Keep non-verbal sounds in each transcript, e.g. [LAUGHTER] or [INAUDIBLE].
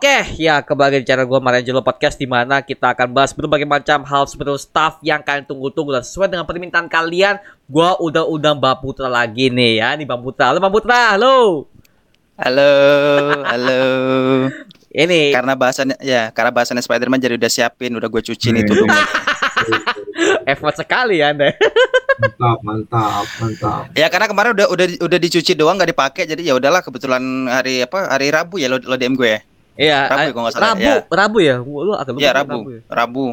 Oke, ya kembali di channel gue Mariangelo Podcast di mana kita akan bahas berbagai macam hal seperti itu, stuff yang kalian tunggu-tunggu dan sesuai dengan permintaan kalian, gue udah undang Mbak Putra lagi nih ya, nih Mbak Putra. Halo Mbak Putra, halo. Halo, halo. Ini Karena bahasannya ya, karena bahasannya Spiderman jadi udah siapin, udah gue cuciin itu dulu. [LAUGHS] effort sekali ya Anda. mantap mantap mantap Ya karena kemarin udah udah udah dicuci doang nggak dipakai, jadi ya udahlah kebetulan hari apa hari Rabu ya lo, lo DM gue ya. Iya, Rabu ya, eh, kalau nggak salah, Rabu, ya. Rabu ya. Lu agak lupa Iya kan Rabu, ya. Rabu.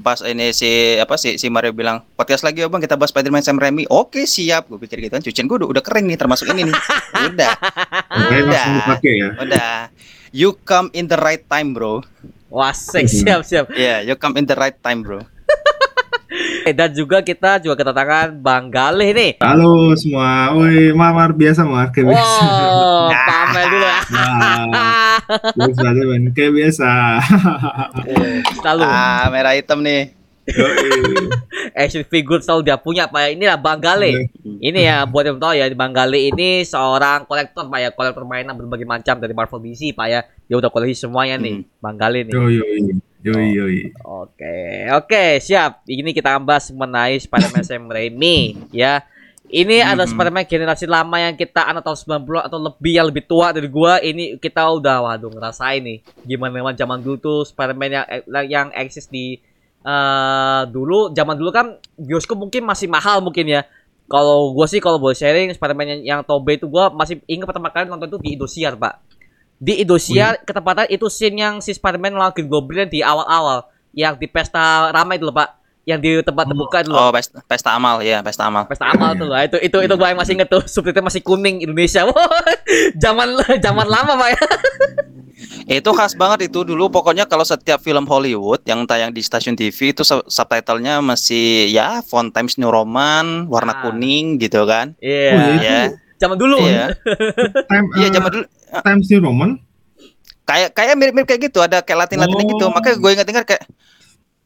Pas ini si apa si si Mario bilang podcast lagi ya bang kita bahas Spiderman Sam Raimi. Oke siap, gue pikir gitu kan. Cucian gue udah, udah kering nih termasuk ini nih. [LAUGHS] Udah, dipakai ya udah. You come in the right time bro. Wah, siap, siap. Ya, yeah, you come in the right time bro. [LAUGHS] Eh, Dan juga kita juga kedatangan Bang Galih nih. halo semua woi mamar biasa mar kayak biasa Wow, pamer dulu ya. Nah, biasa aja, men kayak biasa Selalu Ah merah hitam nih. Action figure selalu dia punya Pak ya. Inilah Bang Galih. Ini ya buat yang tahu ya Bang Gali ini seorang kolektor Pak ya, kolektor mainan berbagai macam dari Marvel DC Pak ya. Dia udah koleksi semuanya nih, Bang Gali nih. yoi yoi yoi yoi Oke, oke, siap. Ini kita bahas mengenai Spider-Man Sam Raimi ya. Ini ada Hmm. Spider-Man generasi lama yang kita anak tahun 90 atau lebih yang lebih tua dari gua. Ini kita udah waduh ngerasain nih gimana memang zaman dulu tuh Spider-Man yang yang eksis di eh dulu zaman dulu kan bioskop mungkin masih mahal mungkin ya. Kalau gua sih kalau boleh sharing Spider-Man yang, yang Tobey itu gua masih ingat pertama kali nonton itu di Indosiar, Pak. Di Indosiar ketepatan itu scene yang si Spider-Man melawan Green Goblin di awal-awal yang di pesta ramai itu loh, Pak. Yang di tempat terbuka itu loh. Oh pesta, pesta amal ya pesta amal. Pesta amal tuh loh. Itu itu itu gua yang masih inget tuh. Subtitle masih kuning Indonesia. [LAUGHS] Wah, zaman zaman lama, Pak ya. [LAUGHS] Itu khas banget itu dulu pokoknya kalau setiap film Hollywood yang tayang di stasiun TV itu sub- subtitlenya masih ya font Times New Roman warna Ah. kuning gitu kan. Iya. Oh, iya. Ya. Zaman dulu. Iya. time Iya eh, zaman dulu Times New Roman kayak kayak mirip-mirip kayak gitu ada kayak Latin-Latin gitu. Oh. Makanya gue ingat-ingat kayak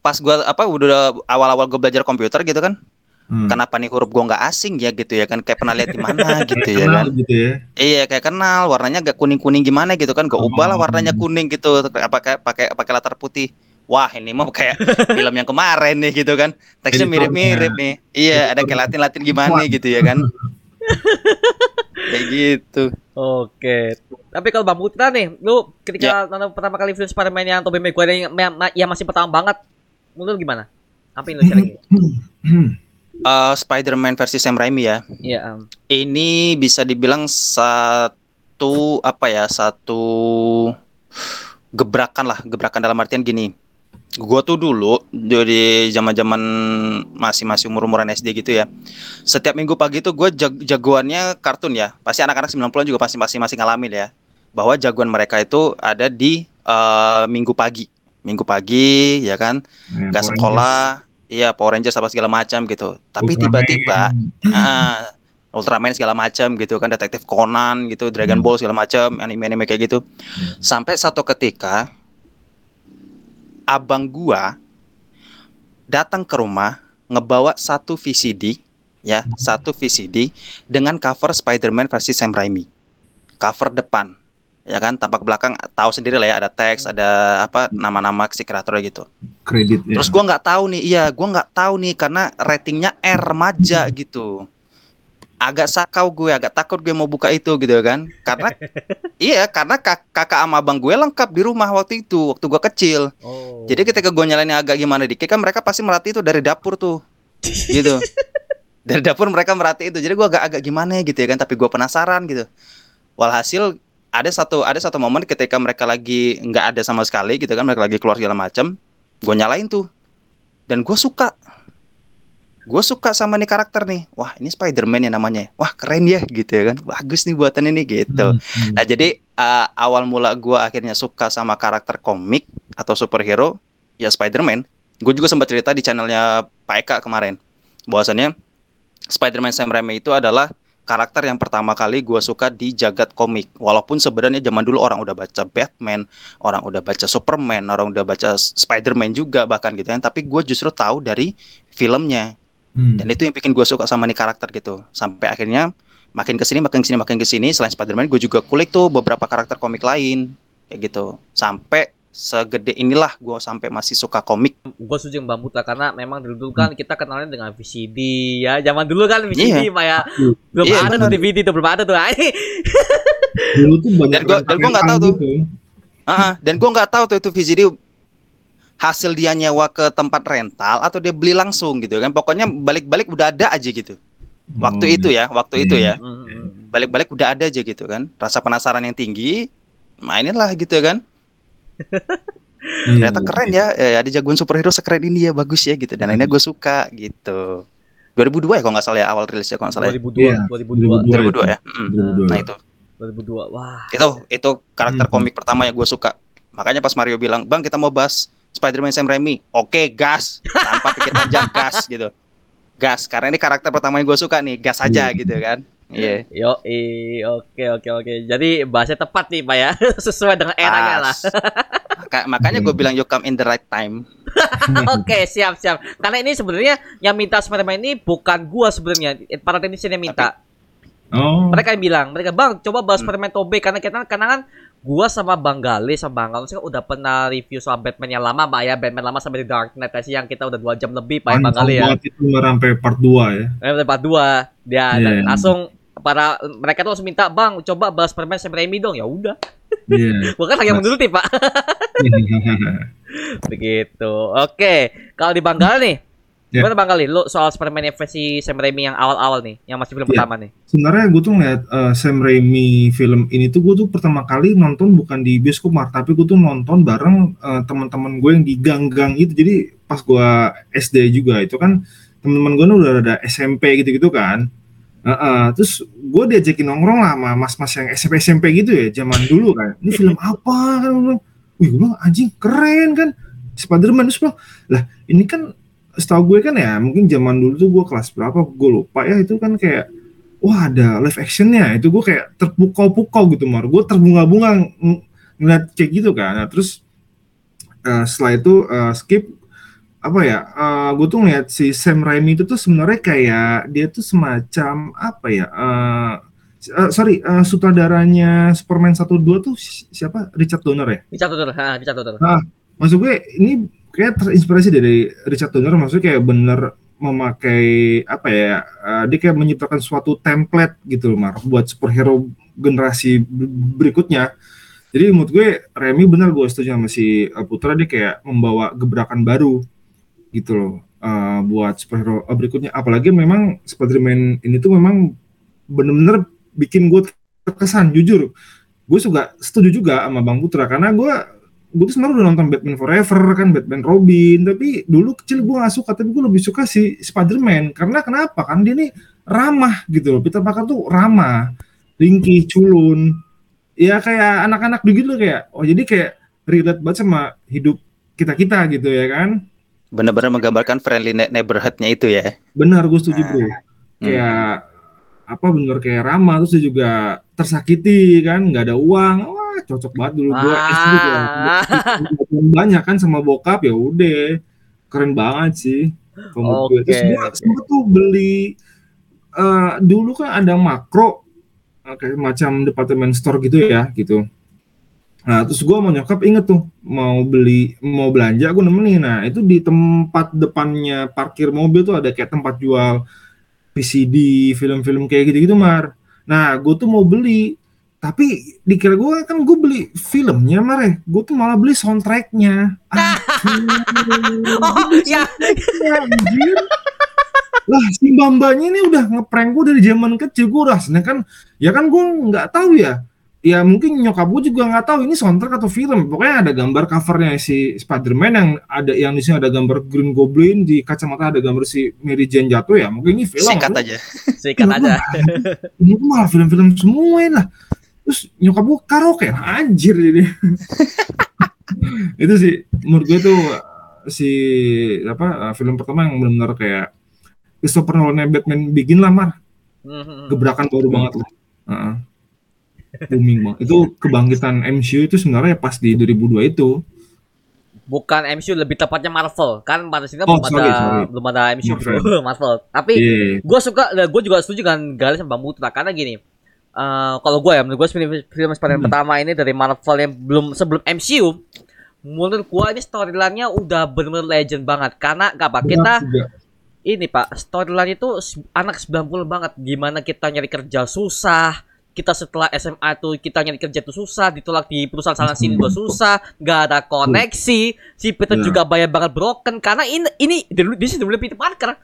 pas gua apa udah awal-awal gue belajar komputer gitu kan. Hmm. Kenapa nih huruf gua nggak asing ya gitu ya kan kayak pernah lihat di mana [LAUGHS] gitu ya Kenal kan. gitu ya Iya kayak kenal warnanya gak kuning-kuning gimana gitu kan. Gue ubah lah warnanya kuning gitu pakai pakai pakai latar putih. Wah ini mah kayak [LAUGHS] film yang kemarin nih gitu kan. Teksnya Jadi mirip-mirip nih. Iya ada kayak Latin-Latin gimana Wah. gitu ya kan. [LAUGHS] kayak gitu. Oke. Tapi kalau Bang Putra nih, lu ketika nonton pertama kali film Spider-Man yang Tobey Maguire yang, yang, masih pertama banget, menurut lu gimana? Apa yang lu sharing? Hmm. [CLEARS THROAT] Eh, Spider-Man versi Sam Raimi ya. Iya, um, Ini bisa dibilang satu apa ya satu gebrakan lah gebrakan dalam artian gini. Gua tuh dulu dari zaman-zaman masih masih umur-umuran SD gitu ya. Setiap minggu pagi tuh gue jag jagoannya kartun ya. Pasti anak-anak 90-an juga pasti masih masih ngalamin ya. Bahwa jagoan mereka itu ada di eh, minggu pagi. Minggu pagi ya kan. Ya, Gak Power sekolah, iya Power Rangers apa segala macam gitu. Tapi tiba-tiba [CLEARS THROAT] ah, Ultraman segala macam gitu kan, Detektif Conan gitu, Dragon Hmm. Ball segala macam, anime-anime kayak gitu. Sampai satu ketika abang gua datang ke rumah ngebawa satu VCD ya, satu VCD dengan cover Spider-Man versi Sam Raimi. Cover depan. Ya kan, tampak belakang tahu sendiri lah ya ada teks, ada apa nama-nama si kreatornya gitu. kredit ya. Terus gua nggak tahu nih, iya gua nggak tahu nih karena ratingnya R remaja gitu. Agak sakau gue, agak takut gue mau buka itu gitu kan. Karena [LAUGHS] iya, karena kak kakak sama abang gue lengkap di rumah waktu itu, waktu gua kecil. oh. Jadi ketika gue nyalain agak gimana dikit kan mereka pasti merhati itu dari dapur tuh. Gitu. [LAUGHS] dari dapur mereka merhati itu. Jadi gua agak agak gimana gitu ya kan, tapi gua penasaran gitu. Walhasil ada satu ada satu momen ketika mereka lagi nggak ada sama sekali gitu kan, mereka lagi keluar segala macam, gue nyalain tuh. Dan gue suka. Gue suka sama nih karakter nih. Wah, ini Spider-Man ya namanya. Wah, keren ya gitu ya kan. Bagus nih buatan ini gitu. Hmm, hmm. Nah jadi uh, awal mula gua akhirnya suka sama karakter komik atau superhero ya Spider-Man. Gue juga sempat cerita di channelnya Pak Eka kemarin. Bahwasannya Spider-Man Sam Raimi itu adalah karakter yang pertama kali gua suka di jagat komik. Walaupun sebenarnya zaman dulu orang udah baca Batman, orang udah baca Superman, orang udah baca Spider-Man juga bahkan gitu kan. Tapi gue justru tahu dari filmnya. Hmm. Dan itu yang bikin gue suka sama nih karakter gitu. Sampai akhirnya makin ke sini, makin ke sini, makin ke sini. Selain Spider-Man, gue juga kulik tuh beberapa karakter komik lain. kayak gitu sampai segede inilah gue sampai masih suka komik gue setuju Bang Putra karena memang dulu dulu kan kita kenalnya dengan VCD ya zaman dulu kan VCD Pak ya belum Iya, ada tuh DVD tuh belum ada tuh Dulu tuh banyak Dan gua- dan gua nggak tahu tuh. gitu. Ah, dan gue nggak tahu tuh itu VCD hasil dia nyewa ke tempat rental atau dia beli langsung gitu kan. Pokoknya balik-balik udah ada aja gitu. Waktu Oh, itu ya waktu itu ya. Hmm. balik-balik udah ada aja gitu kan. Rasa penasaran yang tinggi mainin lah gitu kan. [LAUGHS] Iya. ternyata keren ya. Eh, ada jagoan superhero sekeren ini ya bagus ya gitu. Dan akhirnya gue suka gitu. 2002 ya kalau nggak salah ya awal rilis ya kalau nggak salah ya. 2002 Iya, 2002 2002 ya? Mm. 2002. nah itu. 2002 wah. Itu itu karakter Hmm. komik pertama yang gue suka. Makanya pas Mario bilang bang kita mau bahas Spider-Man Sam Raimi oke gas tanpa pikir panjang gas gitu gas karena ini karakter pertama yang gue suka nih gas aja Iya. gitu kan iya Yo, oke oke oke. Jadi bahasa tepat nih Pak ya, [LAUGHS] sesuai dengan eranya lah. [LAUGHS] Maka- makanya gue bilang you come in the right time [LAUGHS] Oke, siap siap. Karena ini sebenarnya yang minta Spider-Man ini bukan gua sebenarnya, para teknisi yang minta. Oh. Mereka yang bilang, mereka bang coba bahas Hmm. Spider-Man Tobey karena kita karena kan gua sama Bang Gale sama Bang Galus kan udah pernah review soal Batman yang lama Pak ya, Batman lama sampai di Dark Knight kasih yang kita udah dua jam lebih Pak ya, Bang Gale ya. itu sampai part 2 ya. Eh, part 2 dia dan Iya. langsung para mereka tuh langsung minta bang coba bahas Spider-Man Sam Raimi dong ya udah Iya. [LAUGHS] bukan lagi yang menuruti pak [LAUGHS] begitu oke kalau di Bang Gal nih Ya. gimana Bang Gali lu soal Spider-Man versi Sam Raimi yang awal-awal nih yang masih film Ya. pertama nih Sebenarnya gue tuh ngeliat eh, Sam Raimi film ini tuh gue tuh pertama kali nonton bukan di bioskop tapi gue tuh nonton bareng eh, teman-teman gue yang di gang-gang itu. Jadi pas gue SD juga itu kan teman-teman gue udah ada SMP gitu-gitu kan. Heeh, terus gue diajakin nongkrong lah sama mas-mas yang SMP SMP gitu ya zaman dulu kan. Ini film [LAUGHS] apa kan? Wih, gue bilang anjing keren kan. Spiderman terus bilang, lah ini kan setahu gue kan ya mungkin zaman dulu tuh gue kelas berapa gue lupa ya itu kan kayak wah ada live actionnya. Itu gue kayak terpukau-pukau gitu mar. Gue terbunga-bunga ng- ngeliat kayak gitu kan. Nah, terus eh, setelah itu eh, skip apa ya eh, gue tuh ngeliat si Sam Raimi itu tuh sebenarnya kayak dia tuh semacam apa ya eh, eh, sorry eh, sutradaranya Superman 1 2 tuh si- siapa? Richard Donner ya? Richard Donner ha Richard Donner. Maksud gue ini kayak terinspirasi dari Richard Donner maksudnya kayak bener memakai apa ya uh, dia kayak menciptakan suatu template gitu loh Mar buat superhero generasi ber- berikutnya. Jadi menurut gue Remy bener gue setuju sama si uh, Putra dia kayak membawa gebrakan baru gitu loh uh, buat superhero berikutnya. Apalagi memang Spider-Man ini tuh memang bener-bener bikin gue terkesan jujur. Gue juga setuju juga sama Bang Putra karena gue gue tuh sebenarnya udah nonton Batman Forever kan Batman Robin tapi dulu kecil gue gak suka tapi gue lebih suka si Spider-Man. Karena kenapa? Kan dia nih ramah gitu loh. Peter Parker tuh ramah ringkih culun. Ya kayak anak-anak begitu loh kayak oh jadi kayak relate banget sama hidup kita kita gitu ya kan? Benar-benar menggambarkan friendly ne- neighborhood-nya itu ya. Benar gue setuju bro. Hmm. kayak apa bener kayak ramah terus dia juga tersakiti kan nggak ada uang wah cocok banget dulu gue SD juga ah banyak kan sama bokap ya udah. Keren banget sih. Kalau menurut gue. terus gue sempet tuh beli eh, dulu kan ada makro eh, kayak macam departemen store gitu ya gitu. Nah terus gue mau nyokap inget tuh mau beli mau belanja gue nemenin. Nah itu di tempat depannya parkir mobil tuh ada kayak tempat jual VCD film-film kayak gitu-gitu mar. Nah gue tuh mau beli tapi dikira gue kan gue beli filmnya mar ya. Gue tuh malah beli soundtracknya. [LAUGHS] Oh ya. Ya, anjir. lah si mbak-mbaknya ini udah ngeprank gue dari zaman kecil. Gue udah seneng kan ya kan gue nggak tahu ya. Ya mungkin nyokap gue juga nggak tahu ini soundtrack atau film. Pokoknya ada gambar covernya si Spider-Man yang ada yang di sini ada gambar Green Goblin di kacamata ada gambar si Mary Jane jatuh ya. Mungkin ini film singkat Gua- aja. Sikat aja. ini malah film-film semua lah terus nyokap gue karaoke. Anjir ini [LAUGHS] itu sih menurut gue tuh si apa uh, film pertama yang benar-benar kayak Christopher Nolan Batman Begin lah mar. Mhm. gebrakan baru banget lah. Heeh. booming banget. Itu kebangkitan MCU itu sebenarnya pas di 2002 itu. Bukan MCU lebih tepatnya Marvel. Kan pada sini Oh, belum sorry, ada sorry. belum ada MCU Marvel. [LAUGHS] Marvel. Tapi Iya gue suka gue juga setuju dengan Galis sama Bang Mutra karena gini eh, kalau gue ya menurut gue film, film Spider-Man Hmm. pertama ini dari Marvel yang belum sebelum MCU menurut gue ini storyline-nya udah bener-bener legend banget karena gak apa kita Juga. ini pak storyline itu anak 90 banget gimana kita nyari kerja susah kita setelah SMA tuh kita nyari kerja tuh susah ditolak di perusahaan sana sini juga susah nggak ada koneksi si Peter Ya. juga bayar banget broken karena ini ini di sini dulu Peter Parker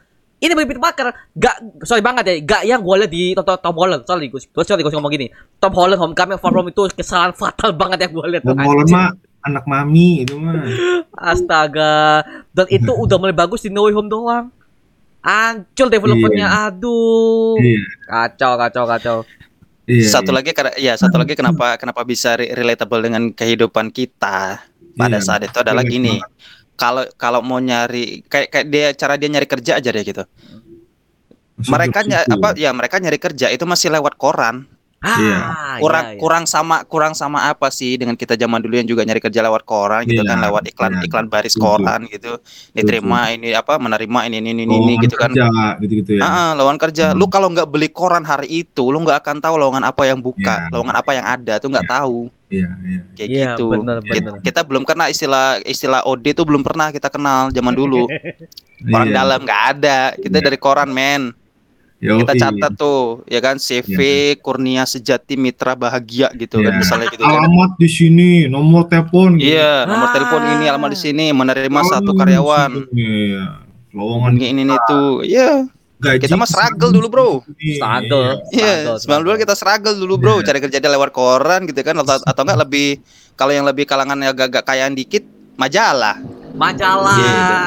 ini Peter Parker gak sorry banget ya gak yang gue liat di Tom, Tom Holland sorry gue sorry gue ngomong gini Tom Holland Homecoming Far From itu kesalahan fatal banget yang gue tuh Tom Holland mah anak mami itu mah. Astaga. Dan itu [LAUGHS] udah mulai bagus di No Way Home doang. Ancur developernya. Aduh. Iya. Kacau, kacau, kacau. Iya. satu iya. lagi karena ya satu lagi kenapa kenapa bisa re- relatable dengan kehidupan kita pada Iya, saat itu adalah relate gini. Kalau kalau mau nyari kayak kayak dia cara dia nyari kerja aja deh gitu. Mereka ke ny- situ. apa ya mereka nyari kerja itu masih lewat koran. Iya. Ah, kurang iya, iya. kurang sama kurang sama apa sih dengan kita zaman dulu yang juga nyari kerja lewat koran gitu Iya, kan lewat iklan iya. iklan baris koran gitu diterima ini apa menerima ini ini ini, ini gitu kan kerja, gitu-gitu ya. Ah, lowongan kerja. Hmm. Lu kalau nggak beli koran hari itu, lu nggak akan tahu lowongan apa yang buka, Iya. lowongan apa yang ada tuh nggak tahu. Iya, iya. Kayak Iya, gitu. bener, Kita, bener. kita belum kena istilah istilah OD tuh belum pernah kita kenal zaman dulu. [LAUGHS] Orang Iya. dalam nggak ada. Kita Iya. dari koran, men. Yoi. Kita catat tuh, ya kan CV Kurnia Sejati Mitra Bahagia gitu kan Iya. misalnya gitu kan. Alamat di sini, nomor telepon. gitu. Iya, nomor Ah. telepon ini, alamat di sini, menerima Oh, satu karyawan. Iya. Lowongan Ini ini itu. Iya, gaji. kita mah struggle dulu, Bro. Struggle. Iya, Struggle, 92 kita struggle dulu bro, Iya. cari kerja di lewat koran gitu kan atau atau enggak lebih kalau yang lebih kalangan yang agak-agak kayaan dikit majalah. Majalah.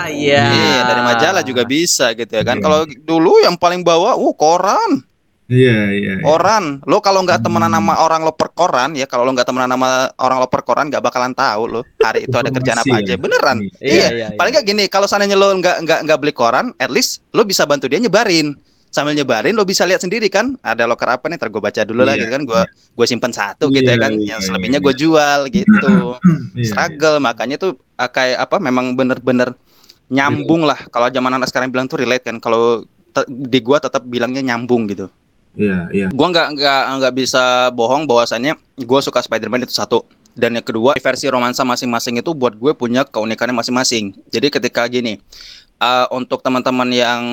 Iya. Iya, dari majalah juga bisa gitu ya kan. Iya. Kalau dulu yang paling bawah, uh koran, Iya, iya. iya. koran. Lo kalau nggak temenan Hmm. sama orang lo per koran ya, kalau lo nggak temenan sama orang lo per koran nggak bakalan tahu lo hari itu ada [LAUGHS] kerjaan apa aja. ya. Beneran. Iya, Iya, iya, iya. Paling nggak gini, kalau seandainya lo nggak nggak nggak beli koran, at least lo bisa bantu dia nyebarin. Sambil nyebarin lo bisa lihat sendiri kan, ada loker apa nih, ntar gue baca dulu lah Iya, gitu kan, gue gue simpen satu gitu ya Iya, kan, iya, yang iya, selebihnya iya. gue jual gitu. [CLEARS THROAT] Iya, Struggle, makanya tuh ah, kayak apa, memang bener-bener nyambung lah. Kalau zaman anak sekarang bilang tuh relate kan, kalau di gua tetap bilangnya nyambung gitu. Iya, iya. Gua nggak nggak nggak bisa bohong bahwasannya gua suka Spider-Man itu satu. Dan yang kedua, versi romansa masing-masing itu buat gue punya keunikannya masing-masing. Jadi ketika gini, eh, untuk teman-teman yang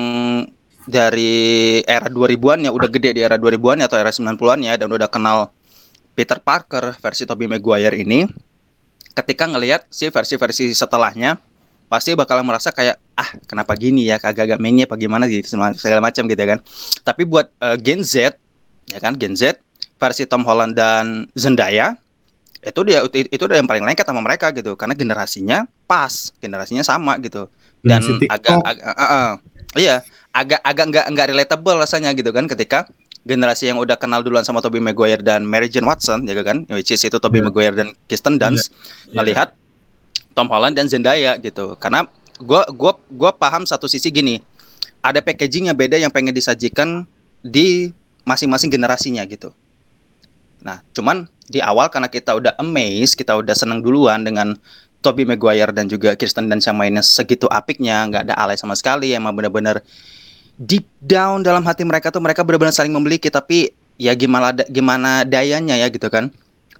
dari era 2000-an ya udah gede di era 2000-an ya atau era 90-an ya dan udah kenal Peter Parker versi Tobey Maguire ini ketika ngelihat si versi-versi setelahnya pasti bakal merasa kayak ah kenapa gini ya? Kagak-agak mainnya apa gimana gitu segala macam gitu ya kan. Tapi buat eh, Gen Z ya kan Gen Z versi Tom Holland dan Zendaya itu dia itu udah yang paling lengket sama mereka gitu karena generasinya pas generasinya sama gitu. Dan Generasi agak, agak uh, uh, iya agak agak nggak nggak relatable rasanya gitu kan ketika generasi yang udah kenal duluan sama Tobey Maguire dan Mary Jane Watson ya kan? Which is itu Tobey Iya. Maguire dan Kirsten Dunst. Iya. ngelihat Tom Holland dan Zendaya gitu. Karena gua gua gua paham satu sisi gini. Ada packaging yang beda yang pengen disajikan di masing-masing generasinya gitu. Nah cuman di awal karena kita udah amazed kita udah seneng duluan dengan Tobey Maguire dan juga Kirsten Dunst yang mainnya segitu apiknya nggak ada alay sama sekali emang bener-bener deep down dalam hati mereka tuh mereka benar-benar saling memiliki tapi ya gimana da- gimana dayanya ya gitu kan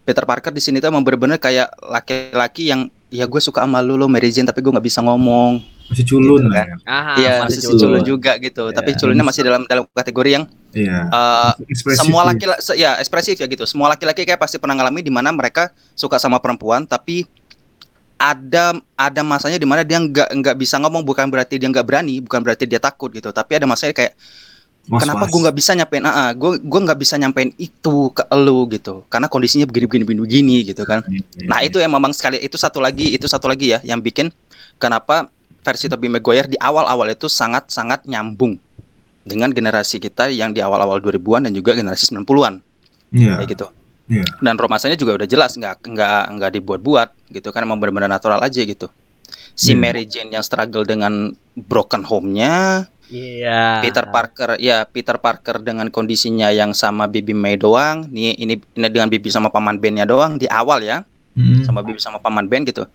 Peter Parker di sini tuh emang bener-bener kayak laki-laki yang ya gue suka sama lu lo Mary Jane tapi gue nggak bisa ngomong Masih culun Gitu kan. ya. Iya masih masih si culun. culun juga gitu Ya, tapi culunnya masih dalam dalam kategori yang Iya. eh, Ekspresif semua ya. laki ya ekspresif ya gitu semua laki-laki kayak pasti pernah ngalami di mana mereka suka sama perempuan tapi ada ada masanya di mana dia nggak nggak bisa ngomong bukan berarti dia nggak berani bukan berarti dia takut gitu tapi ada masanya kayak Was-was. kenapa gue nggak bisa nyampein ah gue gue nggak bisa nyampein itu ke elu gitu karena kondisinya begini begini begini, begini gitu kan Iya, iya, nah iya. itu yang memang sekali itu satu lagi itu satu lagi ya yang bikin kenapa versi Tobey Maguire di awal-awal itu sangat sangat nyambung dengan generasi kita yang di awal-awal 2000-an dan juga generasi 90-an Iya. kayak gitu Iya. dan romansanya juga udah jelas nggak nggak nggak dibuat-buat gitu kan emang benar-benar natural aja gitu si Iya. Mary Jane yang struggle dengan broken home-nya Iya. Peter Parker ya Peter Parker dengan kondisinya yang sama Bibi May doang nih ini ini dengan Bibi sama paman Ben-nya doang di awal ya Hmm. sama Bibi sama paman Ben gitu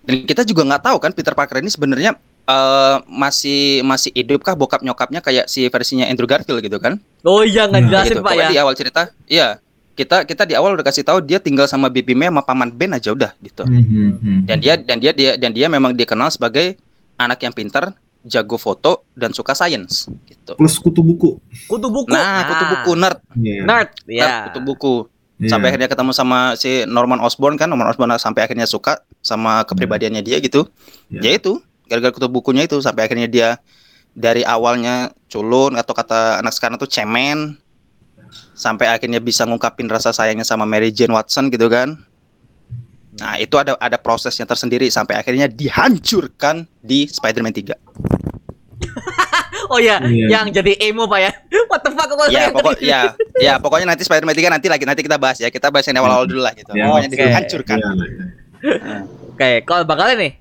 dan kita juga nggak tahu kan Peter Parker ini sebenarnya eh, masih masih hidup kah bokap nyokapnya kayak si versinya Andrew Garfield gitu kan Oh iya nggak jelasin gitu. pak ya. Di awal cerita, iya kita kita di awal udah kasih tahu dia tinggal sama bibinya sama paman Ben aja udah gitu. Hmm, hmm, hmm. Dan dia dan dia dia dan dia memang dikenal sebagai anak yang pintar, jago foto dan suka sains gitu. plus kutu buku. Kutu buku. Nah, kutu buku nerd, Iya. Nerd. nerd, Ya. kutu buku. Iya. Sampai akhirnya ketemu sama si Norman Osborn kan, Norman Osborn sampai akhirnya suka sama kepribadiannya dia gitu. Iya. Ya itu, gara-gara kutu bukunya itu sampai akhirnya dia dari awalnya culun atau kata anak sekarang tuh cemen sampai akhirnya bisa ngungkapin rasa sayangnya sama Mary Jane Watson gitu kan. Nah, itu ada ada prosesnya tersendiri sampai akhirnya dihancurkan di Spider-Man 3. [LAUGHS] Oh iya, Iya. yang jadi emo pak ya. [LAUGHS] What the fuck kok Ya, pokok ya, ya pokoknya nanti Spider-Man 3 nanti lagi nanti kita bahas ya. Kita bahas yang awal-awal dulu lah gitu. Ya, pokoknya oke. dihancurkan. Iya, iya. Nah, Oke, kalau bakalnya nih.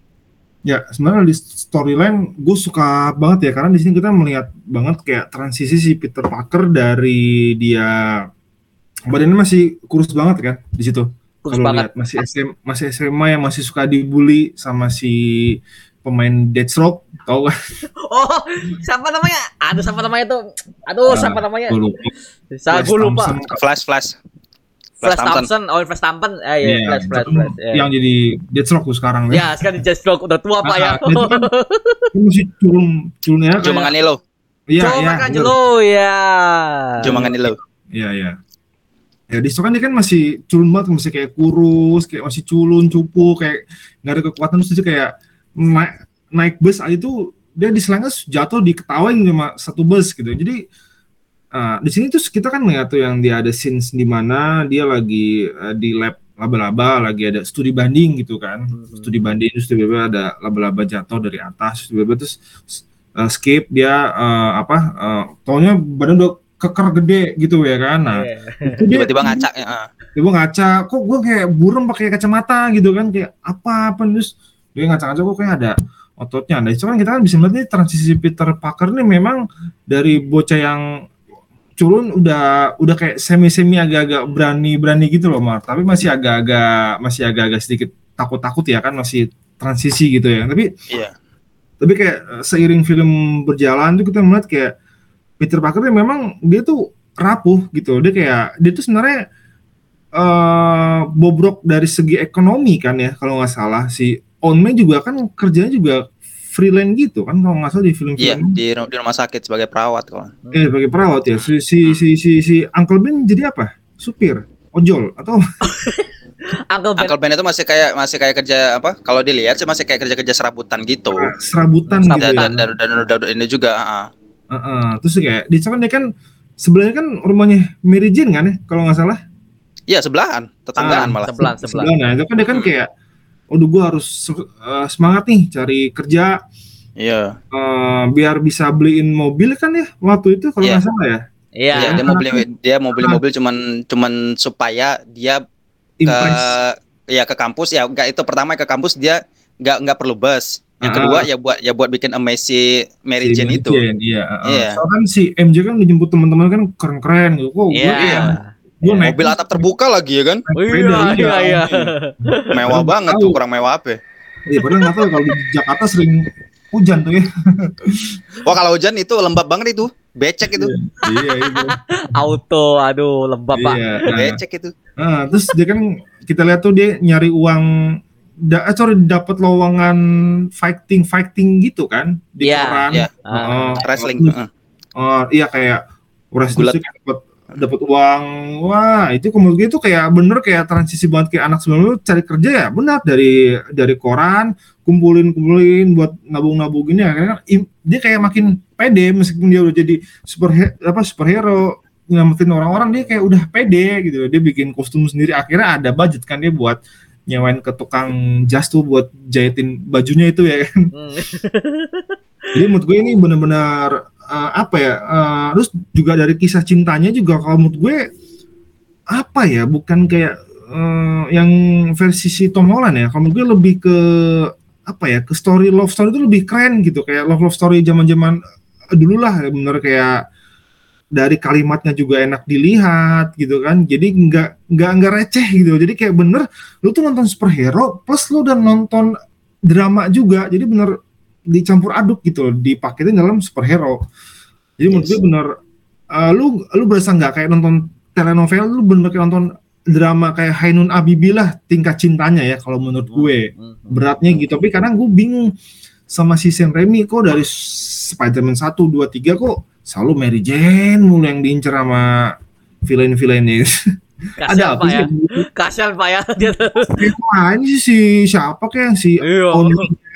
Ya, sebenarnya di storyline gue suka banget ya karena di sini kita melihat banget kayak transisi si Peter Parker dari dia badannya masih kurus banget kan di situ. Kurus Kalau banget. lihat masih SM, masih SMA yang masih suka dibully sama si pemain Deathstroke, tau kan? [LAUGHS] Oh, siapa namanya? Aduh, siapa namanya tuh? Aduh, siapa namanya? Gue lupa. Saya Flash gue lupa. Thompson. Flash Flash. Flash Thompson. Thompson. Oh, Flash Thompson. Eh, iya, Iya, Flash, Flash, itu Flash. iya. Yang jadi Deathstroke tuh sekarang ya. Ya, sekarang di Just Stroke udah tua pak ya. Ah, kan- Dia [LAUGHS] masih culun culunnya kayak- Cuma lo, Iya, iya. lo ya. cuma lo. Iya iya. Ya di kan dia kan masih culun banget, masih kayak kurus, kayak masih culun, cupu, kayak nggak ada kekuatan terus dia kayak naik naik bus aja tuh dia di selangnya jatuh diketawain sama satu bus gitu. Jadi eh, di sini tuh kita kan melihat tuh yang dia ada scenes di mana dia lagi eh, di lab laba-laba, lagi ada studi banding gitu kan. Mhm. Studi banding terus tiba-tiba ada laba-laba jatuh dari atas, tiba-tiba terus eh, skip dia eh, apa? eh, taunya badan udah keker gede gitu ya kan. Nah, itu dia Tiba-tiba ngaca ya. ah. tiba ngaca kok gue kayak burem pakai kacamata gitu kan kayak apa apa terus dia ngaca-ngaca kok kayak ada ototnya nah itu kan kita kan bisa melihat nih transisi Peter Parker nih memang dari bocah yang culun udah udah kayak semi-semi agak-agak berani-berani gitu loh Mar. Tapi masih agak-agak masih agak-agak sedikit takut-takut ya kan masih transisi gitu ya. Tapi Iya. tapi kayak eh, seiring film berjalan tuh kita melihat kayak Peter Parker memang dia tuh rapuh gitu. Dia kayak dia tuh sebenarnya eh bobrok dari segi ekonomi kan ya kalau nggak salah. Si Onme juga kan kerjanya juga freelance gitu kan kalau nggak salah di film-film Iya, di, di rumah sakit sebagai perawat kawan. eh sebagai perawat ya si si si si, si Uncle Ben jadi apa supir ojol atau [LAUGHS] Uncle Ben. Uncle Ben itu masih kayak masih kayak kerja apa? Kalau dilihat sih masih kayak kerja-kerja serabutan gitu. serabutan Serabutan. gitu ya Dan dan, dan, dan, dan ini juga ah. Heeh. terus kayak di sana dia kan sebenarnya kan rumahnya Mary Jane kan ya kalau nggak salah Iya, sebelahan, tetanggaan Ah, malah. Sebelah, sebelah. sebelah. Nah, itu kan dia kan Hmm. kayak, Waduh gue harus eh, semangat nih cari kerja Iya. eh, biar bisa beliin mobil kan ya waktu itu kalau Iya. nggak salah ya Iya. Iya, dia mau beli dia mau beli mobil cuman cuman supaya dia ke ya ke kampus ya enggak itu pertama ke kampus dia nggak nggak perlu bus. Yang Ah. kedua ya buat ya buat bikin Amazing Mary Si Jane itu. Jane, iya. heeh. Iya. Soalnya kan si MJ kan dijemput teman-teman kan keren-keren gitu. Kok gue Iya. Iya. gue naik Mobil atap terbuka lagi ya kan? Oh, iya, iya, iya. Mewah banget tahu. tuh, kurang mewah apa? ya? Iya, padahal nggak tahu kalau di Jakarta sering hujan tuh ya. Wah, [LAUGHS] kalau hujan itu lembab banget itu. Becek itu. iya itu. Auto, aduh lembab pak. Iya. Nah, Becek itu. Nah, terus dia kan kita lihat tuh dia nyari uang da, eh, sorry dapat lowongan fighting fighting gitu kan di Iya, koran. iya. Ah. Oh, Wrestling. terus, heeh. oh, iya kayak wrestling dapat dapat uang. Wah, itu gue itu kayak bener kayak transisi banget kayak anak sebelum lu cari kerja ya benar dari dari koran kumpulin kumpulin buat nabung nabung gini akhirnya im- dia kayak makin pede meskipun dia udah jadi super apa superhero nyelamatin orang-orang dia kayak udah pede gitu dia bikin kostum sendiri akhirnya ada budget kan dia buat nyewain ke tukang jas tuh buat jahitin bajunya itu ya kan Hmm. jadi menurut gue ini benar-benar eh, apa ya eh, terus juga dari kisah cintanya juga kalau menurut gue apa ya bukan kayak eh, yang versi si Tom Holland ya kalau menurut gue lebih ke apa ya ke story love story itu lebih keren gitu kayak love love story zaman-zaman dulu lah bener kayak dari kalimatnya juga enak dilihat gitu kan jadi nggak nggak nggak receh gitu jadi kayak bener lu tuh nonton superhero plus lu udah nonton drama juga jadi bener dicampur aduk gitu loh, dipaketin dalam superhero jadi menurut Yes. gue bener eh, lu lu berasa nggak kayak nonton telenovel, lu bener kayak nonton drama kayak Hainun Abibi lah tingkat cintanya ya kalau menurut gue Hmm. beratnya gitu. Tapi kadang gue bingung sama si Sam Raimi kok dari Spider-Man 1, 2, 3 kok selalu Mary Jane mulu yang diincer sama villain-villainnya. Kasihan Ada apa ya. sih? Kasihan Pak ya. Dia tuh. Ini si siapa kayak si Iya.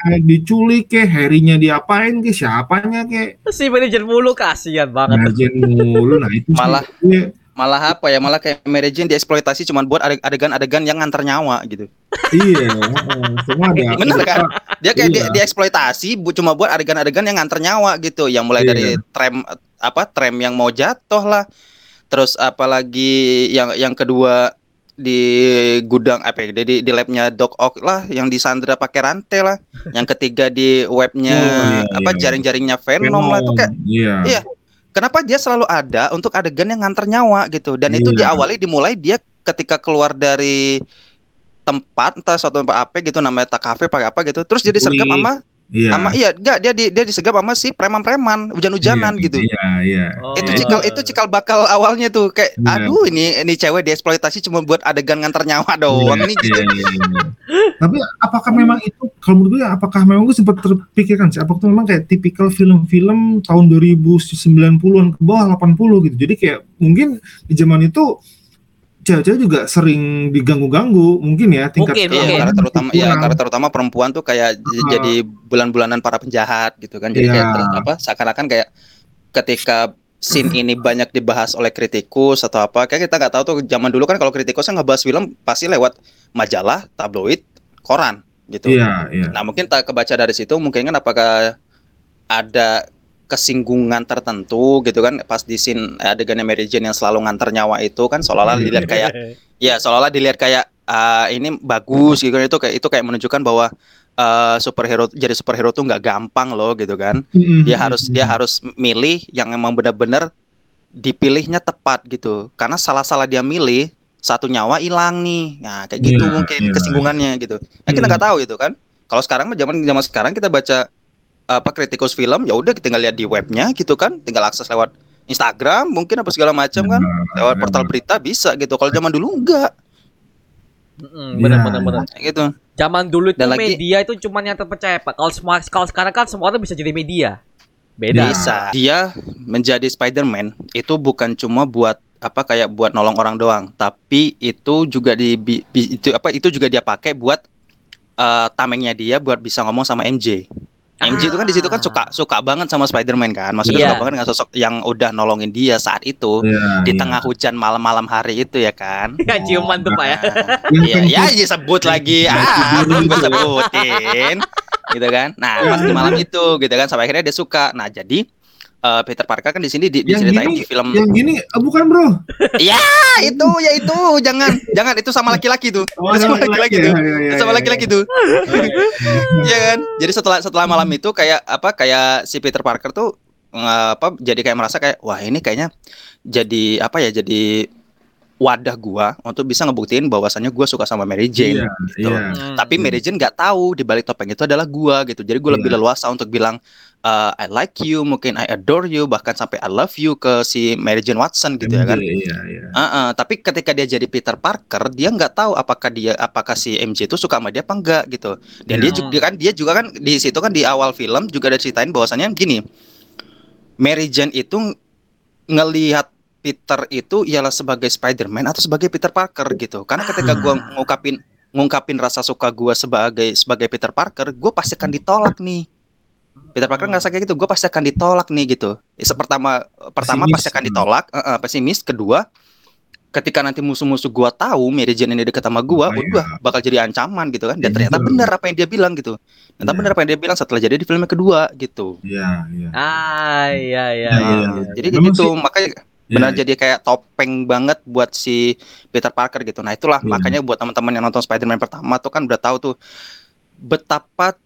Diculik ke, Harry-nya diapain ke, siapanya ke, Si manajer mulu kasihan banget. Marjen mulu. Nah itu Malah- gue- Malah apa ya? Malah kayak Jane dieksploitasi cuma buat ade- adegan-adegan yang ngantar nyawa gitu. iya, heeh, semua ada. [LAUGHS] Bener kan? Dia kayak Iya. di- dieksploitasi bu, cuma buat adegan-adegan yang ngantar nyawa gitu. Yang mulai Iya. dari tram apa tram yang mau jatuh lah. Terus apalagi yang yang kedua di gudang apa ya di, di labnya Doc Ock lah yang disandra pakai rantai lah yang ketiga di webnya Oh, iya, apa iya. jaring-jaringnya Venom, lah itu kayak Iya. Iya. kenapa dia selalu ada untuk adegan yang ngantar nyawa gitu dan itu Iya. diawali dimulai dia ketika keluar dari tempat entah suatu tempat apa gitu namanya tak kafe pakai apa gitu terus dia disergap Wih. sama Iya. sama iya enggak dia di, dia disegap sama si preman-preman hujan-hujanan Iya, gitu Iya, iya. Oh. itu cikal itu cikal bakal awalnya tuh kayak Iya. aduh ini ini cewek dieksploitasi cuma buat adegan ngantar nyawa doang Iya, nih gitu iya, iya, iya. [LAUGHS] Tapi apakah memang itu kalau menurut gue apakah memang gue sempat terpikirkan sih apakah itu memang kayak tipikal film-film tahun 2090-an ke bawah 80 gitu. Jadi kayak mungkin di zaman itu cewek-cewek juga sering diganggu-ganggu mungkin ya tingkat Mungkin, Iya, mungkin. karena terutama ya karena terutama perempuan tuh kayak Ah. jadi bulan-bulanan para penjahat gitu kan. Jadi Iya. kayak ter- apa seakan-akan kayak ketika scene ini banyak dibahas oleh kritikus atau apa kayak kita nggak tahu tuh zaman dulu kan kalau kritikusnya ngebahas film pasti lewat majalah, tabloid, koran gitu. Iya, iya. Nah, mungkin tak kebaca dari situ mungkin kan apakah ada kesinggungan tertentu gitu kan pas di scene adegannya Mary Jane yang selalu ngantar nyawa itu kan seolah-olah dilihat kayak [LAUGHS] ya seolah-olah dilihat kayak ah, ini bagus gitu kan. Itu kayak itu kayak menunjukkan bahwa eh, superhero jadi superhero tuh nggak gampang loh gitu kan. Mm-mm. dia harus dia harus milih yang emang benar-benar dipilihnya tepat gitu. Karena salah-salah dia milih satu nyawa hilang nih. Nah kayak gitu Iya, mungkin iya. kesinggungannya gitu. Nah, kita Hmm. nggak tahu gitu kan. Kalau sekarang mah zaman zaman sekarang kita baca apa kritikus film ya udah kita tinggal lihat di webnya gitu kan tinggal akses lewat Instagram mungkin apa segala macam kan lewat portal berita bisa gitu kalau zaman dulu enggak Mm, bener, bener, bener. Kayak gitu Zaman dulu itu Dan lagi- media itu cuma yang terpercaya Pak. Kalau semua kalau sekarang kan semua orang bisa jadi media. Beda. bisa dia menjadi Spider-Man itu bukan cuma buat apa kayak buat nolong orang doang tapi itu juga di bi- bi- itu apa itu juga dia pakai buat eh, tamengnya dia buat bisa ngomong sama MJ MJ itu kan di situ kan suka suka banget sama Spider-Man kan maksudnya Iya. suka banget dengan sosok yang udah nolongin dia saat itu Iya, di tengah hujan malam-malam hari itu ya kan [LAUGHS] Ya ciuman tuh Pak ya. Yang Iya, ya disebut lagi. Ah, belum gue sebutin. Gitu kan. Nah, pas di malam itu gitu kan sampai akhirnya dia suka. Nah, jadi eh, Peter Parker kan di sini di, Yang diceritain gini- di film Yang gini eh, bukan bro. Ah, itu ya itu jangan jangan itu sama laki-laki tuh. itu sama laki-laki tuh. ya, ya, Itu ya, sama ya. laki-laki tuh. Iya kan? Jadi setelah setelah malam itu kayak apa kayak si Peter Parker tuh apa jadi kayak merasa kayak wah ini kayaknya jadi apa ya jadi wadah gua untuk bisa ngebuktiin bahwasannya gua suka sama Mary Jane Iya, gitu. iya. Hmm. Tapi Mary Jane nggak tahu di balik topeng itu adalah gua gitu. Jadi gua lebih Iya. leluasa untuk bilang eh, I like you, mungkin I adore you, bahkan sampai I love you ke si Mary Jane Watson gitu ya kan. Iya, iya. Heeh, tapi ketika dia jadi Peter Parker, dia nggak tahu apakah dia apakah si MJ itu suka sama dia apa enggak gitu. Dan dia Iya. juga kan dia juga kan di situ kan di awal film juga ada ceritain bahwasannya gini. Mary Jane itu ng- ngelihat Peter itu ialah sebagai Spider-Man atau sebagai Peter Parker gitu. Karena ketika gua ngungkapin ngungkapin rasa suka gua sebagai sebagai Peter Parker, gua pasti akan ditolak nih. Peter Parker ngerasa kayak gitu, gue pasti akan ditolak nih gitu. Se- Pertama, pertama Pesimis. pasti akan ditolak, eh, eh, pesimis. Kedua, ketika nanti musuh-musuh gua tahu Mary Jane ini deket sama gua, Oh, udah bakal jadi ancaman gitu kan. Dan Iya, ternyata benar apa yang dia bilang gitu. Ternyata Iya. benar apa yang dia bilang setelah jadi di film yang kedua gitu. Iya, iya. Ah, iya iya Nah, iya. iya. Jadi gitu, sih- makanya Iya, benar iya. jadi kayak topeng banget buat si Peter Parker gitu. Nah itulah Iya. makanya buat teman-teman yang nonton Spider-Man pertama tuh kan udah tahu tuh betapa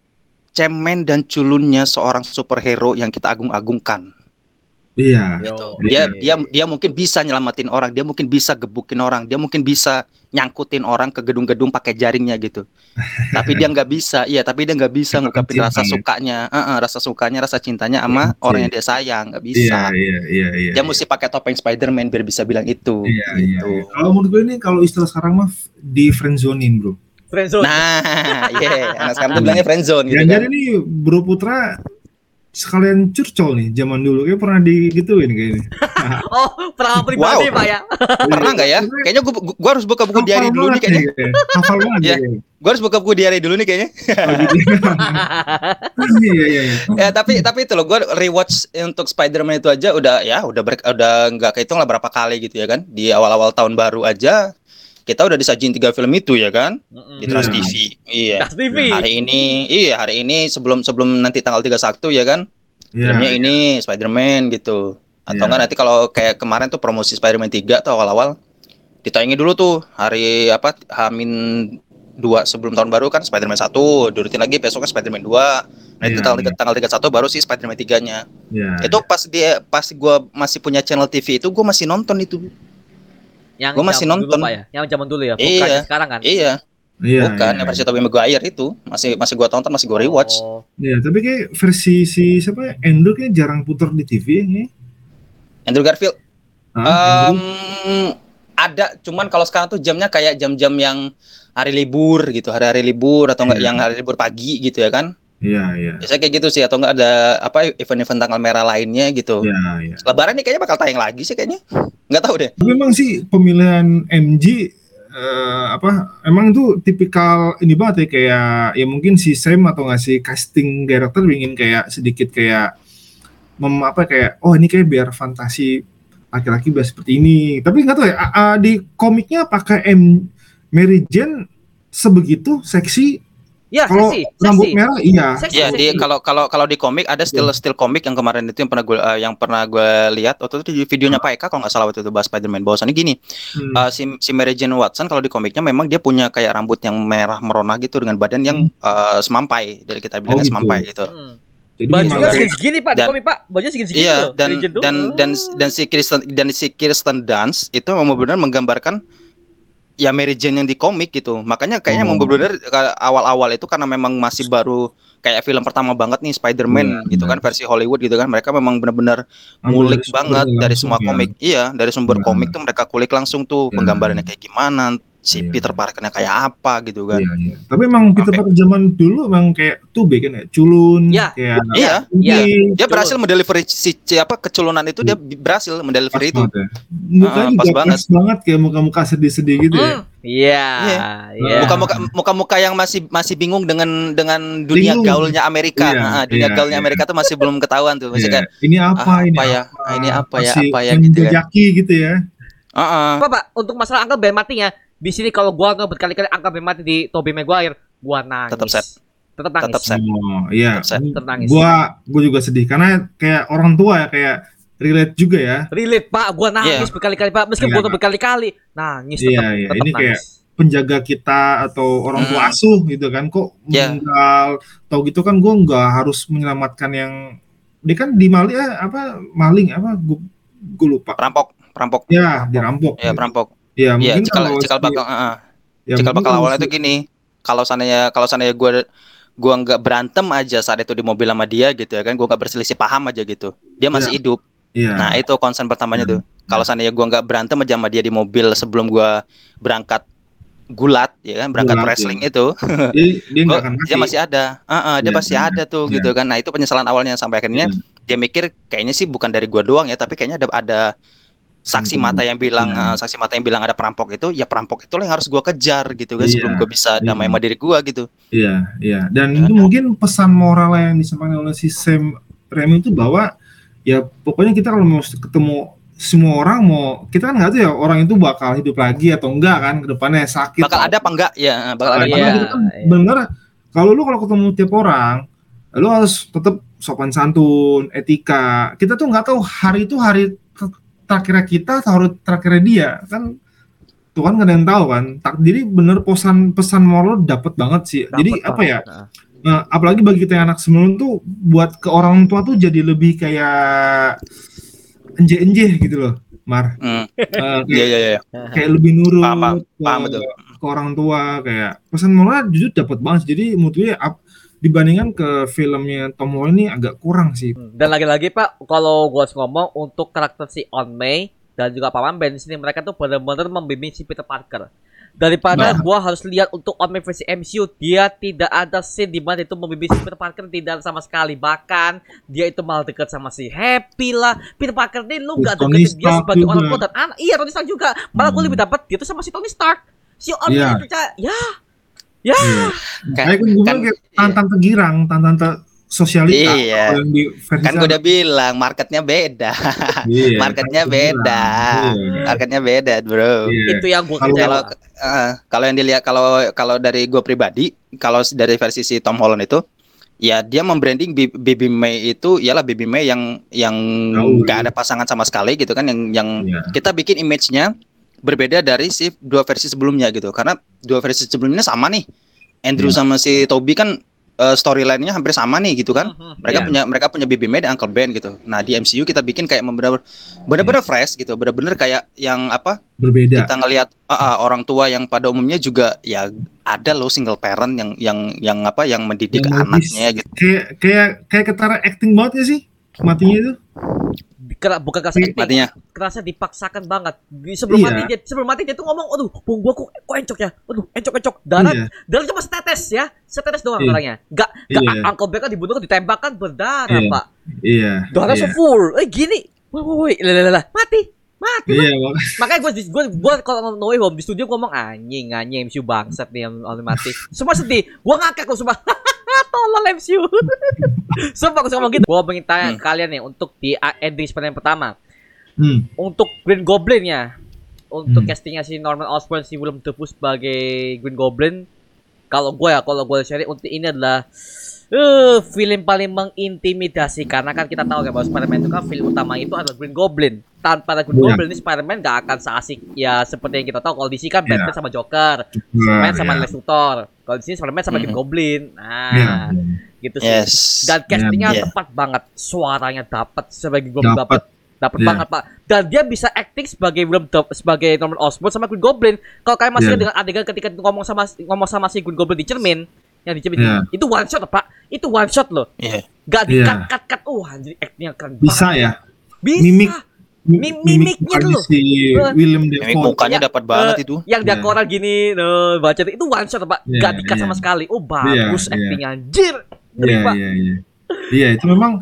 cemen dan culunnya seorang superhero yang kita agung-agungkan. Iya. gitu. Yo, Dia dia dia mungkin bisa nyelamatin orang, dia mungkin bisa gebukin orang, dia mungkin bisa nyangkutin orang ke gedung-gedung pakai jaringnya gitu. [LAUGHS] tapi dia nggak bisa, iya tapi dia nggak bisa ngungkapin cinta rasa ya. sukanya, Heeh, rasa sukanya, rasa cintanya sama Iya, orang iya. yang dia sayang, nggak Iya, bisa. iya, iya, iya. Dia mesti pakai topeng Spider-Man biar bisa bilang itu. Iya, iya, gitu. iya. Kalau menurut gue ini kalau istilah sekarang mah di friendzonin, Bro. Friendzone. Nah, iya, anak sekarang tuh bilangnya friendzone gitu Jangan-jangan kan. ini Bro Putra sekalian curcol nih zaman dulu kayak pernah digituin kayaknya. [LAUGHS] Oh, pernah pribadi, Wow. Pak ya. Pernah nggak ya? Kayaknya gua, gua, gua harus buka buku diary dulu nih kayaknya. Hafal banget Iya. kayaknya. Gua harus buka buku diary dulu nih kayaknya. Oh, gitu. [LAUGHS] Iya, iya, iya. ya tapi tapi itu loh gue rewatch untuk Spider-Man itu aja udah ya udah ber, udah nggak kehitung lah berapa kali gitu ya kan di awal-awal tahun baru aja kita udah disajin tiga film itu ya kan di Mm-mm. Trans Iya. TV iya Das TV. hari ini iya hari ini sebelum sebelum nanti tanggal 31 ya kan Iya. filmnya ini Spider-Man gitu atau Iya. enggak nanti kalau kayak kemarin tuh promosi Spider-Man 3 tuh awal-awal ditayangin dulu tuh hari apa Hamin dua sebelum tahun baru kan Spider-Man 1 diurutin lagi besoknya Spider-Man 2 nah itu Iya, tanggal, iya. tanggal 31 baru sih Spider-Man 3 nya Iya. itu pas dia pas gua masih punya channel TV itu gua masih nonton itu Yang Gua masih nonton. Dulu, Pak, ya? Yang zaman dulu ya, bukan Iya. yang sekarang kan? iya Iya, bukan iya, yang versi Tobey Maguire itu masih masih gua tonton masih gua rewatch Oh. Iya, tapi kayak versi si siapa ya? Andrew kayak jarang putar di TV ya. Andrew Garfield Ah, Em, Andrew. ada cuman kalau sekarang tuh jamnya kayak jam-jam yang hari libur gitu hari-hari libur atau enggak Iya. yang hari libur pagi gitu ya kan Iya, iya. biasanya kayak gitu sih atau enggak ada apa event-event tanggal merah lainnya gitu. Iya, iya. lebaran nih kayaknya bakal tayang lagi sih kayaknya. Nggak tahu deh. Memang sih pemilihan MG eh, apa emang itu tipikal ini banget ya kayak ya mungkin si Sam atau nggak si casting director ingin kayak sedikit kayak mem, apa kayak oh ini kayak biar fantasi laki-laki biar seperti ini. Tapi nggak tahu ya a- a- di komiknya apakah M Mary Jane sebegitu seksi Ya, kalau seksi, rambut seksi. merah iya Seksi, ya di kalau kalau kalau di komik ada still still komik yang kemarin itu yang pernah gue yang pernah gue lihat waktu itu di videonya Pak Eka kalau nggak salah waktu itu bahas Spider-Man bahwasannya gini Hmm. Uh, si, si Mary Jane Watson kalau di komiknya memang dia punya kayak rambut yang merah merona gitu dengan badan yang uh, semampai dari kita bilangnya gitu. semampai gitu. Hmm. jadi Bajunya segini-segini, Pak, di Dan- komik, Pak. Bajunya segini-segini Iya dan dan dan dan si Kristen dan si Kirsten Dunst itu memang benar menggambarkan ya Mary Jane yang di komik gitu. Makanya kayaknya memang benar awal-awal itu karena memang masih baru kayak film pertama banget nih Spider-Man Iya, gitu kan versi Hollywood gitu kan. Mereka memang benar-benar ngulik sumber banget dari semua ya. komik. Iya, dari sumber Iya. komik tuh mereka kulik langsung tuh Iya. penggambarannya kayak gimana, si Iya. Peter Parker-nya kayak apa gitu kan. Iya, iya. Tapi emang Peter. Parker zaman dulu emang kayak tube kan ya, culun, Iya. kayak Iya, iya. Dia berhasil mendelivery si, si apa keculunan itu dia bi- berhasil mendelivery itu. banget ya. Mukanya Ah, pas juga banget. pas banget kayak muka-muka sedih-sedih gitu ya. Hmm. Iya, Iya. iya. Muka-muka muka-muka yang masih masih bingung dengan dengan dunia Bingung. gaulnya Amerika. Iya, Ah, dunia iya, gaulnya iya. Amerika tuh masih belum ketahuan tuh. Masih Iya. kayak Ini apa, ah, ini apa ya? apa, Ah, ini apa ya, apa ya yang gitu kan. menjejaki gitu ya. ah, ah. Pak, Pak, untuk masalah angka Ben matinya, di sini kalau gua nggak berkali-kali angka mati di Tobey Maguire, gua nangis. Tetap sad. Tetap nangis. Tetap sad. Oh, iya. Tetap nangis. Gua gua juga sedih karena kayak orang tua ya kayak relate juga ya. Relate, Pak. Gua nangis Iya. berkali-kali, Pak. Meskipun Iya. gua tuh berkali-kali nangis Iya, tetap, iya. tetap Ini kayak nangis. penjaga kita atau orang tua Hmm. asuh gitu kan kok Iya. meninggal tau gitu kan gue nggak harus menyelamatkan yang dia kan di maling ya apa maling apa gue lupa Perampok, perampok. ya dirampok Ya, perampok. Ya Iya, mungkin cikal kalau cikal si- bakal ah. ya cikal mungkin bakal kalau awalnya si- tuh gini. Kalau sananya kalau sananya gua gua nggak berantem aja saat itu di mobil sama dia gitu ya kan, gua nggak berselisih paham aja gitu. Dia masih Iya. hidup. iya Nah, itu concern pertamanya tuh. Kalau seandainya gua nggak berantem aja sama dia di mobil sebelum gua berangkat gulat ya kan, berangkat Gulat, wrestling itu, [LAUGHS] dia dia gua- akan dia masih ada. Heeh, dia Iya, masih ada tuh iya. gitu kan. Nah, itu penyesalan awalnya sampai akhirnya Iya. dia mikir kayaknya sih bukan dari gua doang ya, tapi kayaknya ada ada saksi Hmm, mata yang bilang iya. eh, saksi mata yang bilang ada perampok itu, ya perampok itulah yang harus gua kejar gitu kan Iya, sebelum gua bisa damai iya. sama diri gua gitu. Iya, iya. Dan Ya. itu mungkin pesan moral yang disampaikan oleh si Sam Raimi itu bahwa ya pokoknya kita kalau mau ketemu semua orang mau kita kan nggak tahu ya orang itu bakal hidup lagi atau enggak kan ke depannya sakit. Bakal ada apa enggak? Ya, bakal ada apa Iya. Karena enggak? kita kan iya. bener kalau lu kalau ketemu tiap orang lu harus tetap sopan santun, etika. Kita tuh nggak tahu hari itu hari terakhirnya kita atau terakhirnya dia kan Tuhan nggak ada yang tahu kan. Tak, jadi bener pesan pesan moral dapat banget sih. jadi Dapet apa ya? Nah. Nah, apalagi bagi kita yang anak sebelum tuh buat ke orang tua tuh jadi lebih kayak enje-enje gitu loh, Mar. Eh, [LAUGHS] Iya kayak, iya iya. kayak lebih nurut Paham, paham. ke, Paham betul. ke orang tua kayak pesan moral jujur dapat banget. Jadi menurut gue up- dibandingkan ke filmnya Tom Holland ini agak kurang sih. Hmm, Dan lagi-lagi Pak, kalau gua harus ngomong untuk karakter si On May dan juga Paman Ben di sini mereka tuh benar-benar membimbing si Peter Parker. Daripada Nah. gua harus lihat untuk On May versi MCU, dia tidak ada scene di mana itu membimbing si Peter Parker tidak sama sekali. Bahkan dia itu malah dekat sama si Happy lah. Peter Parker ini lu gak deketin dia Stark sebagai juga. orang tua dan anak. Iya, Tony Stark juga. Malah gua Hmm. lebih dapat dia tuh sama si Tony Stark. Si On Iya. May percaya, ya, ya. Iya. Kan- Kayak kan gue bilang kan- kayak tante-tante girang, tante-tante sosialita Iya. yang di versi Kan gue udah bilang marketnya beda. Iya, marketnya kan beda. Iya. Marketnya beda, bro. Iya. Itu yang gua Kalau- kecewa. Kalau yang dilihat kalau kalau dari gue pribadi, kalau dari versi si Tom Holland itu ya dia membranding Baby May itu ialah Baby May yang yang nggak iya. ada pasangan sama sekali gitu kan yang yang Iya. kita bikin image-nya berbeda dari si dua versi sebelumnya gitu karena dua versi sebelumnya sama nih. Andrew Iya. sama si Toby kan eh, storyline-nya hampir sama nih gitu kan. Mhm, mereka iya. punya mereka punya Baby May dan Uncle Ben gitu. Nah di MCU kita bikin kayak benar benar-benar fresh gitu. Benar-benar kayak yang apa berbeda. kita ngelihat ah, ah, orang tua yang pada umumnya juga ya ada loh single parent yang yang yang apa yang mendidik Yang anaknya gitu. Kayak kayak kayak ketara acting banget ya sih? Matinya itu. Kera- bukan kerasa Iya, acting, matinya kerasa dipaksakan banget. Di- Sebelum Iya. mati dia sebelum mati dia tuh ngomong, "Aduh, punggung gua kok, kok encok ya. Aduh, encok encok." Darah Iya. darah cuma setetes ya. Setetes doang Iya. darahnya. Enggak enggak Iya. Uncle Ben kan dibunuh kan ditembakkan berdarah, Iya. Pak. Iya. Darah iya. so full. Eh gini. Wah, wah, wah, lah, lah, lah. mati. Mati. Iya, mak- [LAUGHS] Makanya gue gue gue kalau No Way Home di studio gua ngomong anjing anjing MCU bangsat nih yang mati. Semua sedih. Gua ngakak loh sumpah. [LAUGHS] Tolol MCU. [LAUGHS] Sumpah gue ngomong gitu. Gua pengen tanya Hmm. kalian nih untuk di ending Spider-Man pertama. Hmm. untuk Green Goblin ya untuk Hmm. castingnya si Norman Osborn si Willem Dafoe sebagai Green Goblin kalau gue ya kalau gue cari untuk ini adalah eh film paling mengintimidasi karena kan kita tahu kan bahwa Spider-Man itu kan film utama itu adalah Green Goblin tanpa ada Green Iya. Goblin ini Spider-Man gak akan seasik ya seperti yang kita tahu kalau DC kan Iya. Batman sama Joker Nah, Superman sama iya. Lex Luthor kalau di sini Spider-Man sama Green Mhm. Goblin Iya, nah iya. gitu sih yes dan castingnya Iya. tepat banget suaranya dapat sebagai Green Goblin Dapat. dapat Iya. banget pak dan dia bisa acting sebagai Willem sebagai Norman Osborn sama Green Goblin kalau kalian masih Iya. ingat dengan adegan ketika ngomong sama ngomong sama si Green Goblin di cermin yang di cermin Iya. itu one shot pak itu one shot loh Iya. gak di Iya. cut cut cut oh anjir actingnya keren Bisa banget. ya. bisa Mimik. Mim- mimiknya tuh. si Eh. William Mimik Defoe. mukanya Ya, dapat banget eh, itu yang dia Iya. koran gini no, baca itu one shot pak Iya, gak di cut iya. sama sekali oh bagus Iya, iya. actingnya anjir Ngeri, Iya, iya, iya. Iya, itu memang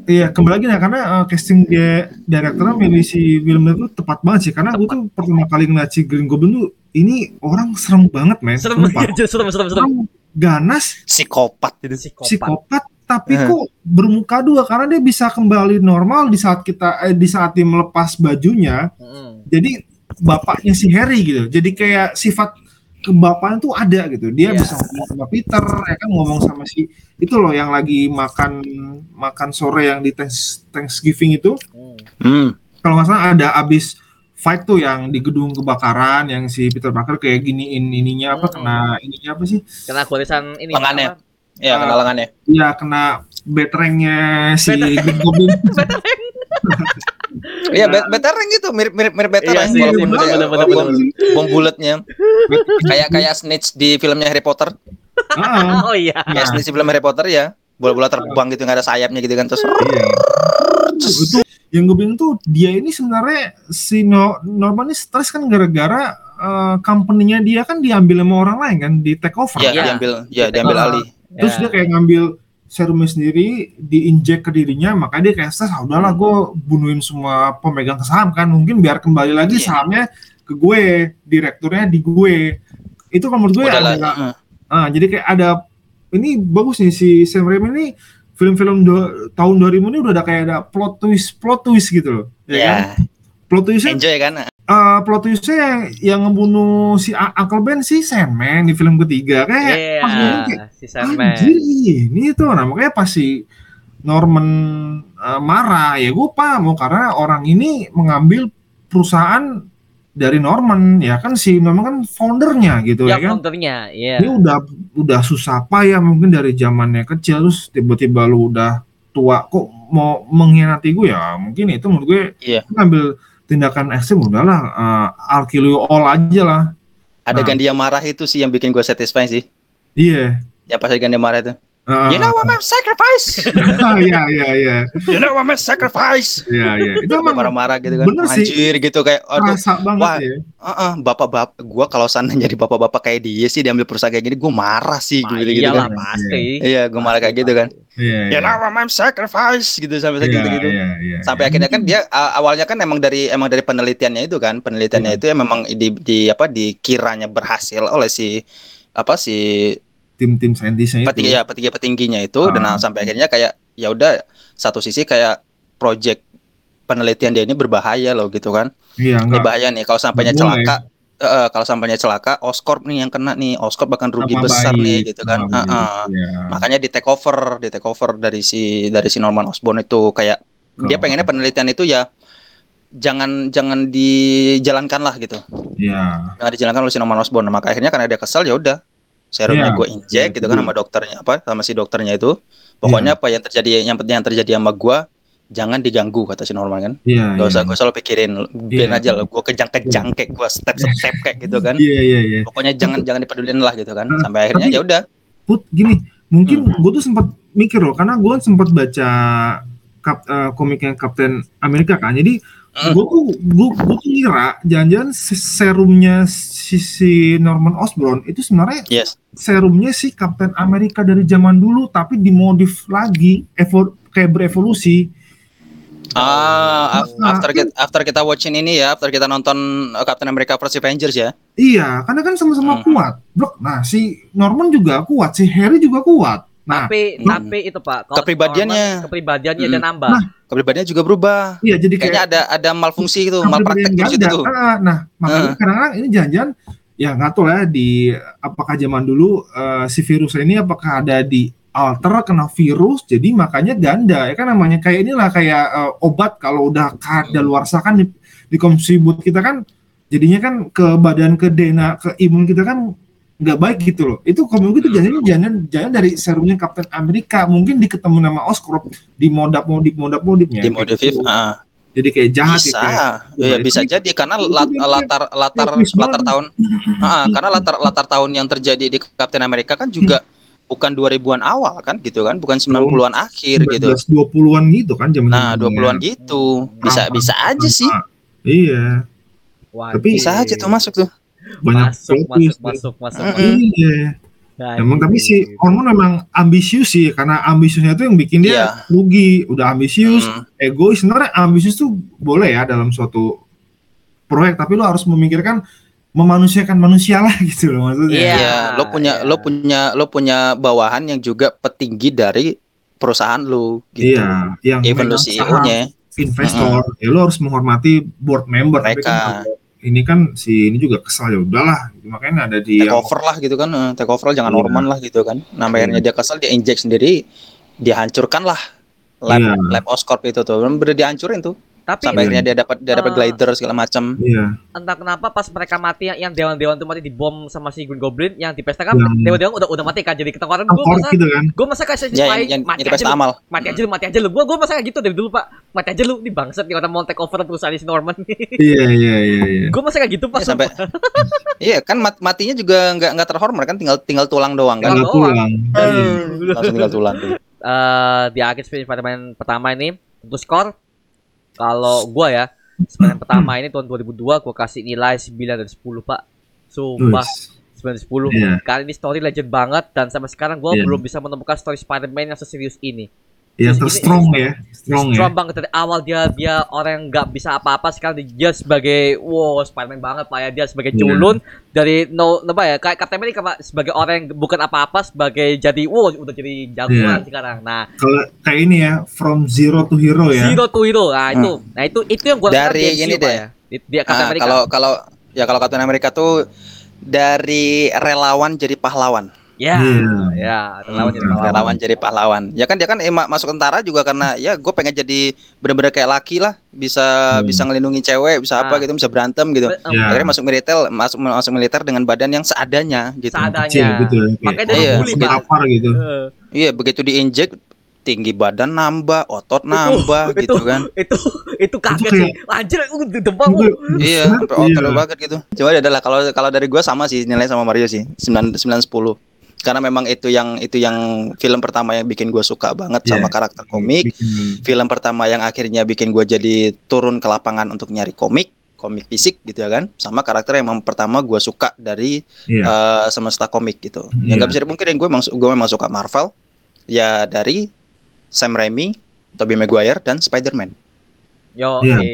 Iya, kembali lagi ya karena uh, casting dia direkturnya milih si Willem Dafoe tepat banget sih karena gue tuh pertama kali ngeliat si Green Goblin tuh ini orang serem banget men serem Sumpah. anjir [LAUGHS] serem serem serem Orang ganas psikopat itu psikopat psikopat tapi Eh. kok bermuka dua karena dia bisa kembali normal di saat kita eh, di saat dia melepas bajunya Mm. jadi bapaknya si Harry gitu jadi kayak sifat kebapaan tuh ada gitu dia Iya. bisa ngomong sama Peter ya kan ngomong sama si itu loh yang lagi makan makan sore yang di Thanks- Thanksgiving itu Mm. kalau nggak salah ada abis fight tuh yang di gedung kebakaran yang si Peter Parker kayak giniin ininya apa Hmm. kena ininya apa sih kena gorisan ini Lengannya. apa? ya Ah. kenalangannya ya kena betrengnya si. Green Goblin [LAUGHS] [LAUGHS] iya bet- betereng gitu mirip mirip mirip betereng Iya sih, bener, bener, bener, bom bulatnya kayak kayak Snitch di filmnya Harry Potter Ah, [LAUGHS] oh iya kayak. Snitch di film Harry Potter ya bola-bola terbang gitu nggak ada sayapnya gitu kan terus iya. Itu yang gue bingung tuh dia ini sebenarnya si no, Norman ini stres kan gara-gara eh, company-nya dia kan diambil sama orang lain kan di take over ya Iya. diambil ya diambil Ah. alih terus Ya. dia kayak ngambil serumnya sendiri diinjek ke dirinya makanya dia kayak stres ah udahlah gue bunuhin semua pemegang saham kan mungkin biar kembali lagi Iya. sahamnya ke gue direkturnya di gue itu kalau menurut gue ada heeh. ah, jadi kayak ada ini bagus nih si Sam Raimi ini film-film do- tahun 2000 ini udah ada kayak ada plot twist plot twist gitu loh ya kan? ya plot twistnya enjoy kan eh, plot twistnya yang, yang ngebunuh si Uncle Ben si Sandman di film ketiga kayak Iya, pas kayak si Sandman. ini tuh nah makanya pas si Norman eh, marah ya gue paham oh, karena orang ini mengambil perusahaan dari Norman ya kan si Norman kan foundernya gitu Ya, ya, kan foundernya, iya. dia udah udah susah payah mungkin dari zamannya kecil terus tiba-tiba lu udah tua kok mau mengkhianati gue ya mungkin itu menurut gue Iya. ngambil tindakan ekstrim udahlah uh, kill you all aja lah Adegan dia marah itu sih yang bikin gue satisfying sih. iya Ya pas adegan dia marah itu. Uh, You know what I'm sacrifice. [LAUGHS] iya iya iya you know what I'm sacrifice. iya iya itu emang marah-marah gitu kan. bener sih. Anjir gitu kayak aduh. rasa banget Wah. ya Heeh, bapak-bapak gua kalau sana [LAUGHS] jadi bapak-bapak kayak dia sih diambil perusahaan kayak gini gua marah sih Nah, gitu, gitu iyalah kan. pasti. Iya, gua marah kayak gitu kan. iya You know what I'm sacrifice gitu sampai iya segitu gitu. iya iya Sampai akhirnya kan dia awalnya kan emang dari emang dari penelitiannya itu kan, penelitiannya Iya. itu ya memang di, di apa dikiranya berhasil oleh si apa si tim-tim saintisnya itu petinggi ya petinggi petingginya itu dan Ah. nah, sampai akhirnya kayak ya udah satu sisi kayak project penelitian dia ini berbahaya loh gitu kan. iya Ini enggak bahaya nih kalau sampainya celaka eh, kalau sampainya celaka Oscorp nih yang kena nih Oscorp bahkan rugi Nama besar baik, nih gitu kan nama baik, Heeh. iya. makanya di take over di take over dari si dari si Norman Osborn itu kayak dia Oh. pengennya penelitian itu ya jangan jangan dijalankan lah gitu iya jangan dijalankan oleh si Norman Osborn Nah, maka akhirnya karena dia kesal ya udah serumnya Iya. gue injek gitu kan sama dokternya apa sama si dokternya itu pokoknya Iya. apa yang terjadi yang penting yang terjadi sama gue jangan diganggu kata si Norman kan iya gak usah iya. usah lo pikirin biarin Iya. aja lo gue kejang-kejang kayak gue step-step kayak gitu kan iya iya iya pokoknya jangan jangan dipedulin lah gitu kan sampai akhirnya ya udah put gini mungkin Hmm. gue tuh sempat mikir loh karena gue sempat baca kap, eh, komiknya Kapten Amerika kan jadi. Gue tuh gue gue tuh ngira jangan-jangan se- serumnya si, si Norman Osborn itu sebenarnya yes. serumnya si Kapten Amerika dari zaman dulu tapi dimodif lagi evo, kayak berevolusi. Ah Nah, after kita after kita watching ini ya after kita nonton uh, Captain America vs Avengers ya. Iya karena kan sama-sama Hmm. kuat. Bro nah si Norman juga kuat si Harry juga kuat nah Tapi Hmm. tapi itu Pak, kalau Kepribadiannya. Kepribadiannya Hmm. dan nambah. Nah, kepribadiannya juga berubah iya jadi kayak kayaknya ada ada malfungsi itu malpraktek yang terus itu ganda. tuh Ah, nah, makanya Ah. kadang-kadang ini jangan-jangan ya nggak tahu ya di apakah zaman dulu eh, si virus ini apakah ada di alter kena virus jadi makanya ganda ya kan namanya kayak inilah kayak eh, obat kalau udah kadaluarsa kan di, dikonsumsi buat kita kan jadinya kan ke badan ke DNA ke imun kita kan nggak baik gitu loh. Itu kalau mungkin itu jangan jangan jangan dari serumnya Kapten Amerika mungkin diketemu nama Oscorp di modap modif modap modifnya di modifif ah. Jadi kayak jahat bisa. ya, kayak- ya bisa itu- jadi karena itu lat- latar latar Bagus latar tahun. [LAUGHS] Ah, karena latar latar tahun yang terjadi di Captain America kan juga bukan 2000-an awal kan gitu kan? Bukan 90-an akhir gitu. 1920-an gitu kan zaman nah 20-an gitu. Bisa bisa aja sih. Iya, Wah, Tapi- bisa aja tuh masuk tuh banyak masuk, masuk, masuk, masuk, Mm-mm. masuk. Iya. Nah, Emang tapi si. Ormond memang ambisius sih karena ambisiusnya tuh yang bikin dia Iya. rugi. Udah ambisius, Hmm. egois. Sebenarnya ambisius tuh boleh ya dalam suatu proyek, tapi lo harus memikirkan memanusiakan manusia lah [LAUGHS] gitu loh maksudnya. Iya. Iya, lo punya iya. lo punya lo punya bawahan yang juga petinggi dari perusahaan lo gitu. Iya, yang Even lo megang saham, CEO-nya. investor, ya lo harus menghormati board member. Tapi Mereka. kan kalau ini kan si ini juga kesal ya udahlah, gitu. makanya ada di Take yang- over lah gitu kan. eh, Take over lah jangan Iya. Norman lah gitu kan. Nah, akhirnya dia kesel dia injek sendiri dihancurkan lah lab Iya. lab Oscorp itu tuh. Bener dihancurin tuh. Tapi Sampai akhirnya dia dapat dia dapat Eh, glider segala macam. Iya. entah kenapa pas mereka mati yang, yang dewan-dewan itu mati dibom sama si Green Goblin yang di pesta kan Yang- dewan-dewan udah udah mati kan jadi ketawaran gue masa gitu kan. gue masa kayak Ya, yang, satisfy yang, mati yang di aja pesta lu amal. mati aja lu mati aja lu gue gue masa kayak gitu dari dulu pak mati aja lu nih bangsat nih orang mau take over perusahaan si Norman [LAUGHS] Iya iya iya iya. gue masa kayak gitu pas Ya, sampai [LAUGHS] Iya, kan mat- matinya juga nggak nggak terhormat kan tinggal tinggal tulang doang kan. Tinggal. Iya. Langsung tinggal tulang eh di akhir Spider-Man pertama ini untuk skor kalau gua ya Spider-Man pertama ini tahun 2002 gua kasih nilai 9 dari 10 pak sumpah Wis. 9 dari 10 Iya. karena ini story legend banget dan sampai sekarang gua Iya. belum bisa menemukan story Spider-Man yang seserius ini Yang Terus terstrong ini- ya, strong ya. strong banget dari awal dia dia orang yang nggak bisa apa-apa sekarang dia sebagai wow Spider-Man banget pak ya dia sebagai culun dari no apa ya kayak Captain America pak sebagai orang yang bukan apa-apa sebagai jadi wow udah jadi jagoan Iya. sekarang nah Kalau kayak ini ya, from zero to hero ya. Zero to hero. Nah, itu. Nah, itu itu yang gua Dari di MCU, ini deh. ya. Di, di Captain Ah, America. kalau kalau ya kalau Captain America tuh dari relawan jadi pahlawan. Ya, Iya. ya, relawan jadi Hmm, pahlawan. Relawan jadi pahlawan. Ya kan dia kan eh, ma- masuk tentara juga karena ya gue pengen jadi bener-bener kayak laki lah, bisa Hmm. bisa ngelindungi cewek, bisa apa Ah. gitu, bisa berantem gitu. Be- em, Ya. Akhirnya masuk militer, masuk masuk militer dengan badan yang seadanya gitu. Seadanya. Kecil gitu ya. Makanya bully, mau Pak. lapar gitu. Eh, Iya, begitu diinjek tinggi badan nambah, otot nambah itu, gitu kan. Itu itu kaget Itu sih. Anjir, uh, demam. uh. Iya, sampai otot Iya. banget gitu. Coba ya adalah kalau kalau dari gua sama sih nilai sama Mario sih. 9 9 10. Karena memang itu yang itu yang film pertama yang bikin gua suka banget Iya. sama karakter komik. Bikin- Film pertama yang akhirnya bikin gua jadi turun ke lapangan untuk nyari komik, komik fisik gitu ya kan. Sama karakter yang memang pertama gua suka dari Iya. eh, semesta komik gitu. Iya. Yang nggak bisa dipungkirin gue memang gue memang suka Marvel. Ya dari Sam Raimi, Tobey Maguire dan Spider-Man. Yo, Iya. ya, Iya,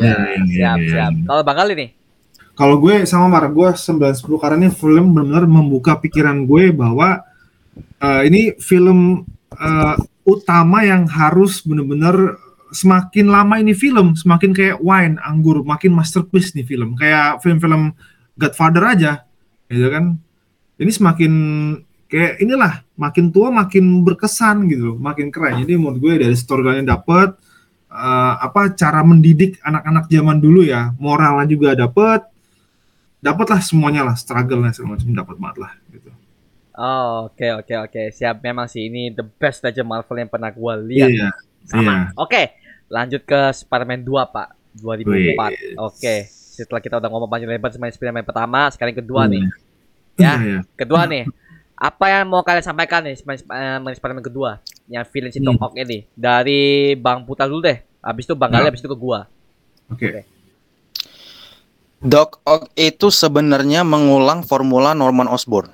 iya, siap, iya, siap. iya. Kalau Bang Gali nih, Kalau gue sama Mar, gue 9-10 karena ini film benar-benar membuka pikiran gue bahwa eh, ini film eh, utama yang harus benar-benar semakin lama ini film, semakin kayak wine, anggur, makin masterpiece nih film. Kayak film-film Godfather aja, gitu kan. Ini semakin kayak inilah, makin tua makin berkesan gitu, makin keren. Jadi menurut gue dari storyline dapet, eh, apa cara mendidik anak-anak zaman dulu ya, moralnya juga dapet, dapatlah semuanya lah struggle-nya segala macam dapat banget lah gitu. Oh, oke oke oke, siap. Memang sih ini the best aja Marvel yang pernah gua lihat. Iya. Sama. iya. Oke, lanjut ke Spider-Man 2, Pak. 2004. Oke. Setelah kita udah ngomong panjang lebar sama Spider-Man pertama, sekarang kedua nih. [LAUGHS] Ya. Iya, iya. Kedua nih. Apa yang mau kalian sampaikan nih Sp- eh, Spider-Man kedua? Yang villain si Hmm. Ock ini. Dari Bang Putra dulu deh. Habis itu Bang Gali, Ya. habis itu ke gua. Oke. Doc Ock itu sebenarnya mengulang formula Norman Osborn.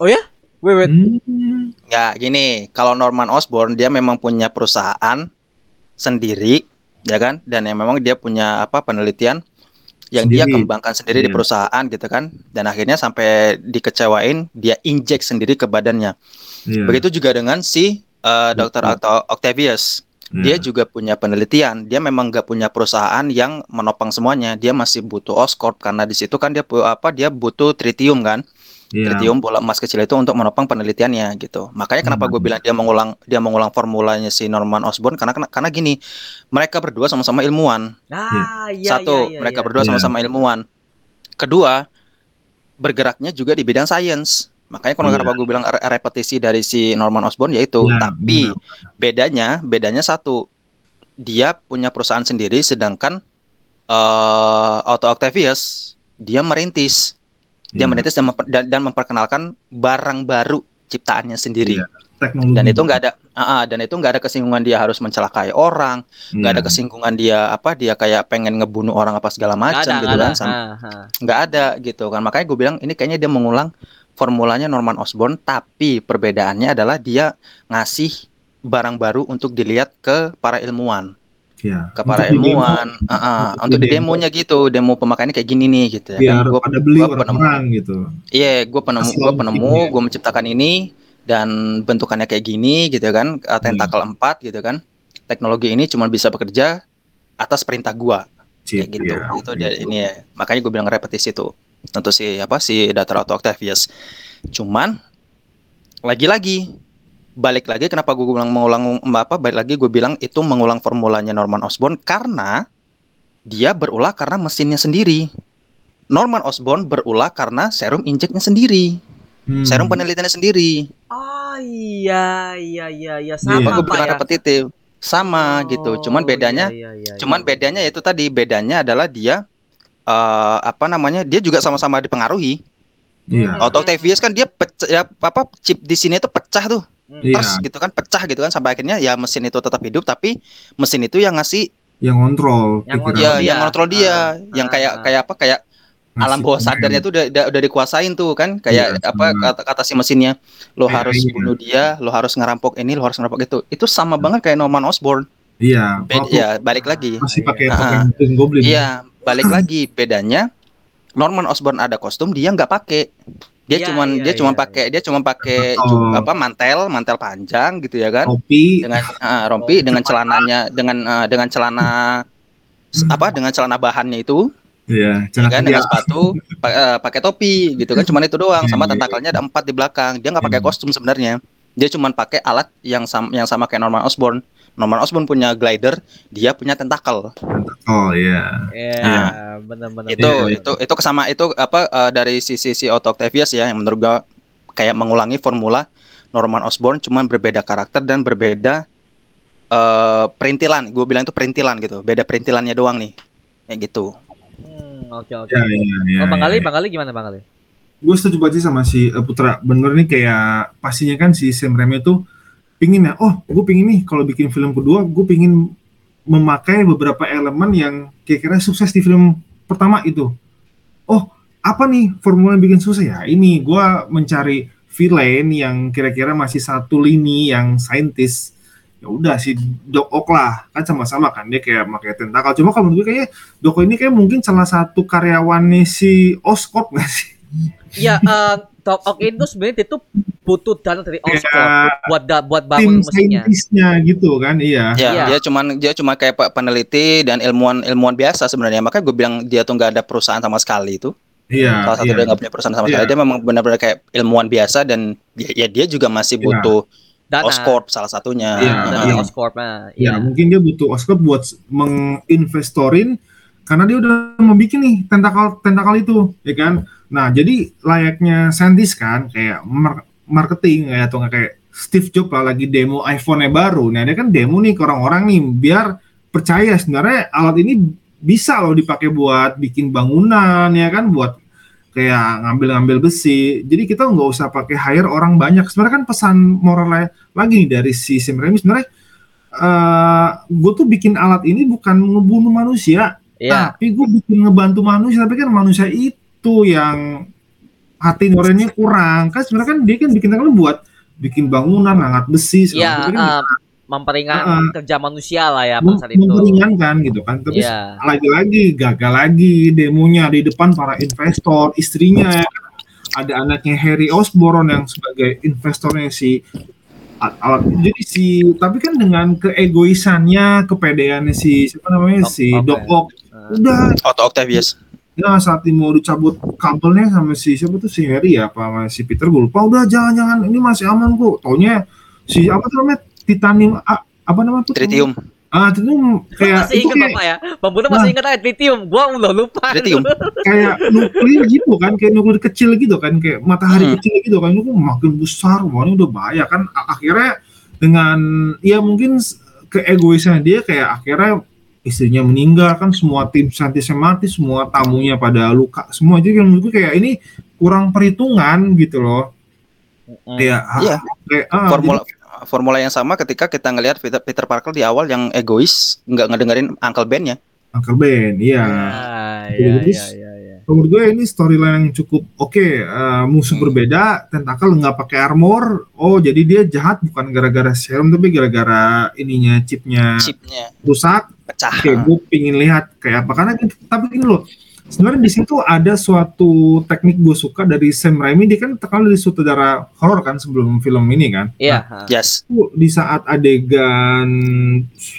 Oh ya? Wait, wait. Hmm. Ya gini, kalau Norman Osborn dia memang punya perusahaan sendiri, ya kan? Dan yang memang dia punya apa penelitian yang dia Sendiri. kembangkan sendiri di Iya. perusahaan gitu kan. Dan akhirnya sampai dikecewain, dia injek sendiri ke badannya. Iya. Begitu juga dengan si uh, Dr. Betul. Octavius. Dia juga punya penelitian. Dia memang nggak punya perusahaan yang menopang semuanya. Dia masih butuh Oscorp karena di situ kan dia apa dia butuh tritium kan. Iya. Tritium bola emas kecil itu untuk menopang penelitiannya gitu. Makanya kenapa Hmm. gue bilang dia mengulang dia mengulang formulanya si Norman Osborn karena karena, karena gini, mereka berdua sama-sama ilmuwan. Ah, iya Satu, iya, iya, mereka iya. berdua sama-sama ilmuwan. Kedua, bergeraknya juga di bidang sains. Makanya kalau Iya. kenapa gue bilang re- repetisi dari si Norman Osborn yaitu, Iya, tapi benar. bedanya bedanya satu, dia punya perusahaan sendiri sedangkan eh Otto Octavius dia merintis. Dia Iya. merintis dan, memper- dan, dan memperkenalkan barang baru ciptaannya sendiri. Iya. teknologi. Dan itu nggak ada ah, dan itu nggak ada kesinggungan dia harus mencelakai orang, nggak ada Iya. kesinggungan dia apa dia kayak pengen ngebunuh orang apa segala macam gitu nggak kan nggak ada gitu kan makanya gue bilang ini kayaknya dia mengulang formulanya Norman Osborn tapi perbedaannya adalah dia ngasih barang baru untuk dilihat ke para ilmuwan. Iya. ke para Untuk di demo, ilmuwan. Ah, ah, Untuk untuk di demonya gitu demo pemakaiannya kayak gini nih gitu ya. Biar Gua- pada beli gua penemu. orang-orang gitu. iya gue penemu gue penemu gue menciptakan ini dan bentukannya kayak gini gitu kan eh, tentakel empat gitu kan. Teknologi ini cuma bisa bekerja atas perintah gua. Kayak Cip, gitu iya. itu dia ini ya. Makanya gue bilang repetisi tuh tentu si apa si Dr. Otto Octavius cuman lagi-lagi balik lagi kenapa gue bilang mengulang apa balik lagi gue bilang itu mengulang formulanya Norman Osborn karena dia berulah karena mesinnya sendiri Norman Osborn berulah karena serum injeknya sendiri Hmm. serum penelitiannya sendiri Oh iya iya iya iya Iya. apa sama gue bilang ya. repetitif sama gitu cuman Oh, bedanya iya, iya, iya, Cuman iya. bedanya itu tadi bedanya adalah dia eh apa namanya dia juga sama-sama dipengaruhi. Iya. Otto Octavius kan dia pecah ya apa chip di sini itu pecah tuh. Iya. terus gitu kan pecah gitu kan sampai akhirnya ya mesin itu tetap hidup tapi mesin itu yang ngasih Yang kontrol. Yang kontrol ya dia. yang kontrol dia, Ah, yang kayak ah. kayak apa kayak Ngasih alam bawah sadarnya tuh udah, udah udah dikuasain tuh kan kayak Iya, apa kata, kata si mesinnya lo Iya, harus iya. bunuh dia, lo harus ngerampok ini, lo harus ngerampok itu. Itu sama banget kayak Norman Osborn. Iya. Waktu ya balik lagi. masih pakai pakai. Green Goblin. Iya, balik lagi bedanya Norman Osborn ada kostum dia nggak pakai. Dia Iya, cuman iya, dia cuman iya, pakai dia cuman pakai Oh. apa mantel, mantel panjang gitu ya kan. Topi. Dengan ah, rompi dengan celananya dengan ah, dengan celana apa dengan celana bahannya itu Iya. ya Celana kan dengan sepatu pa- eh, pakai topi gitu kan cuman itu doang sama Iya. tentakelnya ada empat di belakang dia nggak pakai kostum sebenarnya dia cuman pakai alat yang sama yang sama kayak Norman Osborn Norman Osborn punya glider dia punya tentakel Oh iya. Iya, benar-benar. itu Iya, iya. itu itu kesama itu apa eh, dari sisi si Otto Octavius ya yang menurut gua kayak mengulangi formula Norman Osborn cuman berbeda karakter dan berbeda eh perintilan. Gue bilang itu perintilan gitu. Beda perintilannya doang nih. Kayak gitu. Hmm, oke oke. Ya, ya, ya, Oh, Bang ya, Ali, ya. Bang Ali gimana Bang Ali? gue setuju banget sih sama si eh, Putra bener nih kayak pastinya kan si Sam Raimi tuh pingin ya oh gue pingin nih kalau bikin film kedua gue pingin memakai beberapa elemen yang kira-kira sukses di film pertama itu. Oh apa nih formula yang bikin sukses? Ya ini gue mencari villain yang kira-kira masih satu lini yang saintis. Ya udah si Doc Ock lah kan sama-sama kan dia kayak pakai tentakel. Cuma kalau menurut gue kayaknya Doc ini kayak mungkin salah satu karyawannya si Oscorp nggak sih? Ya, eh Doc Ock itu sebenarnya dia tuh butuh dana dari Oscorp Kayak buat da- buat bangun mesinnya. gitu kan iya Ya, Iya. dia cuman dia cuma kayak pe- peneliti dan ilmuwan ilmuwan biasa sebenarnya. Makanya gue bilang dia tuh nggak ada perusahaan sama sekali itu. iya Salah satu iya dia nggak punya perusahaan sama Iya. sekali. Dia memang benar-benar kayak ilmuwan biasa dan ya, ya dia juga masih Iya. butuh Dana. Oscorp salah satunya. Iya, Dana iya. Oscorp. Nah, ya iya. mungkin dia butuh Oscar buat menginvestorin karena dia udah membuat nih tentakel tentakel itu ya kan nah jadi layaknya saintis kan kayak mar- marketing ya atau kayak Steve Jobs lah lagi demo iPhone-nya baru nah dia kan demo nih ke orang-orang nih biar percaya sebenarnya alat ini bisa loh dipakai buat bikin bangunan ya kan buat kayak ngambil-ngambil besi. Jadi kita nggak usah pakai hire orang banyak. Sebenarnya kan pesan moralnya lagi nih dari si Sam Raimi sebenarnya eh gue tuh bikin alat ini bukan ngebunuh manusia, Iya. tapi gue bikin ngebantu manusia. Tapi kan manusia itu yang hati nuraninya kurang. Kan sebenarnya kan dia kan bikin kan buat bikin bangunan, ngangkat besi, segala macam. Kan eh, memperingan Heeh. kerja manusia lah ya mem- saat itu. memperingankan gitu kan. Tapi Iya. lagi-lagi gagal lagi demonya di depan para investor istrinya ada anaknya Harry Osborn yang sebagai investornya si alat jadi si tapi kan dengan keegoisannya kepedeannya si siapa namanya Doc si Doc ya. Ock udah Otto Octavius. Ya saat ini mau dicabut kabelnya sama si siapa tuh si Harry ya apa sama si Peter gue lupa udah jangan-jangan ini masih aman kok taunya si apa tuh namanya titanium a- apa namanya tuh Tritium. ah tritium kayak masih itu ingat kayak- Bapak ya? Bang Bunda masih ingat aja tritium. Gua udah lupa. Tritium. [LAUGHS] kayak nuklir gitu kan kayak nuklir kecil gitu kan kayak matahari Hmm. kecil gitu kan itu makin besar wah ini udah bahaya kan akhirnya dengan ya mungkin s- keegoisan dia kayak akhirnya istrinya meninggal kan semua tim saintisnya mati semua tamunya pada luka semua jadi menurutku kayak ini kurang perhitungan gitu loh Mm. ah, Iya. kayak ah, Formula formula yang sama ketika kita ngelihat Peter, Peter Parker di awal yang egois, nggak ngedengerin Uncle Ben-nya. jadi Uncle Ben iya Ah, Jadi iya, terus- iya, iya, iya. Menurut gue ini storyline yang cukup oke eh, musuh Hmm. berbeda tentakel nggak pakai armor oh jadi dia jahat bukan gara-gara serum tapi gara-gara ininya chipnya Chipnya rusak pecah. oke gue pingin lihat kayak apa karena tapi gini loh sebenarnya di situ ada suatu teknik gue suka dari Sam Raimi dia kan terkenal dari sutradara horor kan sebelum film ini kan Iya. Nah, ha. Yes. tuh di saat adegan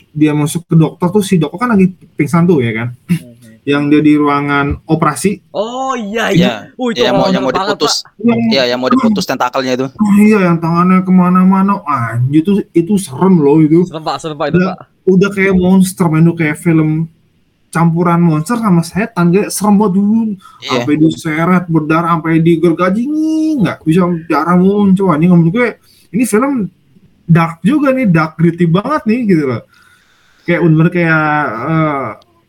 dia masuk ke dokter tuh si dokter kan lagi pingsan tuh ya kan Mhm. Yang dia di ruangan operasi Oh iya Iya. iya. Oh, itu Ya, yang mau yang mau diputus. yang Ya, yang mau diputus tentakelnya itu. Oh iya yang tangannya ke mana-mana anjir itu itu serem loh itu. Serem Pak, serem Pak itu Udah. Pak. udah kayak monster men udah kayak film campuran monster sama setan kayak serem banget dulu Iya. sampai diseret berdarah sampai digergaji nggak bisa darah muncul ini ngomong gue ini film dark juga nih dark gritty banget nih gitu loh kayak bener kayak eh,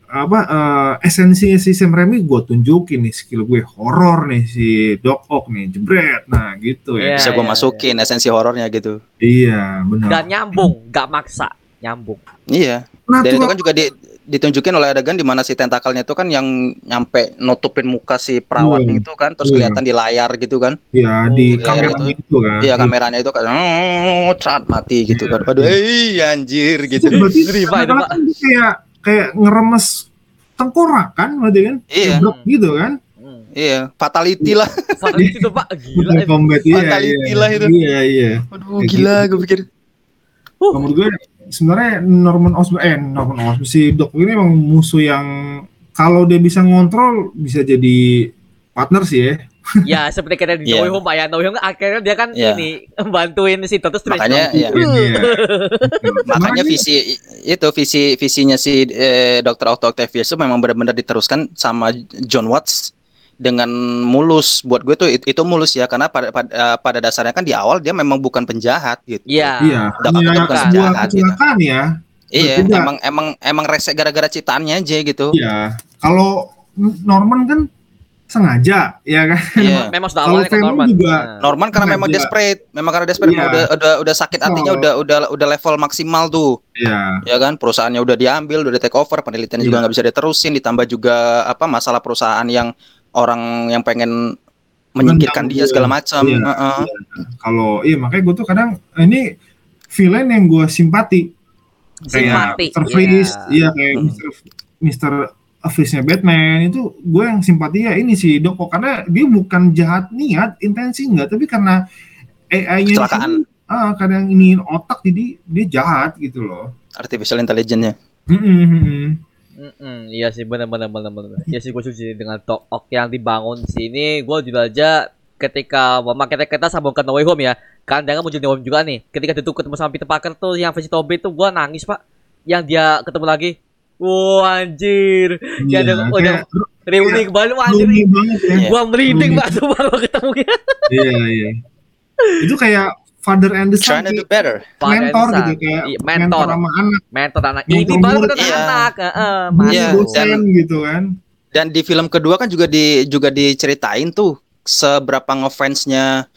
apa eh, esensinya si Sam Raimi gue tunjukin nih skill gue horor nih si Doc Ock nih jebret nah gitu ya Iya, Bisa gue iya, masukin esensi horornya gitu. Iya, benar. Dan nyambung, nggak maksa, nyambung. Iya. Nah, Dan itu kan juga di, ditunjukin oleh adegan di mana si tentakelnya itu kan yang nyampe nutupin muka si perawat Iya. itu kan terus Iya. kelihatan di layar gitu kan. ya Oh, di iya, kamera itu. itu kan. Iya kameranya itu kan oh, cat mati gitu Iya. kan. Aduh, eh anjir gitu. Itu, Pak. kan kayak kayak ngeremes tengkorakan berarti kan? Iya. Ngebrok gitu kan? Hmm. Iya, fatality lah. Padahal itu Pak [LAUGHS] gila. Itu. combat iya, Fatality iya. lah itu. Iya, iya. Aduh, Kayak gila gue pikir. Uh. Menurut gue sebenarnya Norman Osborn eh Norman Osborn si Doc ini emang musuh yang kalau dia bisa ngontrol bisa jadi partner sih ya. Ya seperti kita di. No Way Home Pak ya. No Way Home akhirnya dia kan Iya. ini bantuin si Doctor Strange. Makanya. Iya. [LAUGHS] Makanya visi itu visi visinya si eh, Dr. Otto Octavius itu memang benar-benar diteruskan sama John Watts dengan mulus buat gue tuh it- itu mulus ya karena pada pada, eh, pada dasarnya kan di awal dia memang bukan penjahat gitu. Iya. Iya, bukan sebuah jahat, gitu. ya. Iya, Betul. emang emang emang resek gara-gara ciptaannya aja gitu. Iya. Kalau Norman kan sengaja, ya kan? Iya. [LAUGHS] Memang sudah awalnya kan Norman. juga Nah. Norman karena memang desperate, memang karena desperate Iya. udah udah udah sakit hatinya Kalau- udah udah udah level maksimal tuh. Iya. ya kan perusahaannya udah diambil udah di take over penelitiannya juga Iya. nggak bisa diterusin ditambah juga apa masalah perusahaan yang orang yang pengen menyingkirkan dia segala macam Iya. Heeh. Kalau iya makanya gue tuh kadang ini villain yang gue simpati. Simpati, Kayak Mr. Freeze, iya. iya kayak Hmm. Mr. Freeze-nya Batman itu gue yang simpati ya ini sih Doko karena dia bukan jahat niat intensi enggak tapi karena AI-nya Kecelakaan. ah kadang ini otak jadi dia jahat gitu loh. artificial intelligence-nya Mm-mm. Mm-mm, iya sih benar benar benar benar. Iya sih gue setuju dengan Tok yang dibangun di sini. Gue juga aja ketika mama kita kita sambungkan No Way Home ya. Kan dia kan muncul di No Way Home juga nih. Ketika itu ketemu sama Peter Parker tuh yang versi Tobey tuh gue nangis pak. Yang dia ketemu lagi. Wah anjir. Ya, Iya, ada- udah reuni kembali wah anjir. banget ya. Iya. Gua merinding pak tuh baru ketemu dia. Iya iya. Itu kayak father and the son trying to do kayak better mentor gitu kayak Iya, mentor mentor. sama anak, Mentor anak. Mentor Ini baru mentor Iya. anak. Heeh, Iya, dosen dan- gitu kan. dan di film kedua kan juga di juga diceritain tuh seberapa ngefans-nya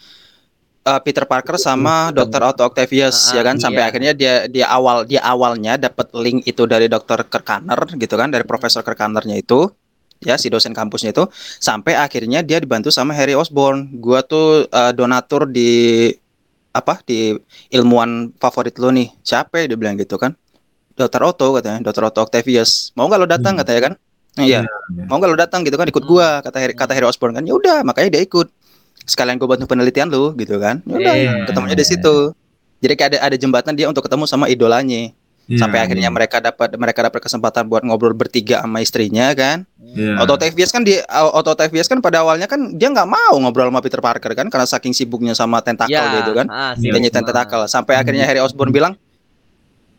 uh, Peter Parker sama Dr. Otto Octavius Ah, ya kan sampai iya. akhirnya dia dia awal dia awalnya dapat link itu dari Dr. Kirkaner gitu kan dari Profesor Kirkanernya itu ya si dosen kampusnya itu sampai akhirnya dia dibantu sama Harry Osborn. Gua tuh uh, donatur di apa di ilmuwan favorit lo nih. Siapa dia bilang gitu kan? Dr. Otto katanya, Dr. Otto Octavius. Mau nggak lo datang Hmm. katanya kan? Iya. iya. Mau nggak lo datang gitu kan ikut gua kata Harry, kata Harry Osborn kan. Ya udah, makanya dia ikut. Sekalian gua bantu penelitian lu gitu kan. Ya udah, Iya. ketemunya di situ. Jadi kayak ada ada jembatan dia untuk ketemu sama idolanya. Iya, Sampai akhirnya mereka dapat mereka dapat kesempatan buat ngobrol bertiga sama istrinya kan. Iya. Otto Octavius kan di Otto Octavius kan pada awalnya kan dia nggak mau ngobrol sama Peter Parker kan karena saking sibuknya sama tentakel Ya, gitu kan. ah, Iya. Osman. tentakel sampai Hmm. akhirnya Harry Osborn bilang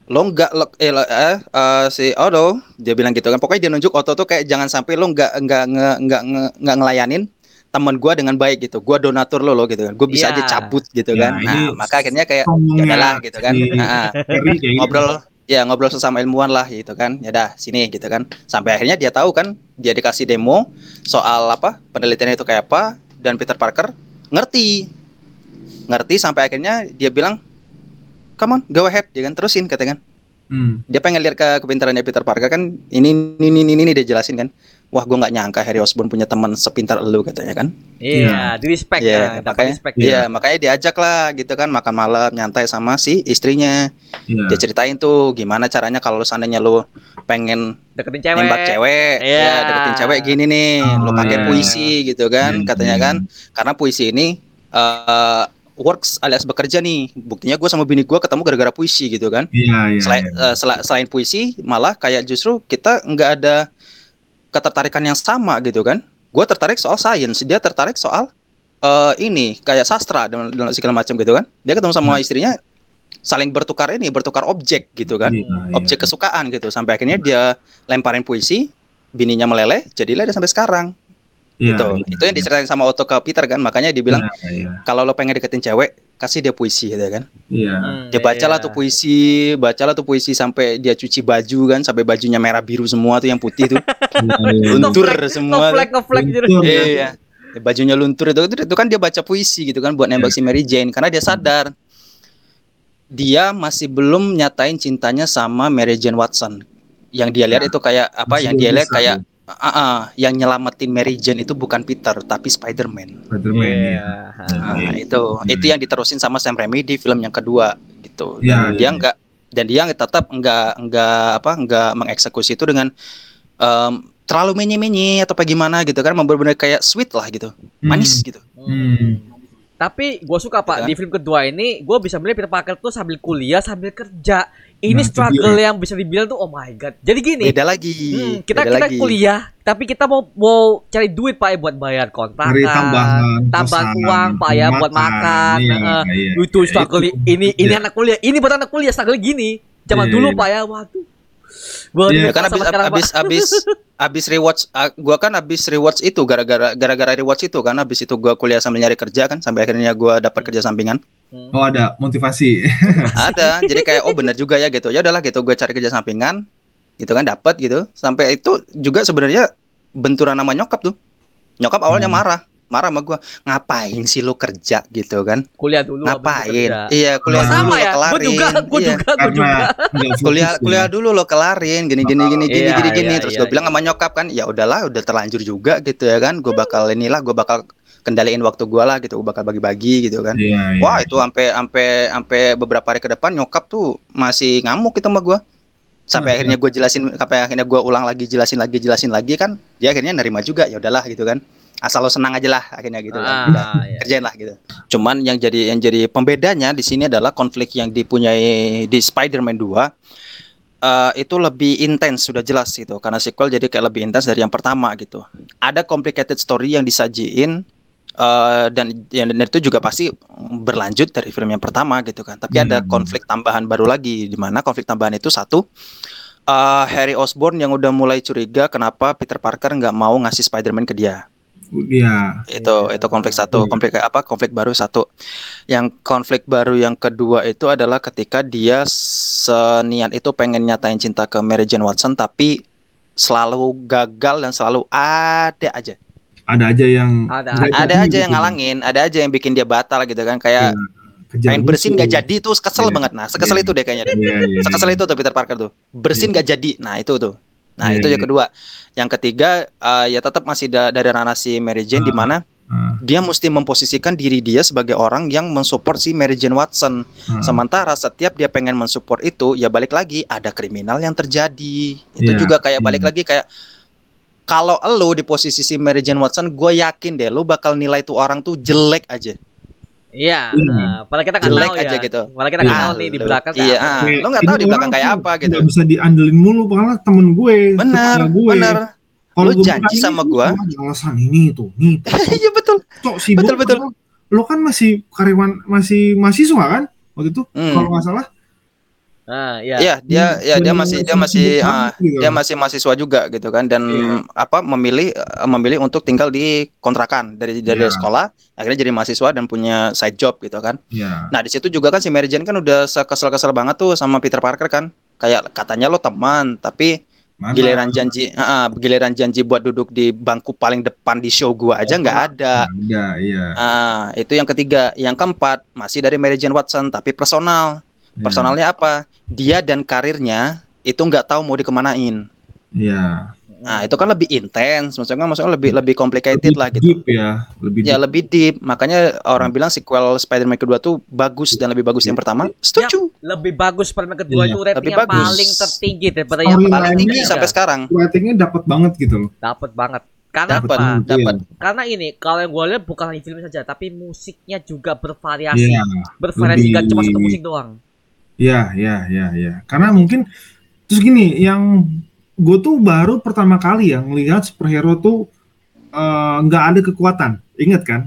lo nggak lo eh, lo- eh, eh, si Otto dia bilang gitu kan pokoknya dia nunjuk Otto tuh kayak jangan sampai lo nggak nggak nggak nggak ngelayanin teman gua dengan baik gitu. Gua donatur lo lo gitu kan. Gue bisa Iya. aja cabut gitu Ya, kan. ini nah maka akhirnya kayak ya udahlah gitu kan. Nah, ngobrol ya ngobrol sesama ilmuwan lah gitu kan. Ya dah sini gitu kan. Sampai akhirnya dia tahu kan dia dikasih demo soal apa penelitiannya itu kayak apa dan Peter Parker ngerti. Ngerti sampai akhirnya dia bilang come on go ahead dia kan terusin katanya kan. Hmm. dia pengen lihat ke kepintarannya Peter Parker kan ini ini ini, ini dia jelasin kan wah gue nggak nyangka Harry Osborn punya teman sepintar elu katanya kan Iya, di respect Iya, ya, dapat makanya- respect. Iya makanya diajak lah gitu kan makan malam nyantai sama si istrinya Iya. dia ceritain tuh gimana caranya kalau seandainya lu pengen Deketin cewek. nembak cewek Iya. ya deketin cewek gini nih Oh, lu pakai iya. puisi gitu kan Iya, katanya iya. kan karena puisi ini eh, works alias bekerja nih buktinya gue sama bini gue ketemu gara-gara puisi gitu kan Iya, iya. selain iya. eh, sela- selain puisi malah kayak justru kita nggak ada ketertarikan yang sama gitu kan. Gue tertarik soal sains dia tertarik soal eh, ini kayak sastra dan, dan segala macam gitu kan. Dia ketemu sama istrinya saling bertukar ini bertukar objek gitu kan. Iya, iya. objek kesukaan gitu. Sampai akhirnya dia lemparin puisi bininya meleleh jadilah dia sampai sekarang Iya, gitu iya. itu yang diceritain sama Otto ke Peter kan makanya dia bilang Iya, iya. kalau lo pengen deketin cewek kasih dia puisi gitu kan Iya. Hmm, dia bacalah iya. tuh puisi bacalah tuh puisi sampai dia cuci baju kan sampai bajunya merah biru semua tuh yang putih tuh Iya, iya. luntur Ngeflag, semua tuh. Ngeflag, ngeflag gitu. Luntur. iya bajunya luntur itu, itu itu kan dia baca puisi gitu kan buat nembak si Mary Jane karena dia sadar dia masih belum nyatain cintanya sama Mary Jane Watson yang dia lihat itu kayak apa Masih yang dia lihat kayak ah, ah, yang nyelamatin Mary Jane itu bukan Peter tapi Spider-Man Spider-Man, Iya. ya. Nah, Iya. itu itu yang diterusin sama Sam Raimi di film yang kedua gitu. Iya, Dan dia iya. enggak dan dia tetap enggak enggak apa enggak mengeksekusi itu dengan em, terlalu menye-menye atau apa gimana gitu kan benar-benar kayak sweet lah gitu. Manis gitu. Hmm. Tapi gue suka pak kan? di film kedua ini gue bisa melihat Peter Parker tuh sambil kuliah sambil kerja. Ini Nah, struggle yang bisa dibilang tuh oh my god. Jadi gini, Beda lagi. hmm, kita beda kita lagi. kuliah tapi kita mau mau cari duit pak ya buat bayar kontrakan, Cari tambahan, tambahan uang pak ya buat makan. Iya, Heeh. iya. itu struggle Itu. ini ini Iya. anak kuliah ini buat anak kuliah struggle gini. Zaman Iya, dulu iya. pak ya waduh Gua Iya, Ya kan abis abis abis abis rewatch ah, gua kan abis rewatch itu gara-gara gara-gara rewatch itu kan abis itu gua kuliah sambil nyari kerja kan sampai akhirnya gua dapat kerja sampingan. Hmm. Oh ada motivasi. [LAUGHS] Ada. jadi kayak oh bener juga ya gitu. Ya udahlah gitu gua cari kerja sampingan gitu kan dapat gitu. Sampai itu juga sebenarnya benturan sama nyokap tuh. Nyokap awalnya Hmm. marah. Marah sama gua. Ngapain sih lu kerja gitu kan? kuliah dulu Ngapain? kerja. Iya, kuliah Oh, dulu sama lo ya, gua kelarin. juga, gua Iya. juga, gua juga. kuliah ya. kuliah dulu lo kelarin gini gini gini gini Iya, gini gini iya, terus iya, gue bilang iya. sama nyokap kan ya udahlah udah terlanjur juga gitu ya kan gue bakal inilah gue bakal kendaliin waktu gue lah gitu gue bakal bagi-bagi gitu kan Iya, iya. wah itu sampai sampai sampai beberapa hari ke depan nyokap tuh masih ngamuk gitu sama gue sampai Hmm, akhirnya gue jelasin sampai akhirnya gue ulang lagi jelasin lagi jelasin lagi kan dia akhirnya nerima juga ya udahlah gitu kan asal lo senang aja lah akhirnya gitu kan Ah, iya. kerjain lah gitu. Cuman yang jadi yang jadi pembedanya di sini adalah konflik yang dipunyai di Spider-Man 2 eh, itu lebih intens sudah jelas gitu karena sequel jadi kayak lebih intens dari yang pertama gitu. Ada complicated story yang disajiin eh, dan yang itu juga pasti berlanjut dari film yang pertama gitu kan. Tapi ada Hmm. konflik tambahan baru lagi di mana konflik tambahan itu satu eh, Harry Osborn yang udah mulai curiga kenapa Peter Parker nggak mau ngasih Spider-Man ke dia Iya. itu itu konflik satu Hmm. konflik apa konflik baru satu yang konflik baru yang kedua itu adalah ketika dia seniat itu pengen nyatain cinta ke Mary Jane Watson tapi selalu gagal dan selalu ada aja Ada aja yang Ada- ada aja yang gitu. ngalangin ada aja yang bikin dia batal gitu kan kayak Kejar pengen bersin musuh. gak jadi tuh kesel Iya. banget nah sekesel Iya. itu deh kayaknya deh Iya, iya, sekesel iya. itu tuh Peter Parker tuh bersin gak jadi nah itu tuh nah Iya, itu yang iya. kedua yang ketiga eh, ya tetap masih da- dari ranah si Mary Jane di Ah. mana Ah, dia mesti memposisikan diri dia sebagai orang yang mensupport si Mary Jane Watson. ah. Sementara setiap dia pengen mensupport itu, ya balik lagi ada kriminal yang terjadi. Itu Iya, juga kayak balik iya. lagi kayak kalau lo di posisi si Mary Jane Watson, gue yakin deh lo bakal nilai tuh orang tuh jelek aja. Iya, Hmm. nah, padahal kita nggak Jelek tahu ya. aja gitu. Padahal kita nggak Iya. tahu nih di belakang Iya, kayak ah, lo nggak tahu di belakang kayak apa gitu. nggak bisa diandelin mulu karena temen gue Benar, gue. benar. Kalau Lu gue janji sama "Ini gue." alasan ini itu nih [LAUGHS] Iya betul. cok sibuk Betul, betul. padahal lo kan masih karyawan masih mahasiswa kan waktu itu Hmm. kalau nggak salah Ah, iya. Iya, dia Hmm, ya dia masih dia masih ah, gitu. dia masih mahasiswa juga gitu kan dan Iya. apa memilih eh, memilih untuk tinggal di kontrakan dari dari Iya. sekolah akhirnya jadi mahasiswa dan punya side job gitu kan. ya Nah, di situ juga kan si Mary Jane kan udah kesel-kesel banget tuh sama Peter Parker kan. Kayak katanya lo teman, tapi mana? giliran janji ah, ah, giliran janji buat duduk di bangku paling depan di show gua aja nggak ada. ada iya Ah, itu yang ketiga. Yang keempat masih dari Mary Jane Watson tapi personal. Iya. Personalnya apa? Dia dan karirnya itu nggak tahu mau dikemanain. Iya. Nah, itu kan lebih intens, maksudnya maksudnya lebih lebih complicated Lebih lah gitu. deep ya lebih Ya deep. lebih deep. Makanya orang bilang sequel Spider-Man kedua tuh bagus dan lebih bagus yang pertama. Setuju. Lebih bagus Spider-Man kedua Iya, itu lebih ratingnya bagus. paling tertinggi daripada yang Paling tinggi Iya. sampai sekarang. ratingnya dapat banget gitu loh Dapat banget. Karena Dapat, apa? dapat. Karena ini kalau yang gue lihat bukan hanya film saja, tapi musiknya juga bervariasi. Iya, Bervariasi lebih- gak cuma satu musik doang. Iya, iya, iya, iya. Karena mungkin terus gini, yang gue tuh baru pertama kali ya ngelihat superhero tuh eh, nggak ada kekuatan. Ingat kan?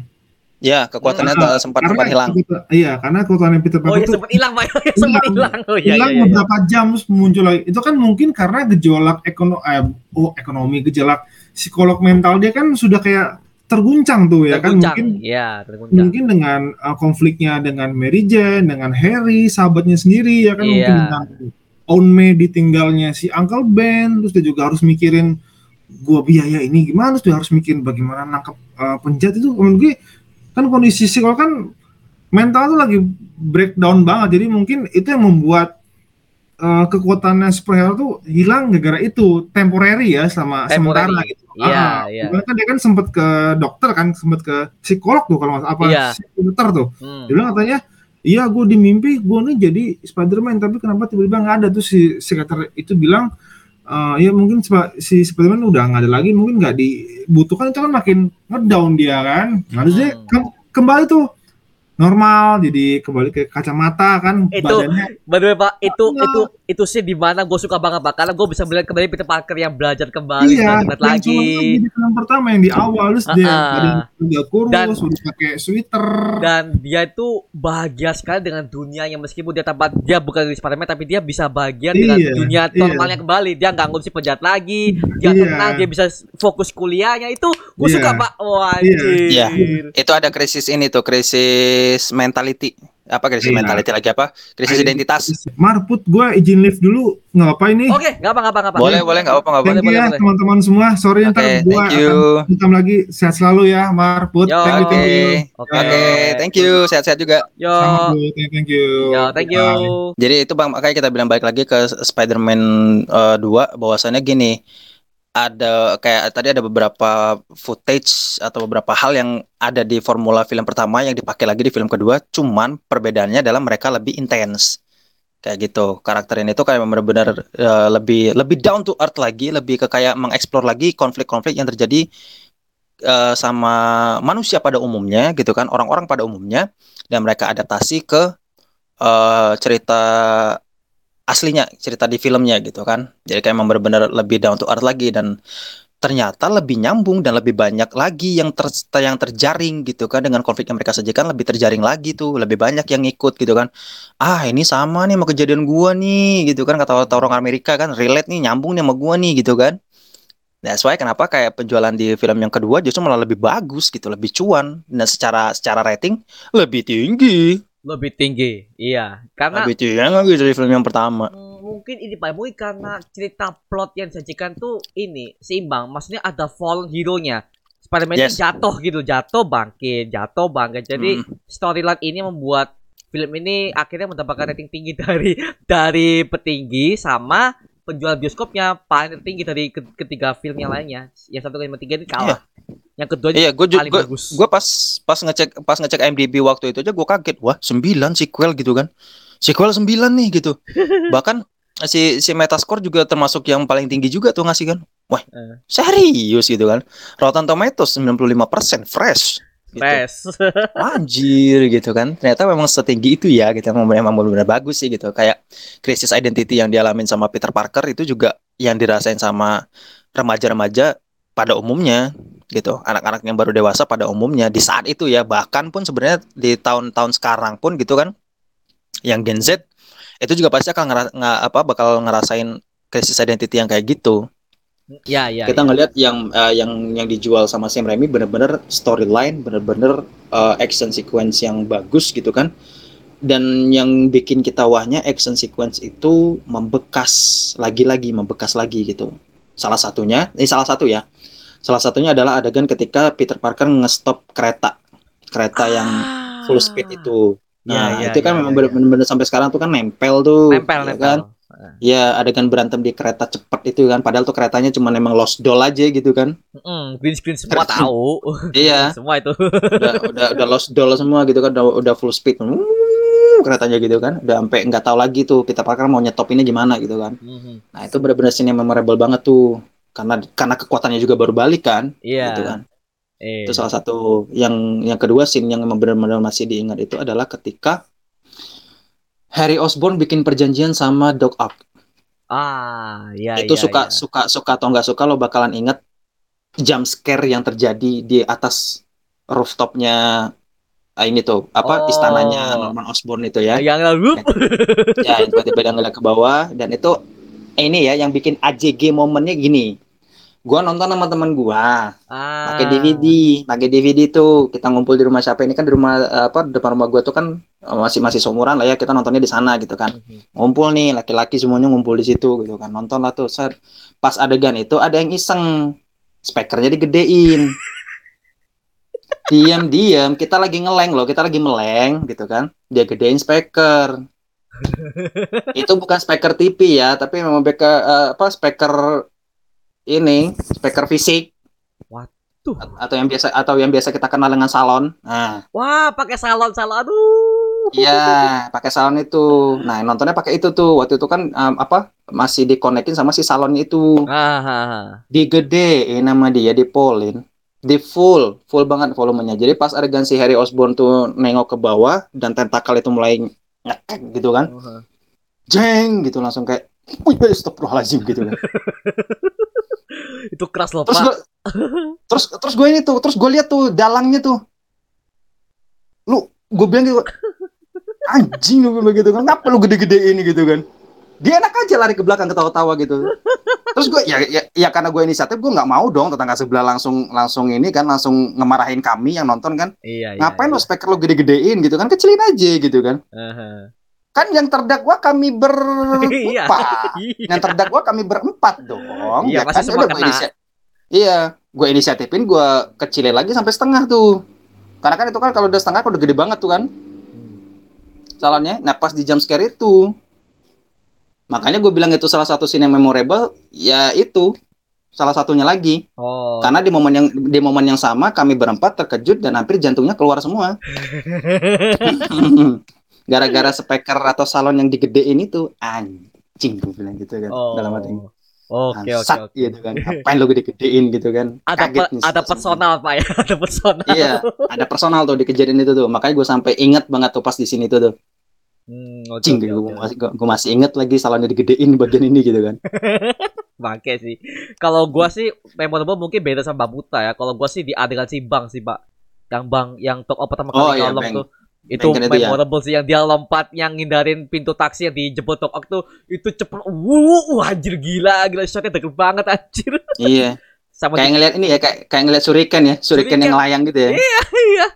Ya, kekuatannya Ah, tuh sempat sempat hilang. Iya, karena kekuatan Peter Oh Parker ya tuh sempat hilang, Pak. [LAUGHS] sempat Hilang. hilang. Oh iya hilang iya. iya. beberapa jam terus muncul lagi. Itu kan mungkin karena gejolak ekonomi, eh, oh ekonomi gejolak psikolog mental dia kan sudah kayak terguncang tuh ya kan Terguncang. mungkin Iya, terguncang. mungkin dengan uh, konfliknya dengan Mary Jane, dengan Harry, sahabatnya sendiri ya kan mungkin Iya. dengan Aunt May ditinggalnya si Uncle Ben, terus dia juga harus mikirin gua biaya ini gimana, terus dia harus mikirin bagaimana nangkep uh, penjahat itu menurut gue kan kondisi psikolog kan mental tuh lagi breakdown banget, jadi mungkin itu yang membuat uh, kekuatannya superhero tuh hilang gara-gara itu temporary ya selama Temporary. sementara gitu. Iya, Ah, iya. Karena kan dia kan sempat ke dokter kan, sempat ke psikolog tuh kalau nggak apa Iya. psikiater tuh. Hmm. Dia bilang katanya, iya gue di mimpi gue nih jadi Spiderman tapi kenapa tiba-tiba nggak ada tuh si psikiater itu bilang "Eh, ya mungkin si Spiderman udah nggak ada lagi mungkin nggak dibutuhkan itu kan makin ngedown dia kan. Nah, terus dia Hmm. ke- kembali tuh normal jadi kembali ke kacamata kan Itu- badannya By the way, Pak, itu Iya. itu itu sih di mana gue suka banget Pak. karena gue bisa melihat kembali Peter Parker yang belajar kembali iya, banget yang lagi. cuma di film pertama yang di awal terus dia udah kurus, Dan- udah pakai sweater. Dan dia itu bahagia sekali dengan dunia yang meskipun dia tempat dia bukan di Spider-Man tapi dia bisa bahagia dengan Iya, dunia iya. normalnya kembali. Dia nggak ngurusin penjahat lagi, dia Iya. tenang, dia bisa fokus kuliahnya itu gue Iya. suka Pak. Wah, Iya. anjir. Itu ada krisis ini tuh, krisis mentality. Apa krisis Iya. mentality lagi apa? Krisis identitas. Marput, gue izin live dulu, nggak apa ini. Oke, nggak apa nggak apa nggak apa. Boleh, boleh nggak apa nggak apa. Thank you boleh, ya boleh. teman-teman semua. Sorry Oke, ntar gue thank you. akan hitam lagi. Sehat selalu ya, Marput. Yo, Thank you, Oke, thank you. Oke. oke, thank you. Sehat-sehat juga. Yo, Sama. Thank thank you. yo, thank you. Bye. Jadi itu bang, makanya kita bilang balik lagi ke Spider-Man eh, 2 bahwasannya gini, ada kayak tadi ada beberapa footage atau beberapa hal yang ada di formula film pertama yang dipakai lagi di film kedua, cuman perbedaannya adalah mereka lebih intens. Kayak gitu. Karakter ini tuh kayak benar-benar eh, lebih lebih down to earth lagi, lebih ke kayak mengeksplor lagi konflik-konflik yang terjadi eh, sama manusia pada umumnya gitu kan, orang-orang pada umumnya dan mereka adaptasi ke eh, cerita aslinya cerita di filmnya gitu kan. Jadi kayak emang benar-benar lebih down to earth lagi dan ternyata lebih nyambung dan lebih banyak lagi yang ter yang terjaring gitu kan. Dengan konflik yang mereka sajikan lebih terjaring lagi tuh. Lebih banyak yang ikut gitu kan. Ah ini sama nih sama kejadian gua nih gitu kan. Kata orang Amerika kan relate nih nyambung nih sama gua nih gitu kan. That's why kenapa kayak penjualan di film yang kedua justru malah lebih bagus gitu, lebih cuan. Dan secara secara rating lebih tinggi, Lebih tinggi. Iya, karena lebih tinggi lagi dari film yang pertama. Hmm, mungkin ini Pak, mungkin karena cerita plot yang disajikan tuh ini seimbang. Maksudnya ada fallen hero-nya. Spider-Man itu Yes. jatuh gitu, jatuh bangkit, jatuh bangkit. Jadi Hmm. storyline ini membuat film ini akhirnya mendapatkan rating tinggi [LAUGHS] dari dari petinggi sama penjual bioskopnya paling tinggi dari ke- ketiga film yang lainnya. Yang satu yang tiga ini kalah. Yang kedua Iya, gue paling juga bagus. gue pas pas ngecek pas ngecek IMDb waktu itu aja gue kaget wah 9 sequel gitu kan sequel 9 nih gitu [LAUGHS] bahkan si si Metascore juga termasuk yang paling tinggi juga tuh ngasih kan wah Eh. serius gitu kan Rotten Tomatoes 95% fresh gitu. Fresh. [LAUGHS] anjir gitu kan. Ternyata memang setinggi itu ya gitu. Memang memang benar-benar bagus sih gitu. Kayak krisis identity yang dialamin sama Peter Parker itu juga yang dirasain sama remaja-remaja pada umumnya gitu. Anak-anak yang baru dewasa pada umumnya. Di saat itu ya bahkan pun sebenarnya di tahun-tahun sekarang pun gitu kan yang Gen Z itu juga pasti akan ngera- nga- apa bakal ngerasain krisis identity yang kayak gitu ya, ya. kita ya. ngelihat yang eh, yang yang dijual sama Sam Raimi bener-bener storyline bener-bener eh, action sequence yang bagus gitu kan dan yang bikin kita wahnya action sequence itu membekas lagi-lagi membekas lagi gitu salah satunya ini salah satu ya salah satunya adalah adegan ketika Peter Parker ngestop kereta kereta yang full speed itu nah Ya, ya, itu kan ya, memang ya, ya. bener-bener sampai sekarang tuh kan nempel tuh Nempel, ya nempel. kan ya adegan berantem di kereta cepat itu kan padahal tuh keretanya cuma emang lost doll aja gitu kan Mm, green screen semua tahu. [LAUGHS] Iya. [LAUGHS] semua itu. udah udah udah lost doll semua gitu kan udah udah full speed Wuh, keretanya gitu kan udah sampai nggak tahu lagi tuh Peter Parker mau nyetop ini gimana gitu kan Mhm. nah itu benar-benar scene yang memorable banget tuh karena karena kekuatannya juga baru balik kan Iya. gitu kan Eh. itu salah satu yang yang kedua scene yang benar-benar masih diingat itu adalah ketika Harry Osborn bikin perjanjian sama Doc Ock. Ah, iya itu iya, suka iya. suka suka atau nggak suka lo bakalan inget jump scare yang terjadi di atas rooftopnya ah, ini tuh apa Oh. istananya Norman Osborn itu ya. Yang lalu ya. Yang tiba-tiba dia ngeliat ke bawah dan itu ini ya yang bikin AJG momennya gini gua nonton sama teman gua. Ah. pakai DVD pakai DVD tuh. Kita ngumpul di rumah siapa ini kan di rumah apa depan rumah gua tuh kan eh, masih masih seumuran lah ya. Kita nontonnya di sana gitu kan. Mhm. ngumpul nih laki-laki semuanya ngumpul di situ gitu kan. Nonton lah tuh set. Pas adegan itu ada yang iseng. Speakernya digedein. [LAUGHS] Diam-diam kita lagi ngeleng loh. Kita lagi meleng gitu kan. Dia gedein speaker. [LAUGHS] Itu bukan speaker TV ya tapi memang beka, eh, apa speaker ini speaker fisik Waduh. A- atau yang biasa atau yang biasa kita kenal dengan salon nah Wah, pakai salon salon. Aduh. Iya, pakai salon itu. Nah, nontonnya pakai itu tuh. Waktu itu kan um, apa? Masih dikonekin sama si salon itu. Ah, ah, ah. Digedein nama dia, dipolin. Di full, full banget volumenya. Jadi pas adegan si Harry Osborn tuh nengok ke bawah dan tentakel itu mulai ngekek gitu kan. Uh-huh. jeng gitu langsung kayak wih astagfirullahaladzim gitu kan [LAUGHS] Itu keras loh, terus Pak. gue terus terus gue ini tuh terus gue lihat tuh dalangnya tuh lu gue bilang gitu anjing lu bilang gitu kan kenapa lu gede-gede ini gitu kan dia enak aja lari ke belakang ketawa-tawa gitu terus gue ya, ya ya karena gue inisiatif gue nggak mau dong tetangga sebelah langsung langsung ini kan langsung ngemarahin kami yang nonton kan Iya, iya. ngapain iya. lu speaker lu gede-gedein gitu kan kecilin aja gitu kan Aha. Kan yang terdakwa kami berempat [LAUGHS] Iya. yang terdakwa kami berempat dong Iya, ya kan? semua Udah gua kena. inisia- iya gue inisiatifin gue kecilin lagi sampai setengah tuh karena kan itu kan kalau udah setengah kan udah gede banget tuh kan calonnya nah pas di jump scare itu makanya gue bilang itu salah satu scene yang memorable ya itu salah satunya lagi Oh. karena di momen yang di momen yang sama kami berempat terkejut dan hampir jantungnya keluar semua [LAUGHS] gara-gara speaker atau salon yang digedein itu anjing gue bilang gitu kan Oh. dalam hati Oke, oke, oke. gitu kan ngapain lu gede-gedein gitu kan Ada Kaget pe- nih ada personal, Pak ya. [LAUGHS] Ada personal. iya ada personal tuh di kejadian itu tuh makanya gue sampai inget banget tuh pas di sini tuh tuh Hmm, cing oke, gue oke. masih gue masih inget lagi salonnya digedein di bagian ini gitu kan [LAUGHS] Bangke sih. Kalau gua sih memorable mungkin beda sama Mbak Buta ya. Kalau gua sih di adegan si Bang sih, Pak. Yang Bang yang talk up pertama Oh, kali iya, nolong Bang. tuh. Itu itu ya. memorable sih yang dia lompat yang ngindarin pintu taksi yang dijebol up tuh itu cepet wuh anjir gila gila shotnya deket banget anjir. Iya. [LAUGHS] Sama kayak ngeliat ini ya kayak kayak ngeliat suriken ya suriken yang layang gitu ya. Iya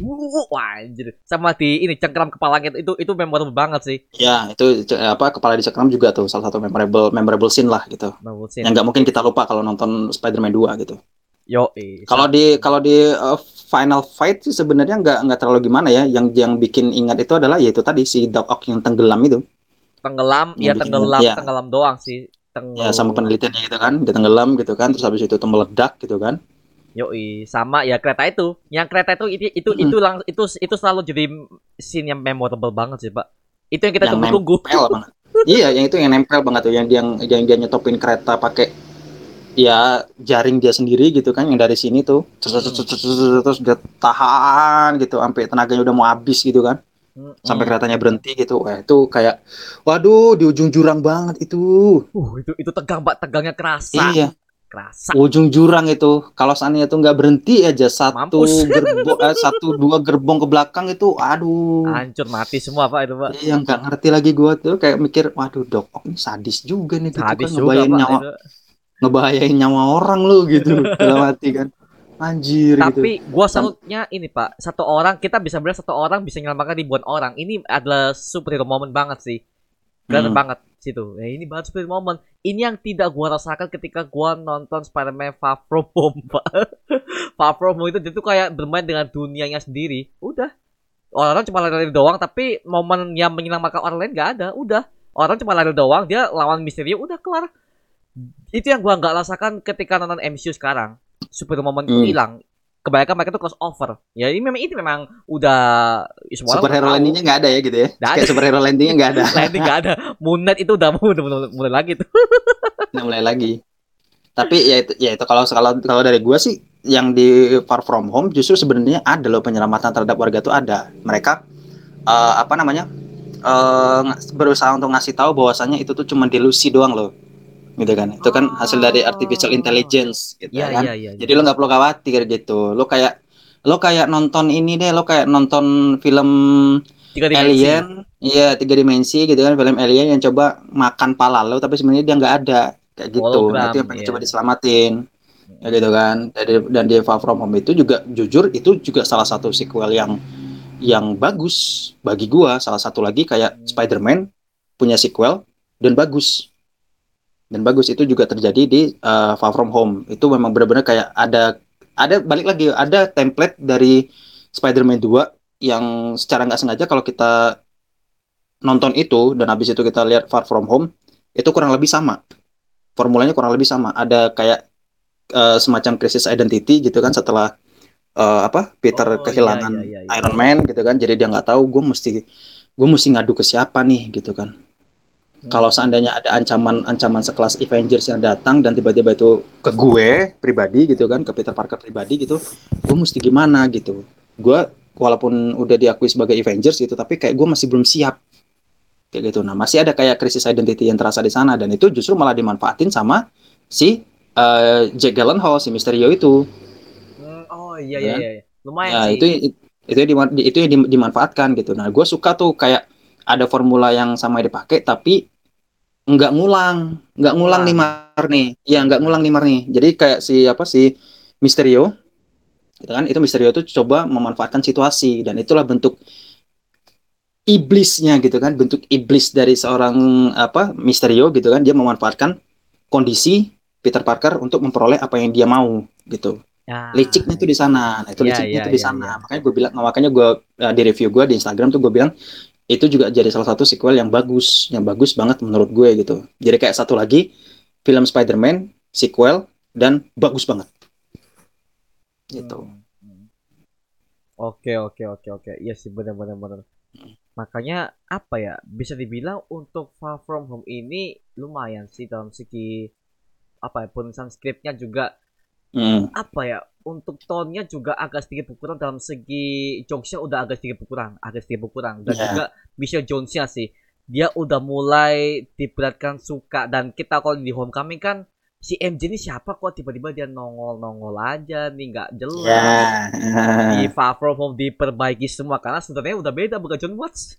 Wuh, wah anjir. Sama di ini cengkeram kepalanya itu itu memorable banget sih. Ya itu ce- apa kepala dicekram juga tuh salah satu memorable memorable scene lah gitu. Memorable scene. yang nggak mungkin kita lupa kalau nonton Spider-Man 2 gitu. Yo kalau di kalau di uh, final fight sih sebenarnya nggak nggak terlalu gimana ya yang yang bikin ingat itu adalah yaitu tadi si Doc Ock yang tenggelam itu tenggelam Yang ya tenggelam iya. tenggelam doang sih tenggelam ya sama penelitiannya gitu kan dia tenggelam gitu kan terus habis itu tuh meledak gitu kan Yoi, sama ya kereta itu. Yang kereta itu itu itu Mm-mm. itu, lang, itu itu selalu jadi scene yang memorable banget sih, Pak. Itu yang kita tunggu-tunggu. [LAUGHS] iya yang itu yang nempel banget tuh yang yang yang dia nyetopin kereta pakai ya jaring dia sendiri gitu kan yang dari sini tuh terus terus terus, terus, terus, terus dia tahan gitu sampai tenaganya udah mau habis gitu kan sampai keretanya berhenti gitu wah itu kayak waduh di ujung jurang banget itu Uh, itu itu tegang, Pak. Tegangnya kerasa. iya Kerasa. ujung jurang itu kalau seandainya tuh nggak berhenti aja satu [LAUGHS] gerbong eh, satu dua gerbong ke belakang itu aduh Hancur mati semua, Pak, itu, Pak. Iya nggak ngerti lagi gua tuh kayak mikir waduh dok ini sadis juga nih gitu Habis kan juga, Pak. nyawa itu. Ngebahayain nyawa orang lu gitu [LAUGHS] dalam hati kan anjir gitu Tapi gua salutnya ini, Pak. Satu orang kita bisa bilang satu orang bisa menyelamatkan ribuan orang. Ini adalah superhero moment banget sih. Keren Hmm. banget situ. Ya, ini banget superhero moment. Ini yang tidak gua rasakan ketika gua nonton Spider-Man Far From Home, [LAUGHS] Pak. Far From Home itu dia tuh kayak bermain dengan dunianya sendiri. Udah. Orang cuma lari-lari doang, tapi momen yang menyelamatkan orang lain gak ada. Udah. Orang cuma lari doang, dia lawan Mysterio, udah kelar. Itu yang gua nggak rasakan ketika nonton MCU sekarang. Superhero moment itu Hmm. hilang. Kebanyakan mereka tuh crossover. Ya ini memang itu memang udah semua orang superhero udah tahu. landingnya nggak ada ya gitu ya Nggak kayak ada. superhero landingnya nggak ada [LAUGHS] landing gak ada Moon Knight itu udah udah mulai, mulai lagi tuh nggak mulai lagi tapi ya itu ya itu kalau kalau kalau dari gua sih yang di Far From Home justru sebenarnya ada loh penyelamatan terhadap warga tuh ada mereka eh, apa namanya eh, ng- berusaha untuk ngasih tahu bahwasannya itu tuh cuma delusi doang loh gitu kan itu kan hasil dari artificial intelligence gitu Iya kan iya iya Jadi lo nggak perlu khawatir gitu. Lo kayak lo kayak nonton ini deh, lo kayak nonton film tiga dimensi. alien, iya tiga dimensi gitu kan, film alien yang coba makan pala lo, tapi sebenarnya dia nggak ada kayak gitu. Hologram, Nah, itu yang pengen iya. coba diselamatin, ya gitu kan. Dan, dan di Far From Home itu juga jujur itu juga salah satu sequel yang yang bagus bagi gua. Salah satu lagi kayak Spider-Man punya sequel dan bagus dan bagus itu juga terjadi di uh, Far From Home itu memang benar-benar kayak ada ada balik lagi ada template dari Spider-Man 2 yang secara nggak sengaja kalau kita nonton itu dan habis itu kita lihat Far From Home itu kurang lebih sama formulanya kurang lebih sama ada kayak uh, semacam krisis identity gitu kan setelah uh, apa Peter Oh, iya, kehilangan iya, iya, iya. Iron Man gitu kan jadi dia nggak tahu gue mesti gue mesti ngadu ke siapa nih gitu kan. Kalau seandainya ada ancaman-ancaman sekelas Avengers yang datang dan tiba-tiba itu ke gue pribadi gitu kan ke Peter Parker pribadi gitu gue mesti gimana gitu gue walaupun udah diakui sebagai Avengers gitu tapi kayak gue masih belum siap kayak gitu. Nah masih ada kayak krisis identity yang terasa di sana dan itu justru malah dimanfaatin sama si uh, Jack Gyllenhaal si Misterio itu. Hmm, oh iya iya Ya. iya. Lumayan Ya sih. itu itu yang dima- itu yang dim- dimanfaatkan gitu. Nah gue suka tuh kayak ada formula yang sama dipakai tapi nggak ngulang, nggak ngulang. Neymar nih. Ya nggak ngulang Neymar nih. Jadi kayak si apa si Misterio, gitu kan? Itu Misterio tuh coba memanfaatkan situasi dan itulah bentuk iblisnya gitu kan, bentuk iblis dari seorang apa Misterio gitu kan. Dia memanfaatkan kondisi Peter Parker untuk memperoleh apa yang dia mau gitu Ya. liciknya tuh di sana. Nah, itu Iya, liciknya iya, tuh di iya, sana. iya. Makanya gue bilang, makanya gue uh, di review gue di Instagram tuh gue bilang itu juga jadi salah satu sequel yang bagus, yang bagus banget menurut gue gitu. Jadi kayak satu lagi film Spider-Man sequel dan bagus banget. Gitu. Hmm. Oke oke oke oke. Iya sih benar benar benar. Makanya apa ya bisa dibilang untuk Far From Home ini lumayan sih dalam segi apa ya penulisan skripnya juga Hmm. apa ya untuk tone-nya juga agak sedikit berkurang dalam segi jokesnya udah agak sedikit berkurang agak sedikit berkurang dan Iya. juga Michelle Jonesnya sih dia udah mulai diberatkan suka dan kita kalau di Homecoming kan si MJ ini siapa kok tiba-tiba dia nongol-nongol aja nih nggak jelas Ya. di Far From Home diperbaiki semua karena sebenarnya udah beda bukan John Watts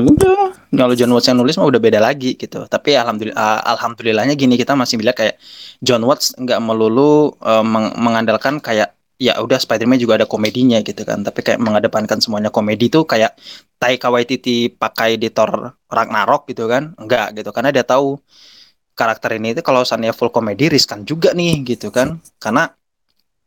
udah. Kalau John Watts yang nulis mah udah beda lagi gitu. Tapi alhamdulillah ah, alhamdulillahnya gini kita masih bilang kayak John Watts nggak melulu eh, meng- mengandalkan kayak ya udah Spider-Man juga ada komedinya gitu kan. Tapi kayak mengedepankan semuanya komedi tuh kayak Taika Waititi pakai di Thor Ragnarok gitu kan. Enggak gitu karena dia tahu karakter ini itu kalau seandainya full komedi riskan juga nih gitu kan. Karena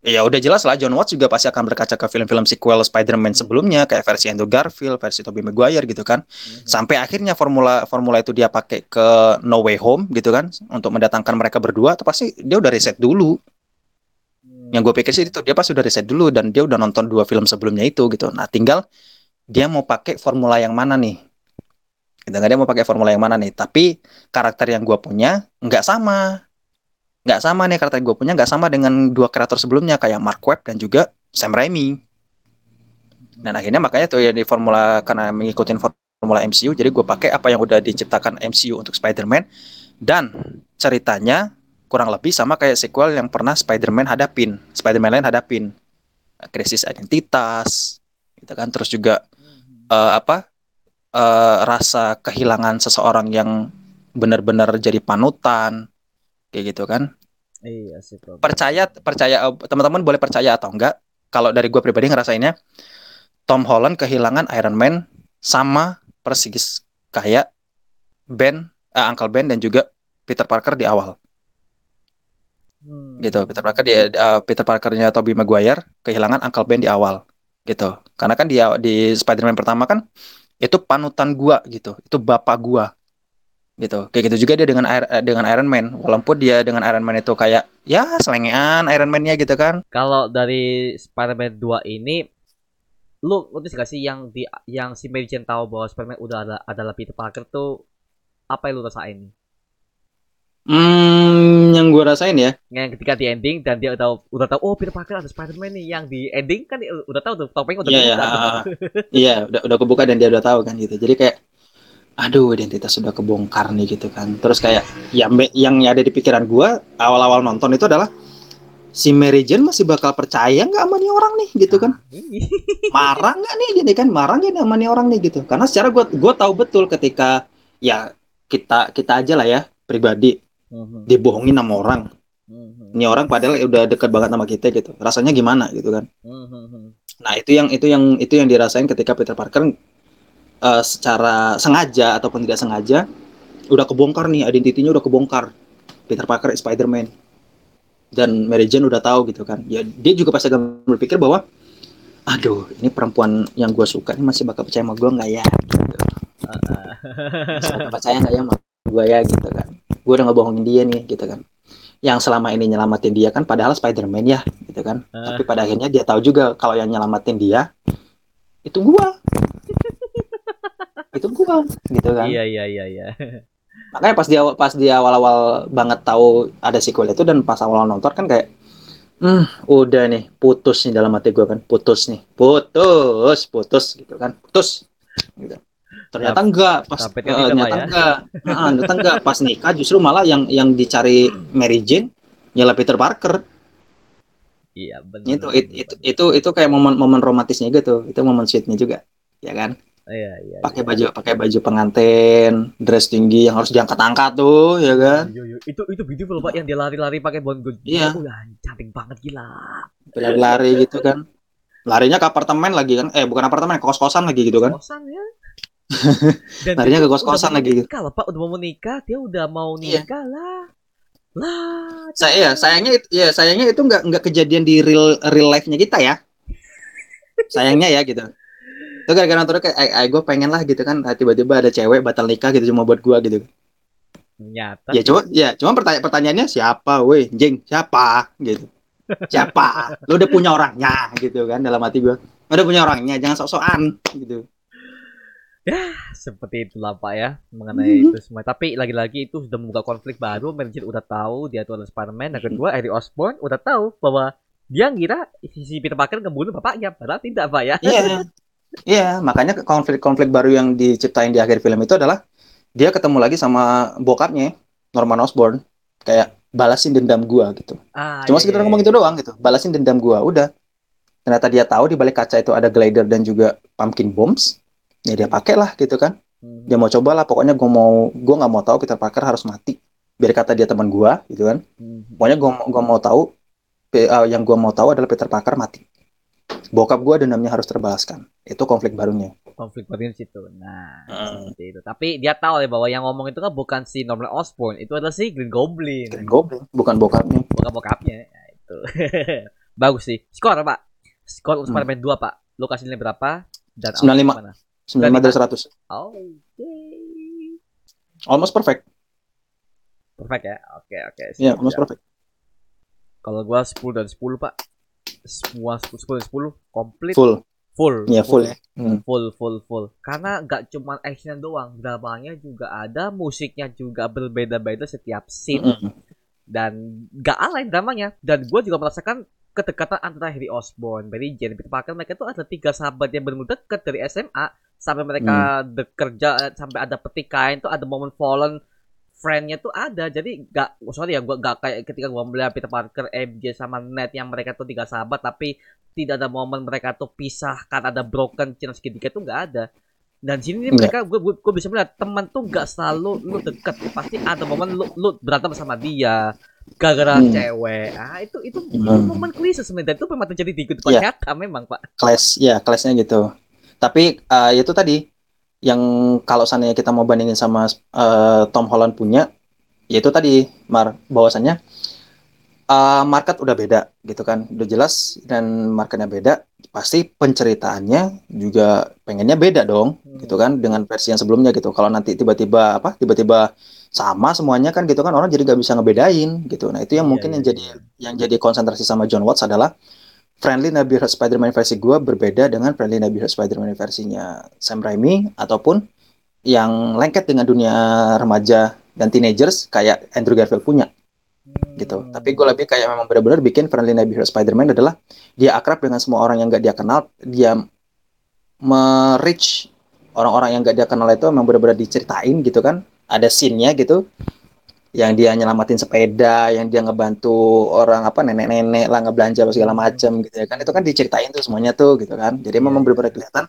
ya udah jelas lah John Watts juga pasti akan berkaca ke film-film sequel Spider-Man sebelumnya kayak versi Andrew Garfield, versi Tobey Maguire gitu kan. Sampai akhirnya formula formula itu dia pakai ke No Way Home gitu kan untuk mendatangkan mereka berdua atau pasti dia udah riset dulu. Yang gue pikir sih itu dia pasti udah riset dulu dan dia udah nonton dua film sebelumnya itu gitu. Nah, tinggal dia mau pakai formula yang mana nih. Gitu kan dia mau pakai formula yang mana nih. Tapi karakter yang gue punya nggak sama. Nggak sama nih karakter gue punya nggak sama dengan dua kreator sebelumnya kayak Mark Webb dan juga Sam Raimi. Dan akhirnya makanya tuh ya di formula karena mengikuti formula MCU, jadi gue pakai apa yang udah diciptakan MCU untuk Spider-Man. Dan ceritanya kurang lebih sama kayak sequel yang pernah Spider-Man hadapin, Spider-Man lain hadapin, krisis identitas, gitu kan, terus juga eh, apa eh, rasa kehilangan seseorang yang benar-benar jadi panutan, kayak gitu kan. Iya sih bro. percaya percaya eh, teman-teman boleh percaya atau enggak kalau dari gue pribadi ngerasainnya Tom Holland kehilangan Iron Man sama persis kayak Ben eh, Uncle Ben dan juga Peter Parker di awal. Hmm. gitu Peter Parker dia eh, Peter Parkernya Tobey Maguire kehilangan Uncle Ben di awal gitu. Karena kan dia di Spider-Man pertama kan itu panutan gua gitu. Itu bapak gua gitu kayak gitu juga dia dengan Air- eh, dengan Iron Man walaupun dia dengan Iron Man itu kayak ya selengean Iron Man-nya gitu kan Kalau dari Spider-Man 2 ini lu notice gak sih yang di yang si Mary Jane tahu bahwa Spider-Man udah ada adalah Peter Parker tuh apa yang lu rasain? Hmm, yang gue rasain ya, Yang ketika di ending dan dia udah udah tahu oh Peter Parker ada Spider-Man nih yang di ending kan udah tahu tuh topengnya udah Iya, iya, kebuka tuh. ah, [LAUGHS] ah. iya, udah udah kebuka dan dia udah tahu kan gitu. Jadi kayak, aduh, identitas sudah kebongkar nih gitu kan. Terus kayak, ya yang ada di pikiran gue awal-awal nonton itu adalah si Mary Jane masih bakal percaya nggak sama nih orang nih gitu kan? [LAUGHS] Marah nggak nih gini kan? Marah nggak sama nih orang nih gitu? Karena secara gue gue tahu betul ketika ya kita kita aja lah ya pribadi Mhm, dibohongin sama orang. mhm, Ini orang padahal udah deket banget sama kita gitu. Rasanya gimana gitu kan? mhm, Nah, itu yang itu yang itu yang dirasain ketika Peter Parker eh, secara sengaja ataupun tidak sengaja udah kebongkar nih identitinya udah kebongkar. Peter Parker Spider-Man. Dan Mary Jane udah tahu gitu kan. Ya dia juga pasti akan berpikir bahwa aduh, ini perempuan yang gue suka ini masih bakal percaya sama gue nggak ya? Gitu. Bakal percaya nggak ya sama gue ya gitu kan. Gue udah ngebohongin dia nih gitu kan. Yang selama ini nyelamatin dia kan padahal Spider-Man ya gitu kan. Ah. Tapi pada akhirnya dia tahu juga kalau yang nyelamatin dia itu gua. Itu gua gitu kan. Iya iya iya iya. Makanya pas dia pas dia awal-awal banget tahu ada sequel itu dan pas awal nonton kan kayak hmm udah nih putus nih dalam hati gua kan putus nih putus putus gitu kan putus gitu. ternyata enggak pas eh, ternyata ya? enggak ternyata enggak pas nikah justru malah yang yang dicari Mary Jane nyala Peter Parker Iya benar. itu it- itu itu itu kayak momen-momen romantisnya gitu itu momen sweetnya juga ya kan Iya iya. pakai baju pakai baju pengantin dress tinggi yang harus diangkat-angkat tuh ya kan Iya, iya. Itu itu beautiful pak yang dia lari-lari pakai bon good. Iya. Udah cantik banget gila. lari-lari gitu kan larinya ke apartemen lagi kan eh bukan apartemen ke kos-kosan lagi gitu kan Kosan ya. [LAUGHS] Dan Larinya ke kos-kosan lagi gitu. Nikah lah pak, udah mau menikah, dia udah mau Iya. nikah lah. Lah. saya ya sayangnya itu ya sayangnya itu nggak nggak kejadian di real real life-nya kita ya [LAUGHS] sayangnya ya gitu itu gara-gara nonton kayak eh, gue pengen lah gitu kan ah, tiba-tiba ada cewek batal nikah gitu cuma buat gua gitu Ternyata. ya cuma ya cuma pertanya pertanyaannya siapa weh jeng siapa gitu siapa lu udah punya orangnya gitu kan dalam hati gua udah punya orangnya jangan sok-sokan gitu seperti itulah pak ya mengenai Mhm. itu semua. Tapi lagi-lagi itu sudah membuka konflik baru. Jane udah tahu dia itu adalah Spider-Man. Dan kedua, Harry Osborn udah tahu bahwa dia ngira si Peter Parker ngebunuh bapaknya, padahal tidak pak ya. Iya. Iya, makanya konflik-konflik baru yang diciptain di akhir film itu adalah dia ketemu lagi sama bokapnya, Norman Osborn. Kayak balasin dendam gua gitu. Ah, Cuma iya, sekedar iya, ngomong iya. itu doang gitu. Balasin dendam gua, udah. Ternyata dia tahu di balik kaca itu ada glider dan juga pumpkin bombs. Ya dia pakai lah gitu kan. Hmm. Dia mau coba lah, pokoknya gua mau gua nggak mau tahu Peter Parker harus mati. Biar kata dia teman gua gitu kan. Hmm. Pokoknya gua gua mau tahu eh, yang gua mau tahu adalah Peter Parker mati. Bokap gua dendamnya harus terbalaskan. Itu konflik barunya. konflik batin situ. Nah, seperti itu. Tapi dia tahu ya bahwa yang ngomong itu kan bukan si Norman Osborn, itu adalah si Green Goblin. Green Goblin, bukan bokapnya. Bukan bokapnya. Ya, itu. [LAUGHS] Bagus sih. Skor, Pak. Skor untuk Hmm. Spider-Man 2, Pak. Lu kasih nilai berapa? Dan 95. mana? 95 dari 100. Oke. Almost perfect. Perfect ya. Oke, oke. Ya, Siap, almost siap. perfect. Kalau gua 10 dan 10, Pak. Semua 10 dan 10 komplit Full. full. Ya, full ya. Hmm. full full full karena nggak cuma actionnya doang dramanya juga ada musiknya juga berbeda-beda setiap scene Mm-mm. dan nggak alay dramanya dan gue juga merasakan kedekatan antara Harry Osborn, Mary Jane, Peter Parker mereka tuh ada tiga sahabat yang benar-benar dekat dari SMA sampai mereka bekerja eh, sampai ada pertikaian tuh ada momen fallen friendnya tuh ada jadi nggak sorry ya gua nggak kayak ketika gua melihat Peter Parker, MJ sama Ned yang mereka tuh tiga sahabat tapi tidak ada momen mereka tuh pisah karena ada broken chance segitiga tuh nggak ada dan sini nih mereka gue gue bisa melihat teman tuh nggak selalu lu deket pasti ada momen lu, lu berantem sama dia gara-gara Hmm. cewek ah itu itu, itu Hmm. momen klise sebenarnya itu memang terjadi di kehidupan Iya. nyata memang pak Clash, ya, clashnya gitu. Tapi eh, itu tadi yang kalau seandainya kita mau bandingin sama eh, Tom Holland punya, yaitu tadi Mar bahwasannya eh, market udah beda gitu kan, udah jelas dan marketnya beda, pasti penceritaannya juga pengennya beda dong, Hmm. gitu kan, dengan versi yang sebelumnya gitu. Kalau nanti tiba-tiba apa, tiba-tiba sama semuanya kan gitu kan orang jadi nggak bisa ngebedain gitu. Nah itu yang Iya, mungkin iya, yang jadi iya. yang jadi konsentrasi sama John Watts adalah Friendly Neighborhood Spider-Man versi gue berbeda dengan Friendly Neighborhood Spider-Man versinya Sam Raimi ataupun yang lengket dengan dunia remaja dan teenagers kayak Andrew Garfield punya gitu. Hmm. Tapi gue lebih kayak memang benar-benar bikin Friendly Neighborhood Spider-Man adalah dia akrab dengan semua orang yang gak dia kenal, dia me-reach orang-orang yang gak dia kenal itu memang benar-benar diceritain gitu kan. Ada scene-nya gitu yang dia nyelamatin sepeda, yang dia ngebantu orang apa nenek-nenek lah ngebelanja segala macam gitu ya kan. Itu kan diceritain tuh semuanya tuh gitu kan. Jadi memang Iya. benar-benar kelihatan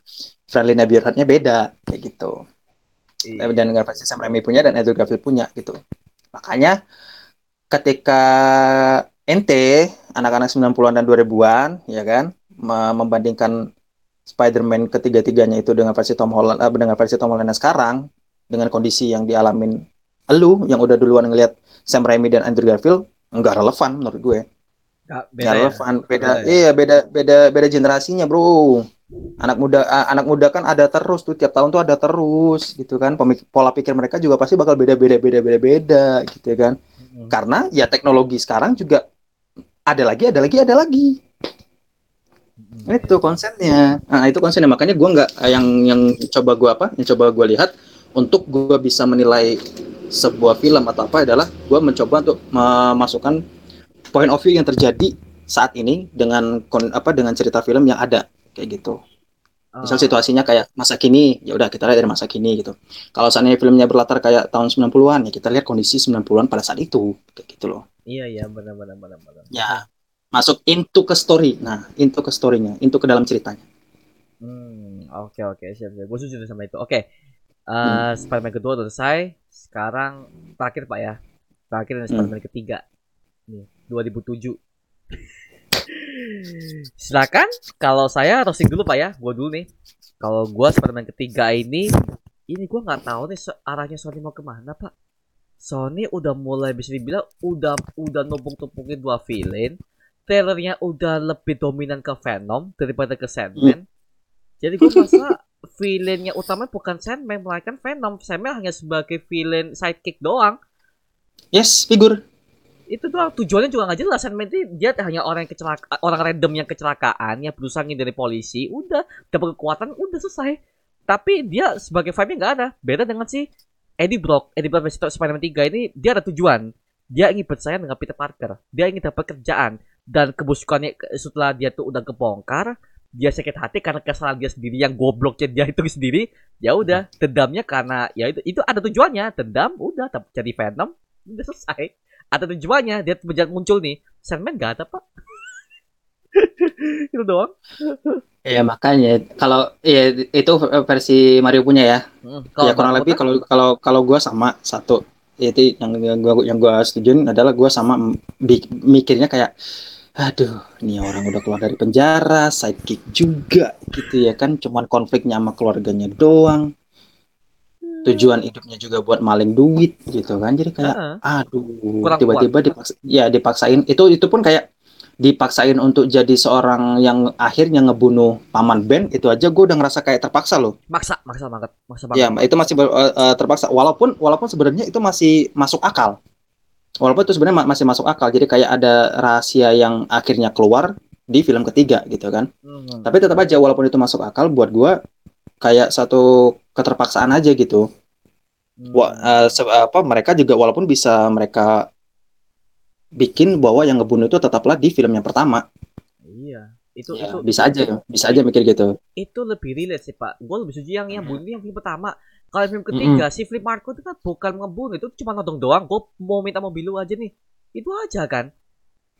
Friendly Neighborhood-nya beda kayak gitu. Iya. Eh, dan versi Sam Raimi punya dan Andrew Garfield punya gitu. Makanya ketika ente anak-anak 90-an dan 2000-an ya kan me- membandingkan Spider-Man ketiga-tiganya itu dengan versi Tom Holland eh, dengan versi Tom Holland sekarang dengan kondisi yang dialamin elu yang udah duluan ngelihat Sam Raimi dan Andrew Garfield nggak relevan menurut gue Nggak, beda ya? relevan beda Beda ya? iya beda beda beda generasinya bro anak muda anak muda kan ada terus tuh tiap tahun tuh ada terus gitu kan Pemik- pola pikir mereka juga pasti bakal beda beda beda beda beda gitu kan Mm-mm. karena ya teknologi sekarang juga ada lagi ada lagi ada lagi Mm-mm. itu konsepnya nah itu konsepnya makanya gua nggak yang yang coba gua apa yang coba gua lihat untuk gua bisa menilai sebuah film atau apa adalah gua mencoba untuk memasukkan point of view yang terjadi saat ini dengan kon- apa dengan cerita film yang ada kayak gitu Misal Ah. situasinya kayak masa kini, ya udah kita lihat dari masa kini gitu. Kalau seandainya filmnya berlatar kayak tahun 90-an, ya kita lihat kondisi 90-an pada saat itu, kayak gitu loh. Iya iya benar benar benar benar. Ya, masuk into ke story. Nah, into ke story-nya, into ke dalam ceritanya. Hmm, oke oke siap siap. Gue setuju sama itu. Oke. Eh Hmm. Spider-Man kedua selesai. Sekarang terakhir Pak ya. Terakhir Hmm. ada Spider-Man ketiga. Nih, 2007. Silakan kalau saya roasting dulu Pak ya. Gua dulu nih. Kalau gua Spider-Man ketiga ini ini gua nggak tahu nih arahnya Sony mau ke mana Pak. Sony udah mulai bisa dibilang udah udah numpuk-tumpukin dua villain. Trailernya udah lebih dominan ke Venom daripada ke Sandman. Jadi gue merasa [LAUGHS] villainnya utama bukan Sandman melainkan Venom. Sandman hanya sebagai villain sidekick doang. Yes, figur. Itu doang tujuannya juga nggak jelas. Sandman itu dia hanya orang yang kecelaka, orang random yang kecelakaan yang berusaha dari polisi. Udah dapat kekuatan, udah selesai. Tapi dia sebagai vibe-nya nggak ada. Beda dengan si Eddie Brock, Eddie Brock versi Spider-Man 3 ini dia ada tujuan. Dia ingin bersaing dengan Peter Parker. Dia ingin dapat kerjaan dan kebusukannya ke- setelah dia tuh udah kebongkar, dia sakit hati karena kesalahan dia sendiri yang gobloknya dia itu sendiri. Ya udah, dendamnya karena ya itu itu ada tujuannya. Dendam udah dap- jadi Venom, udah selesai. Ada tujuannya, dia menjadi muncul nih. Sandman gak ada, Pak. [LAUGHS] itu doang. Ya makanya kalau ya itu versi Mario punya ya. Hmm, ya kurang Marvel lebih kan- kalau kalau kalau gua sama satu itu yang yang gua yang gua setujuin adalah gua sama mikirnya kayak aduh ini orang udah keluar dari penjara sidekick juga gitu ya kan cuman konfliknya sama keluarganya doang tujuan hidupnya juga buat maling duit gitu kan jadi kayak Heeh. aduh Kurang tiba-tiba dipaksa ya dipaksain itu itu pun kayak dipaksain untuk jadi seorang yang akhirnya ngebunuh paman Ben itu aja gue udah ngerasa kayak terpaksa loh maksa, maksa banget, maksa banget. Ya, itu masih ber- eh, terpaksa. Walaupun walaupun sebenarnya itu masih masuk akal. Walaupun itu sebenarnya ma- masih masuk akal. Jadi kayak ada rahasia yang akhirnya keluar di film ketiga gitu kan. Hmm. Tapi tetap aja walaupun itu masuk akal buat gua kayak satu keterpaksaan aja gitu. Hmm. Wa- eh, se- apa mereka juga walaupun bisa mereka bikin bahwa yang ngebunuh itu tetaplah di film yang pertama. Iya. Itu Ya, itu bisa aja, bisa aja mikir gitu. itu lebih relate sih pak gue lebih setuju yang yang bunuh yang film pertama kalau film ketiga si Flip Marco itu kan bukan ngebunuh itu cuma nodong doang. Gue mau minta mobil lu aja nih. Itu aja kan.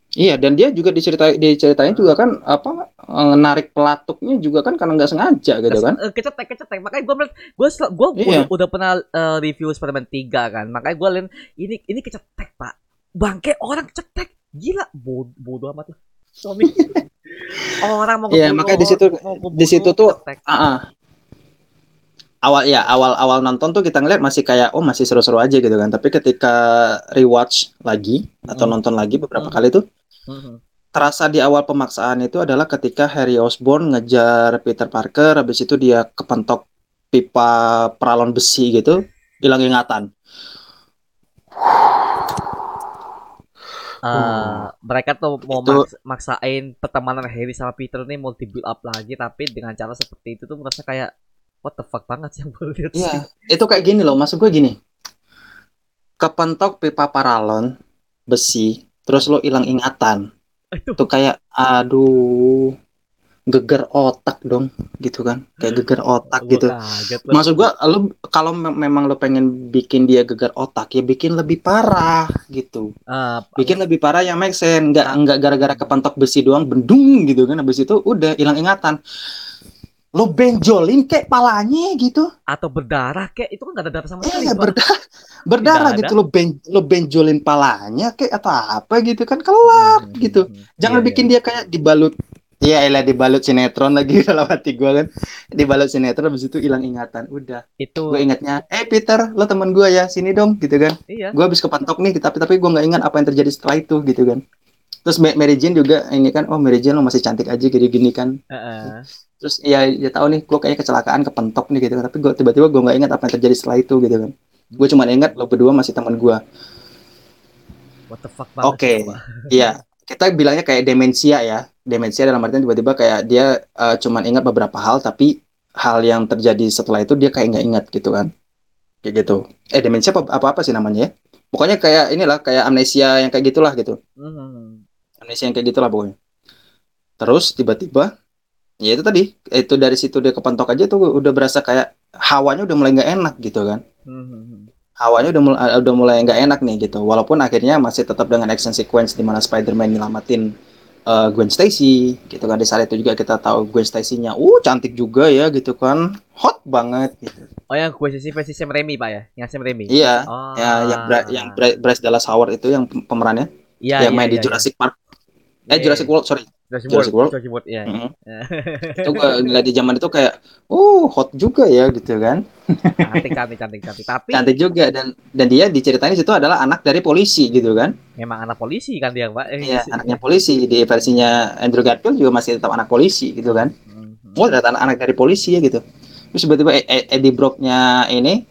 Iya, dan dia juga diceritain diceritain juga kan apa eh, narik pelatuknya juga kan karena nggak sengaja gitu kan. Eh, kecetek kecetek. Makanya gue gue gue Iya. udah, udah pernah eh, review Spider-Man 3 kan. Makanya gue liat ini ini kecetek pak. Bangke orang kecetek. Gila Bod- bodoh amat lah. Sony [LAUGHS] orang mau Iya, ngebunuh makanya di situ- di situ tuh- ah. Awal ya awal awal nonton tuh kita ngeliat masih kayak oh masih seru-seru aja gitu kan. Tapi ketika rewatch lagi atau Hmm. nonton lagi beberapa Hmm. kali tuh Mhm. terasa di awal pemaksaan itu adalah ketika Harry Osborn ngejar Peter Parker, habis itu dia kepentok pipa peralon besi gitu, hilang ingatan. Eh, mereka tuh mau Itu- maks- maksain pertemanan Harry sama Peter nih mau di build up lagi tapi dengan cara seperti itu tuh merasa kayak what the fuck banget sih yang gue lihat sih. Iya, itu kayak gini loh, maksud gue gini. Kepentok pipa paralon besi, terus lo hilang ingatan. Itu kayak aduh, geger otak dong, gitu kan. Kayak geger otak gua gitu. kaget. Maksud gua lo kalau me- memang lo pengen bikin dia geger otak ya bikin lebih parah gitu. Eh, Bikin lebih parah yang make sense, nggak nggak gara-gara kepentok besi doang bendung gitu kan. Habis itu udah hilang ingatan. Lo benjolin kayak palanya gitu. atau berdarah kayak itu kan gak ada darah sama Iya, sekali. ya, Pak. berdarah, berdarah Tidak gitu lo ben lo benjolin palanya kayak atau apa gitu kan keluar Hmm, gitu. hmm, hmm. Jangan Iya, bikin dia kayak dibalut Iya, elah dibalut sinetron lagi [LAUGHS] dalam hati gua kan. Dibalut sinetron habis itu hilang ingatan. Udah. iya. itu Gue ingatnya, "Eh Peter, lo teman gua ya, sini dong." gitu kan. iya. Gue habis kepentok nih, tapi tapi gua nggak ingat apa yang terjadi setelah itu gitu kan. Terus Ma- Mary Jane juga ini kan, oh Mary Jane lo masih cantik aja gini-gini kan. Heeh. Terus ya ya tahu nih, gue kayaknya kecelakaan kepentok nih gitu. Tapi gua tiba-tiba gua nggak ingat apa yang terjadi setelah itu gitu kan. Gue cuma ingat lo berdua masih teman gua. what the fuck. Oke. Iya, kita bilangnya kayak demensia ya. Demensia dalam artian tiba-tiba kayak dia eh, cuman ingat beberapa hal, tapi hal yang terjadi setelah itu dia kayak nggak ingat gitu kan. Kayak gitu. Eh, demensia apa, apa sih namanya ya? Pokoknya kayak inilah, kayak amnesia yang kayak gitulah gitu. Mhm. Amnesia yang kayak gitulah pokoknya. Terus tiba-tiba Ya itu tadi, itu dari situ dia kepentok aja tuh udah berasa kayak hawanya udah mulai nggak enak gitu kan. Hmm. Hawanya udah mulai udah mulai nggak enak nih gitu. Walaupun akhirnya masih tetap dengan action sequence di mana Spider-Man nyelamatin uh, Gwen Stacy gitu kan. Di saat itu juga kita tahu Gwen Stacy-nya, uh cantik juga ya gitu kan. Hot banget gitu. Oh yang gue sisi versi Sam Raimi pak ya, yang Sam Raimi. Iya, Oh. ya yang Bra- yang Bra- Bryce Dallas Howard itu yang pem- pemerannya Iya, yang iya, main di iya, Jurassic Park. iya. Eh Jurassic World, sorry. Jurassic Jurassic World. World. Jurassic World, iya. Mhm. iya. [LAUGHS] itu gua ngeliat di zaman itu kayak, uh hot juga ya gitu kan. cantik, cantik, cantik, cantik. Tapi Cantik juga dan dan dia diceritain di situ adalah anak dari polisi gitu kan. memang anak polisi kan dia pak. Eh, Iya, anaknya polisi di versinya Andrew Garfield juga masih tetap anak polisi gitu kan. Mhm. Oh, ternyata anak, dari polisi ya gitu. Terus tiba-tiba E- E- Eddie Brock-nya ini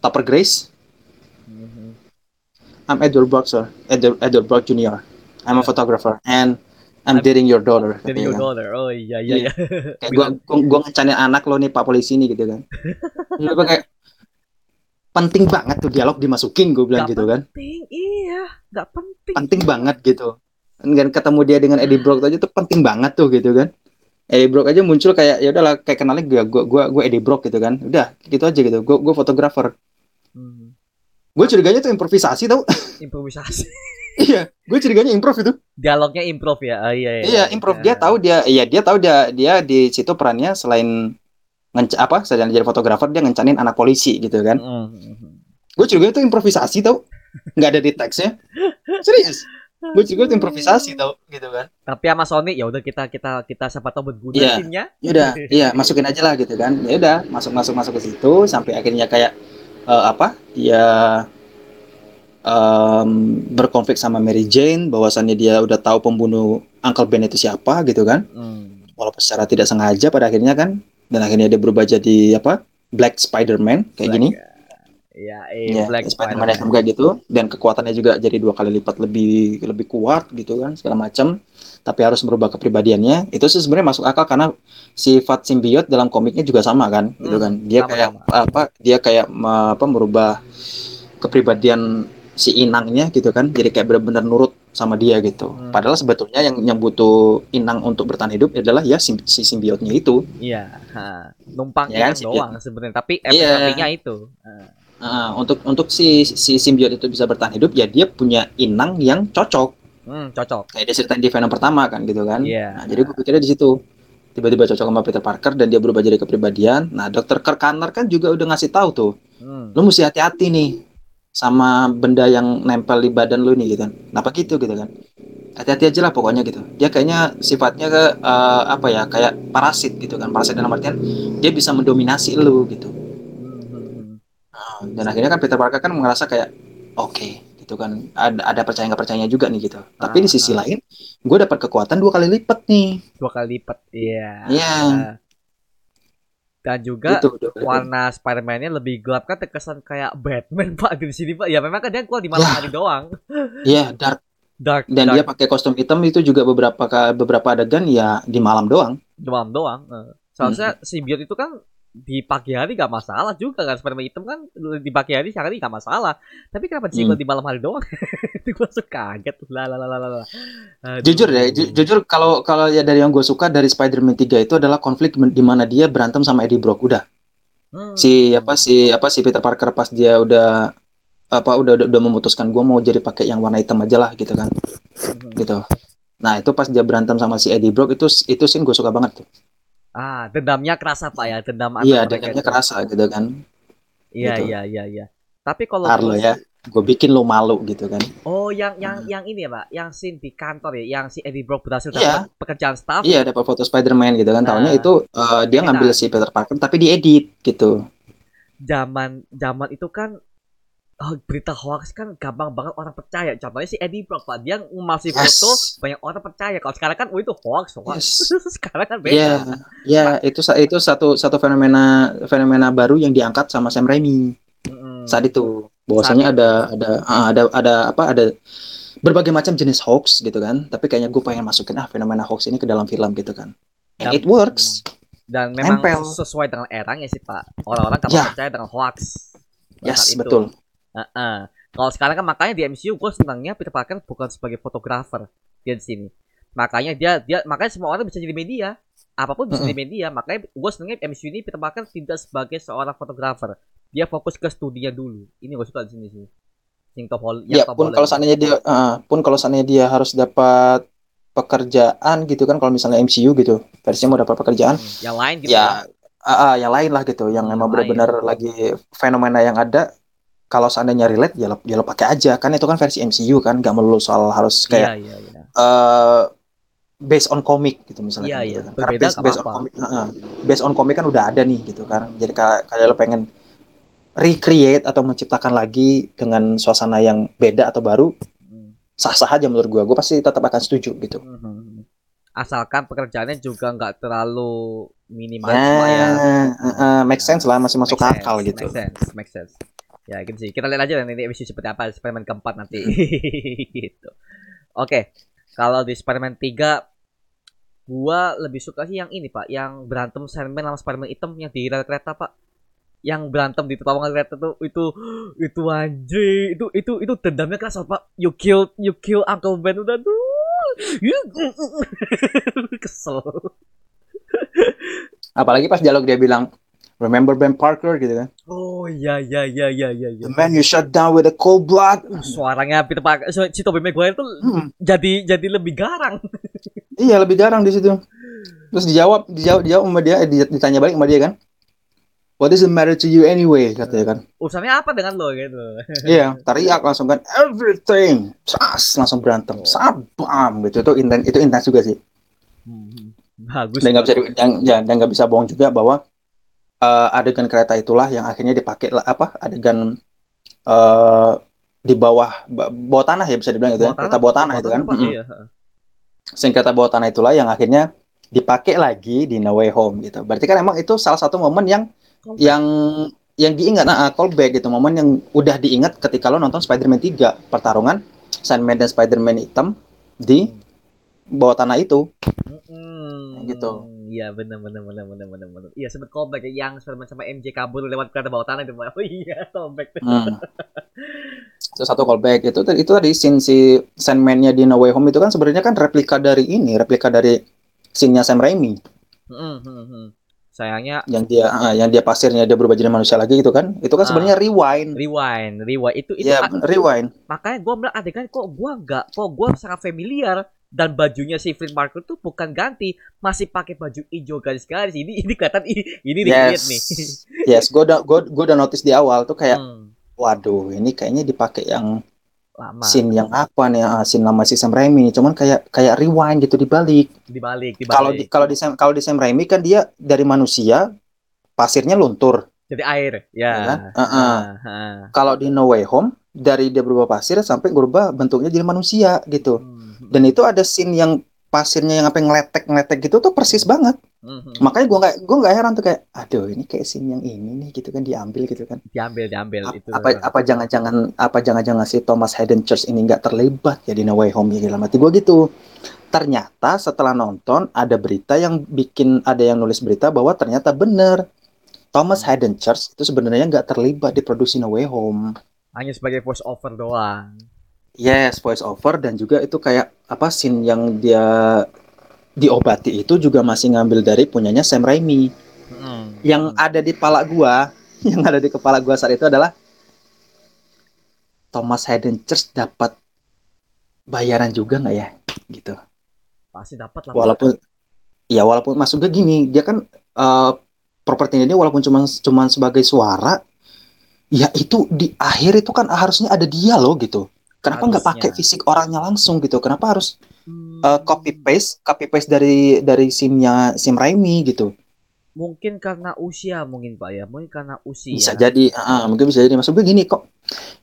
Topper Grace, Mhm. I'm Edward Brock, sir. Edward, Edward Brock Jr. I'm a photographer and I'm dating your daughter. Jadi katanya your kan. daughter. Oh iya iya iya. Kayak [LAUGHS] gua, gua, gua ngencanin anak lo nih Pak polisi ini gitu kan. Terus gua kayak penting banget tuh dialog dimasukin gue bilang Nggak gitu kan. penting, iya, nggak penting. Penting banget gitu. Dan ketemu dia dengan Eddie Brock aja tuh penting banget tuh gitu kan. Eddie Brock aja muncul kayak ya udahlah kayak kenalnya gue gua gua gua Eddie Brock gitu kan. Udah gitu aja gitu. Gue gue fotografer. Hmm. Gue curiganya tuh improvisasi tau. Improvisasi. [LAUGHS] iya, gue curiganya improv itu. Dialognya improv ya. Ah, iya, iya. Iya, improv. Dia tahu dia iya dia tahu dia dia di situ perannya selain ngenc apa selain jadi fotografer dia ngencanin anak polisi gitu kan. Mhm. Gue curiganya tuh improvisasi tau. Nggak ada di teksnya. Serius. Gue juga tuh improvisasi tau gitu kan. Tapi sama Sony ya udah kita kita kita siapa tahu berguna Iya. scene-nya. Ya udah, iya masukin aja lah gitu kan. Ya udah, masuk masuk masuk ke situ sampai akhirnya kayak eh, apa? Dia em, berkonflik sama Mary Jane bahwasannya dia udah tahu pembunuh Uncle Ben itu siapa gitu kan. Hmm. Walaupun secara tidak sengaja pada akhirnya kan dan akhirnya dia berubah jadi apa? Black Spider-Man kayak Black, gini. Iya, eh, Ya, Black Spider-Man yang kayak gitu dan kekuatannya juga jadi dua kali lipat lebih lebih kuat gitu kan segala macam tapi harus berubah kepribadiannya itu sih sebenarnya masuk akal karena sifat simbiot dalam komiknya juga sama kan gitu Hmm, kan dia sama, kayak sama. apa dia kayak apa merubah kepribadian si inangnya gitu kan jadi kayak benar-benar nurut sama dia gitu Hmm. padahal sebetulnya yang yang butuh inang untuk bertahan hidup adalah ya sim- si simbiotnya itu Iya, ha. numpang Ya kan, doang sebenarnya, tapi Iya. sampingnya itu. Ah. Nah, untuk untuk si si simbiot itu bisa bertahan hidup ya dia punya inang yang cocok Hmm, cocok. kayak dia ceritain di Venom pertama kan gitu kan. Iya. Nah, jadi gue pikirnya di situ. Tiba-tiba cocok sama Peter Parker dan dia berubah jadi kepribadian. Nah, Dr. Kirk Connor kan juga udah ngasih tahu tuh, Hmm. lu mesti hati-hati nih sama benda yang nempel di badan lu nih gitu kan. Kenapa gitu gitu kan? Hati-hati aja lah pokoknya gitu. Dia kayaknya sifatnya ke eh, apa ya? Kayak parasit gitu kan. Parasit dalam artian dia bisa mendominasi lu gitu. Nah, dan akhirnya kan Peter Parker kan merasa kayak oke gitu kan ada ada percaya nggak percayanya juga nih gitu. Tapi di sisi Ah. lain, gue dapat kekuatan dua kali lipat nih. Dua kali lipat. Iya. Iya. Dan juga lipat. warna Spider-Man-nya lebih gelap kan terkesan kayak Batman Pak di sini Pak. Ya memang kan dia keluar di malam Ya. hari doang. Iya, dark Dark dan dark dia pakai kostum hitam itu juga beberapa beberapa adegan ya di malam doang. di malam doang. Eh, Seharusnya Hmm. simbiot itu kan di pagi hari gak masalah juga kan Spider-Man hitam kan di pagi hari siang hari gak masalah. Tapi kenapa Hmm. disimpan di malam hari doang? [LAUGHS] itu gue suka kaget. Lah lah lah lah lah. Jujur deh, ju- jujur kalau kalau ya dari yang gue suka dari Spider-Man 3 itu adalah konflik di mana dia berantem sama Eddie Brock. Udah. Hmm. Si apa si apa si Peter Parker pas dia udah apa udah udah, udah memutuskan gue mau jadi pakai yang warna hitam aja lah gitu kan. Hmm. Gitu. Nah, itu pas dia berantem sama si Eddie Brock itu itu scene gue suka banget tuh. Ah, dendamnya kerasa Pak ya, dendam Iya, dendamnya itu. kerasa gitu kan. Iya, gitu. iya, iya, iya. Tapi kalau Ntar lo ya, gue bikin lo malu gitu kan. Oh, yang yang Hmm. yang ini ya, Pak. Yang scene di kantor ya, yang si Eddie Brock berhasil Iya. dapat pekerjaan staff. Iya, dapat foto Spider-Man gitu kan. Nah. itu eh, dia Editan. ngambil si Peter Parker tapi diedit gitu. Zaman zaman itu kan oh, berita hoax kan gampang banget orang percaya. Contohnya si Eddie Brock, Pak. Dia masih Yes. foto banyak orang percaya. Kalau sekarang kan oh itu hoax, hoax. Yes. [LAUGHS] sekarang kan Iya, beda. ya itu sa- itu satu satu fenomena fenomena baru yang diangkat sama Sam Raimi Mm-mm. saat itu. Bahwasanya ada ada ah, ada ada apa ada berbagai macam jenis hoax gitu kan. Tapi kayaknya gue pengen masukin ah fenomena hoax ini ke dalam film gitu kan. And Dan- it works. Dan memang Nempel. sesuai dengan eranya sih, Pak. Orang-orang kan Ya. percaya dengan hoax. Yes, saat betul. Heeh. Kalau sekarang kan makanya di MCU gue senangnya Peter Parker bukan sebagai fotografer di sini, makanya dia dia makanya semua orang bisa jadi media. Apa pun bisa jadi media. Makanya gue senengnya MCU ini Peter Parker tidak sebagai seorang fotografer. Dia fokus ke studinya dulu. Ini gue suka di sini sih. Yang Hol- yang Ya Tom pun kalau seandainya dia eh, pun kalau seandainya dia harus dapat pekerjaan gitu kan kalau misalnya MCU gitu versinya mau dapat pekerjaan Hmm, yang lain gitu ya ah, ah, yang lain lah gitu yang Yang emang lain. benar-benar lagi fenomena yang ada kalau seandainya relate ya lo, ya lo pakai aja kan itu kan versi MCU kan nggak melulu soal harus iya kayak iya iya eh based on comic gitu misalnya kan iya. gitu kan. Karena based, based on comic heeh. based on comic kan udah ada nih gitu kan jadi kayak lo pengen recreate atau menciptakan lagi dengan suasana yang beda atau baru Hmm. sah-sah aja menurut gua gua pasti tetap akan setuju gitu Mhm. asalkan pekerjaannya juga nggak terlalu minimalis ya, lah ya eh, eh, make sense lah masih masuk Make akal sense, gitu Make sense, make sense. Ya gitu sih. Kita lihat aja nanti episode seperti apa Spider-Man keempat nanti. [LAUGHS] gitu. Oke. Kalau di Spider-Man 3 gua lebih suka sih yang ini, Pak, yang berantem Sandman sama Spider-Man hitam yang di rel kereta, Pak. Yang berantem di terowongan kereta tuh itu itu anjing, itu itu itu dendamnya keras, Pak. You kill you kill Uncle Ben udah tuh. [LAUGHS] Kesel. apalagi pas dialog dia bilang remember Ben Parker gitu kan? Oh iya iya iya iya iya. iya. the man you shut down with a cold blood. Suaranya Peter Parker so- si Tobey Maguire tuh Hmm, jadi jadi lebih garang. [LAUGHS] Iya lebih garang di situ. Terus dijawab dijawab dijawab sama dia eh, di- ditanya balik sama dia kan. What does it matter to you anyway katanya kan. Urusannya apa dengan lo gitu? [LAUGHS] Iya, teriak langsung kan everything, sas langsung berantem, sabam gitu. Itu intens itu intens juga sih. bagus. Dan nggak bisa ya, dan nggak bisa bohong juga bahwa eh, adegan kereta itulah yang akhirnya dipakai apa adegan eh di bawah ba- bawah tanah ya bisa dibilang itu ya, kereta bawah tanah itu kan. Pak, Mm-mm. iya. Sing kereta bawah tanah itulah yang akhirnya dipakai lagi di No Way Home gitu. Berarti kan emang itu salah satu momen yang yang yang diingat nah callback gitu momen yang udah diingat ketika lo nonton Spider-Man 3 pertarungan Sandman dan Spider-Man hitam di bawah tanah itu Mm-mm. Gitu. Iya benar benar benar benar benar benar. Iya sempet callback ya, yang Spiderman sama MJ kabur lewat kereta bawah tanah itu. [LAUGHS] Oh iya callback. Hmm. [LAUGHS] itu satu callback itu itu tadi scene si Sandman-nya di No Way Home itu kan sebenarnya kan replika dari ini replika dari scene-nya Sam Raimi Mm, mm, mm. Sayangnya yang dia ah, yang dia pasirnya dia berubah jadi manusia lagi gitu kan itu kan Ah. sebenarnya rewind rewind, rewind itu itu a- rewind. makanya gua bilang adegan kok gua enggak, kok gua sangat familiar dan bajunya si Flynn Marco tuh bukan ganti, masih pakai baju hijau garis-garis. Ini ini kelihatan ini ini Yes. nih. [LAUGHS] Yes, gue udah gue gue udah notice di awal tuh kayak Hmm, waduh, ini kayaknya dipakai yang lama scene yang apa nih? Ah, scene lama si Sam Raimi nih. Cuman kayak kayak rewind gitu dibalik. dibalik, dibalik. Kalau di kalau di Sam kalau di Sam Raimi kan dia dari manusia pasirnya luntur. jadi air, ya. Ya kan? Ah, ah. Ah, ah. Kalau di No Way Home dari dia berubah pasir sampai berubah bentuknya jadi manusia gitu. Hmm, Dan itu ada scene yang pasirnya yang apa ngeletek ngeletek gitu tuh persis banget. hmm, hmm. Makanya gua nggak gua nggak heran tuh kayak, aduh ini kayak scene yang ini nih gitu kan diambil gitu kan. diambil, diambil A- itu. apa apa jangan-jangan apa jangan-jangan si Thomas Hayden Church ini nggak terlibat ya di No Way Home ya dalam hati gue gitu ternyata setelah nonton ada berita yang bikin ada yang nulis berita bahwa ternyata bener Thomas Hayden Church itu sebenarnya nggak terlibat di produksi No Way Home Hanya sebagai voice over doang. yes voice over dan juga itu kayak apa scene yang dia diobati itu juga masih ngambil dari punyanya Sam Raimi Hmm. yang ada di kepala gua [LAUGHS] yang ada di kepala gua saat itu adalah Thomas Hayden Church dapat bayaran juga nggak ya gitu pasti dapat lah. walaupun ya walaupun maksudnya gini dia kan eh propertinya dia walaupun cuma cuman sebagai suara ya itu di akhir itu kan harusnya ada dia loh gitu kenapa nggak pakai fisik orangnya langsung gitu? Kenapa harus Hmm, eh, copy paste copy paste dari dari simnya sim Raimi gitu? Mungkin karena usia mungkin Pak ya, mungkin karena usia. Bisa jadi, ah, mungkin bisa jadi. Maksud gue gini kok,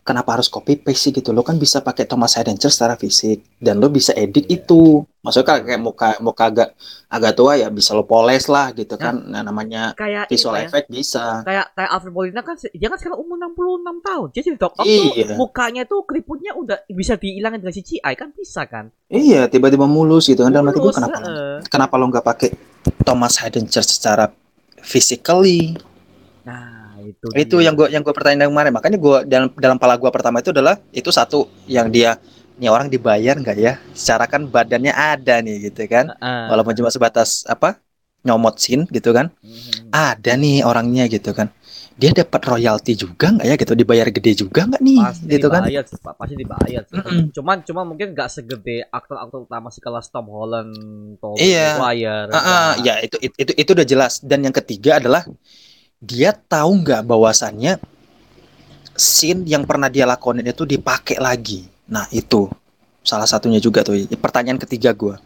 kenapa harus copy paste sih gitu? Lo kan bisa pakai Thomas Hayden Church secara fisik dan lo bisa edit Iya. itu. Maksudnya kayak muka muka agak agak tua ya bisa lo poles lah gitu kan. Nah, namanya kayak ini, visual Pak ya. effect bisa. Kayak kayak Alfred Molina kan dia kan sekarang umur 66 tahun. Jadi di Doc Ock Iya. tuh mukanya tuh keriputnya udah bisa dihilangin dengan CGI kan bisa kan? Iya, tiba-tiba mulus gitu kan. Dalam hati gue kenapa heeh. kenapa lo nggak pakai Thomas Hayden Church secara physically? Nah, itu itu dia. yang gue yang gue pertanyakan kemarin makanya gue dalam dalam pala gue pertama itu adalah itu satu yang dia nih orang dibayar nggak ya? Secara kan badannya ada nih gitu kan. Ah. Walaupun cuma sebatas apa? Nyomot scene gitu kan. Mhm. Ada nih orangnya gitu kan. Dia dapat royalti juga nggak ya gitu? Dibayar gede juga nggak nih pasti gitu kan? dibayar sih pak pasti dibayar sih. Mm-mm. cuman cuman mungkin nggak segede aktor-aktor utama sih kelas Tom Holland Tom Iya. Maguire ah, Nah, ya itu, itu itu itu udah jelas. Dan yang ketiga adalah dia tahu nggak bahwasannya scene yang pernah dia lakonin itu dipakai lagi. Nah itu salah satunya juga tuh. Pertanyaan ketiga gua.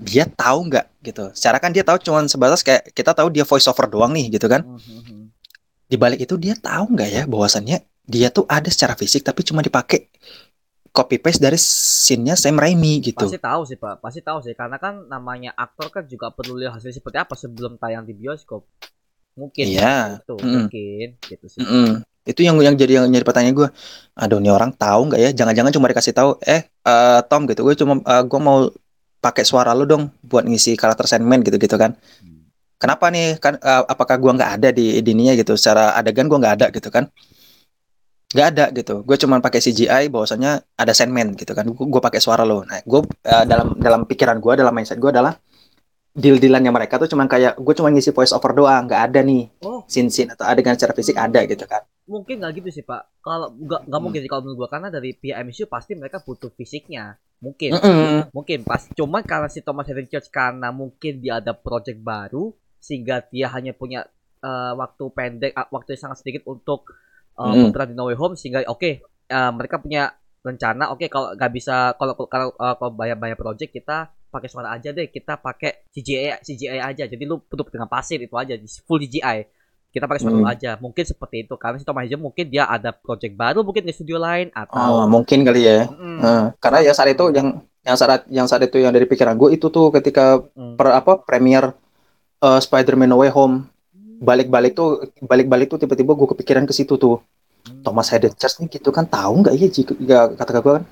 Dia tahu nggak gitu. Secara kan dia tahu cuman sebatas kayak kita tahu dia voice over doang nih gitu kan. Di balik itu dia tahu nggak ya bahwasannya dia tuh ada secara fisik tapi cuma dipakai copy paste dari scene-nya Sam Raimi gitu. pasti tahu sih pak pasti tahu sih karena kan namanya aktor kan juga perlu lihat hasilnya seperti apa sebelum tayang di bioskop mungkin Iya. itu Mm-mm. mungkin gitu sih Mm-mm. Itu yang yang jadi yang jadi pertanyaan gue. Aduh, nih orang tahu nggak ya? Jangan-jangan cuma dikasih tahu, eh eh, Tom gitu. Gue cuma eh, gue mau pakai suara lu dong buat ngisi karakter Sandman gitu-gitu kan. Hmm. Kenapa nih? Kan eh, apakah gua nggak ada di dininya gitu? Secara adegan gua nggak ada gitu kan? Nggak ada gitu. Gue cuma pakai CGI bahwasanya ada Sandman gitu kan. Gue gue pakai suara lo. Nah, gue eh, dalam dalam pikiran gue, dalam mindset gue adalah deal-dealannya mereka tuh cuma kayak gue cuma ngisi voice over doang, nggak ada nih oh scene-scene atau adegan secara fisik ada gitu kan. mungkin nggak gitu sih pak kalau nggak nggak Hmm. mungkin sih kalau menurut gua karena dari pihak MCU pasti mereka butuh fisiknya mungkin Mm-mm. mungkin pas cuman karena si Thomas Hayden Church karena mungkin dia ada project baru sehingga dia hanya punya eh, waktu pendek ah, waktu yang sangat sedikit untuk uh, Mm. di No Way Home sehingga oke eh, mereka punya rencana oke kalau nggak bisa kalau kalau kalau banyak banyak project kita pakai suara aja deh kita pakai CGI CGI aja jadi lu tutup dengan pasir itu aja di- full CGI kita pakai suara Mm. lu aja mungkin seperti itu karena si Thomas Hayden mungkin dia ada project baru mungkin di studio lain Oh, atau mungkin kali ya. Mm, Heeh. karena ya saat itu yang yang saat yang saat itu yang dari pikiran gue itu tuh ketika mm. per apa premier eh, Spider-Man No Way Home balik-balik tuh balik-balik tuh tiba-tiba gue kepikiran ke situ tuh Hmm. Thomas Hayden Church nih gitu kan tahu nggak ya jika kata gue kan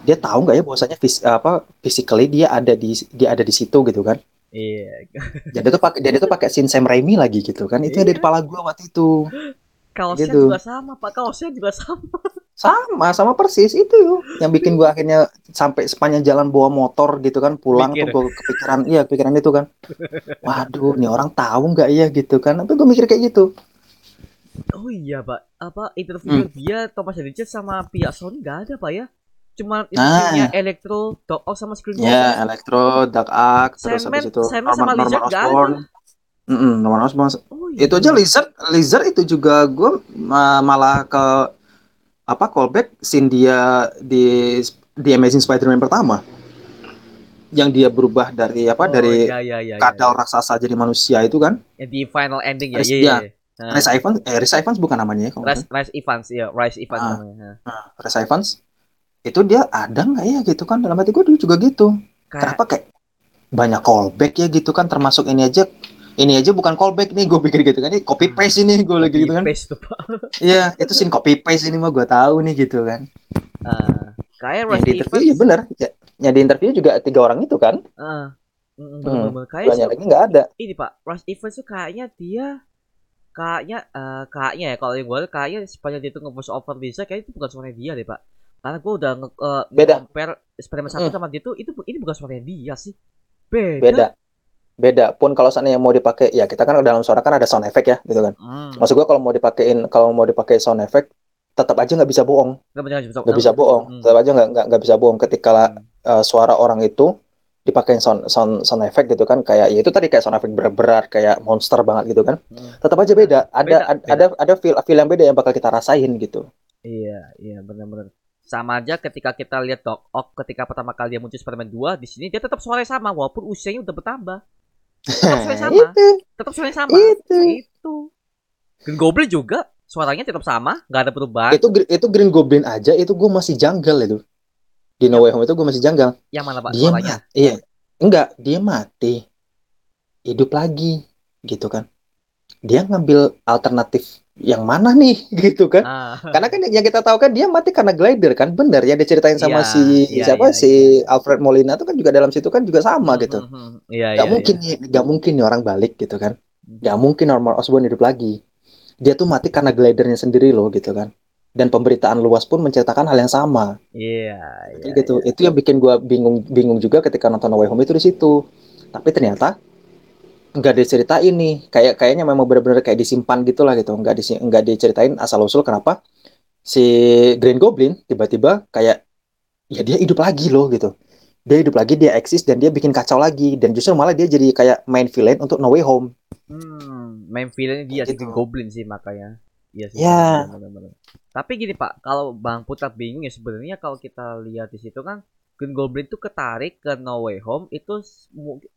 dia tahu nggak ya bahwasanya fis, apa physically dia ada di dia ada di situ gitu kan? Iya. Dan dia tuh pakai dia tuh pakai scene Sam Raimi lagi gitu kan? Itu yang ada di kepala gue waktu itu. Kaosnya Gitu. juga sama pak. Kaosnya juga sama. Sama sama persis itu. Yang bikin gue akhirnya sampai sepanjang jalan bawa motor gitu kan pulang Mikir. tuh gue kepikiran iya kepikiran itu kan. Waduh nih orang tahu nggak ya gitu kan? Tapi gue mikir kayak gitu. Oh iya pak, apa interview Hmm. dia Thomas Edison sama pihak Sony nggak ada pak ya? Cuma Nah. interviewnya Electro, Doc Ock sama Screen ya Electro Dark Ark terus Sandman- habis itu Sandman sama Lizard nggak ada. Osborn Mm-mm, Norman Osborn Oh iya. itu aja Lizard Lizard itu juga gue malah ke apa callback scene dia di di Amazing Spider-Man pertama yang dia berubah dari apa Oh, dari iya, iya, iya, iya, kadal iya. raksasa jadi manusia itu kan di final ending ya, Res- iya, ya. iya. Nah, Rhys Evans eh Rhys Evans bukan namanya ya Rice, Rice Evans, iya, Rice Evans Ah. namanya. Nah. Rhys Evans itu dia ada nggak ya gitu kan? Dalam hati gue dulu juga gitu. Kenapa kayak banyak callback ya gitu kan? Termasuk ini aja ini aja bukan callback nih gue pikir gitu kan. Ini copy paste ini gue lagi gitu kan. Paste tuh pak. [LAUGHS] iya itu scene copy paste ini mah gue tahu nih gitu kan. Ah, kayak Rice di interview ya benar ya, yang di interview juga tiga orang itu kan? Mm, Hmm. Kayak banyak lagi nggak ada. ini pak Rush Evans tuh kayaknya dia kayaknya eh kayaknya ya kalau yang gue kayaknya sepanjang dia tuh nge-voice over Lisa kayaknya itu bukan suaranya dia deh pak karena gue udah nge eh, Beda. compare Spider-Man 1 Mm. sama dia tuh itu ini bukan suaranya dia sih beda, beda beda pun kalau seandainya mau dipakai ya kita kan dalam suara kan ada sound effect ya gitu kan Hmm. maksud gua kalau mau dipakein kalau mau dipakai sound effect tetap aja nggak bisa bohong Nggak bisa, bohong Hmm. tetap aja nggak nggak bisa bohong ketika Hmm. uh, suara orang itu dipakein sound sound sound effect gitu kan kayak ya itu tadi kayak sound effect berat-berat kayak monster banget gitu kan Hmm. tetap aja beda ada Beda, ad- beda. ada ada feel feel yang beda yang bakal kita rasain gitu Iya, iya benar-benar. Sama aja ketika kita lihat Doc Ock ketika pertama kali dia muncul Spider-Man 2 di sini dia tetap suaranya sama walaupun usianya udah bertambah. Tetap suaranya sama. [LAUGHS] itu Tetap suaranya sama. itu Itu. Green Goblin juga suaranya tetap sama, nggak ada perubahan. itu itu Green Goblin aja itu gue masih janggal itu di No Way Home itu gue masih janggal Yang mana Pak dia suaranya? mati iya enggak dia mati hidup lagi gitu kan dia ngambil alternatif yang mana nih [LAUGHS] gitu kan Ah. karena kan yang kita tahu kan dia mati karena glider kan bener ya diceritain sama Iya, si iya, siapa iya, si Alfred Molina tuh kan juga dalam situ kan juga sama gitu. Iya, Gak iya, mungkin iya. nih gak mungkin nih orang balik gitu kan gak mungkin Norman Osborn hidup lagi dia tuh mati karena glidernya sendiri loh gitu kan dan pemberitaan luas pun menceritakan hal yang sama. Iya, iya. gitu. Itu yang bikin gua bingung bingung juga ketika nonton No Way Home itu di situ. Tapi ternyata nggak diceritain nih. Kayak kayaknya memang benar-benar kayak disimpan gitu lah gitu. Nggak disi- nggak diceritain asal usul kenapa si Green Goblin tiba-tiba kayak ya dia hidup lagi loh gitu. Dia hidup lagi, dia eksis dan dia bikin kacau lagi dan justru malah dia jadi kayak main villain untuk No Way Home. Hmm, main villainnya dia Kayak sih gitu. Goblin sih makanya. Iya sih. Ya. benar-benar. Tapi gini Pak, kalau Bang Putra bingung ya sebenarnya kalau kita lihat di situ kan Green Goblin itu ketarik ke No Way Home itu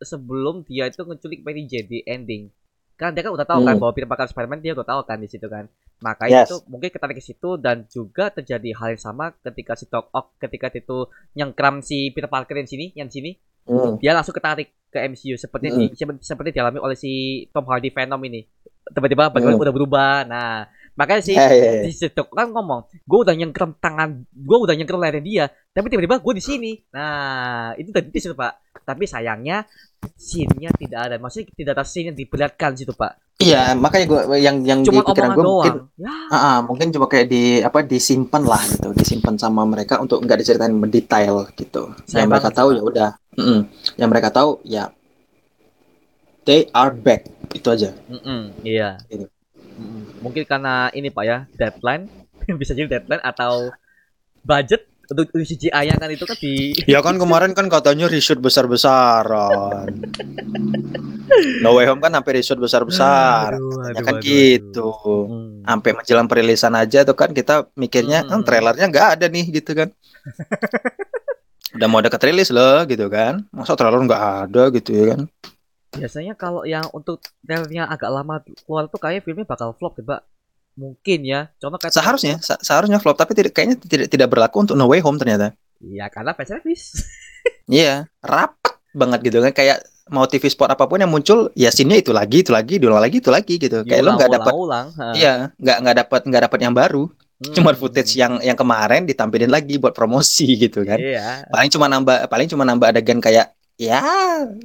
sebelum dia itu ngeculik Mary Jane di ending. Kan dia kan udah tahu kan Hmm. bahwa Peter Parker Spider-Man dia udah tahu kan di situ kan. Makanya Yes. itu mungkin ketarik ke situ dan juga terjadi hal yang sama ketika si Doc Ock ketika itu nyengkram si Peter Parker yang sini, yang sini Hmm. dia langsung ketarik ke MCU seperti Mm. di, seperti, dialami oleh si Tom Hardy Venom ini tiba-tiba bagaimana Mm. udah berubah nah makanya si Ya, ya, ya. si Sitok kan ngomong gue udah nyengkram tangan gue udah nyengkram lehernya dia tapi tiba-tiba gue di sini. Nah itu tadi di situ pak. Tapi sayangnya scene-nya tidak ada. Maksudnya tidak ada scene yang diperlihatkan di situ pak. Iya, makanya gua yang yang cuma di pikiran gue mungkin ya. Ah, ah, mungkin coba kayak di apa disimpan lah gitu, disimpan sama mereka untuk nggak diceritain mendetail gitu. Sayang yang mereka tahu sih, ya udah, Mm-mm. yang mereka tahu ya they are back. Itu aja. Mm-mm, iya. Gitu. Mungkin karena ini pak ya deadline [LAUGHS] bisa jadi deadline atau budget untuk untuk CGI-nya kan itu kan di [LAUGHS] Ya kan kemarin kan katanya reshoot besar-besaran. no Way Home kan sampai reshoot besar-besar. Aduh, Ya kan aduh, gitu. Hmm. Sampai menjelang perilisan aja tuh kan kita mikirnya, Hmm. "Hmm, trailernya nggak ada nih gitu kan. [LAUGHS] Udah mau deket rilis loh gitu kan. Masa trailer nggak ada gitu ya kan. Biasanya kalau yang untuk trailernya agak lama keluar tuh kayak filmnya bakal flop coba. Mungkin ya. Contoh kayak Seharusnya, se- seharusnya flop, tapi tidak kayaknya tidak tidak berlaku untuk No Way Home ternyata. Iya, karena fan service. [LAUGHS] Iya, rapat banget gitu kan kayak mau TV sport apa pun yang muncul, ya scene-nya itu lagi, itu lagi, diulang lagi, itu lagi gitu. Kayak lo nggak dapat, iya, nggak nggak dapat nggak dapat yang baru. Hmm. Cuma footage yang yang kemarin ditampilin lagi buat promosi gitu kan. Iya. Paling cuma nambah, paling cuma nambah adegan kayak ya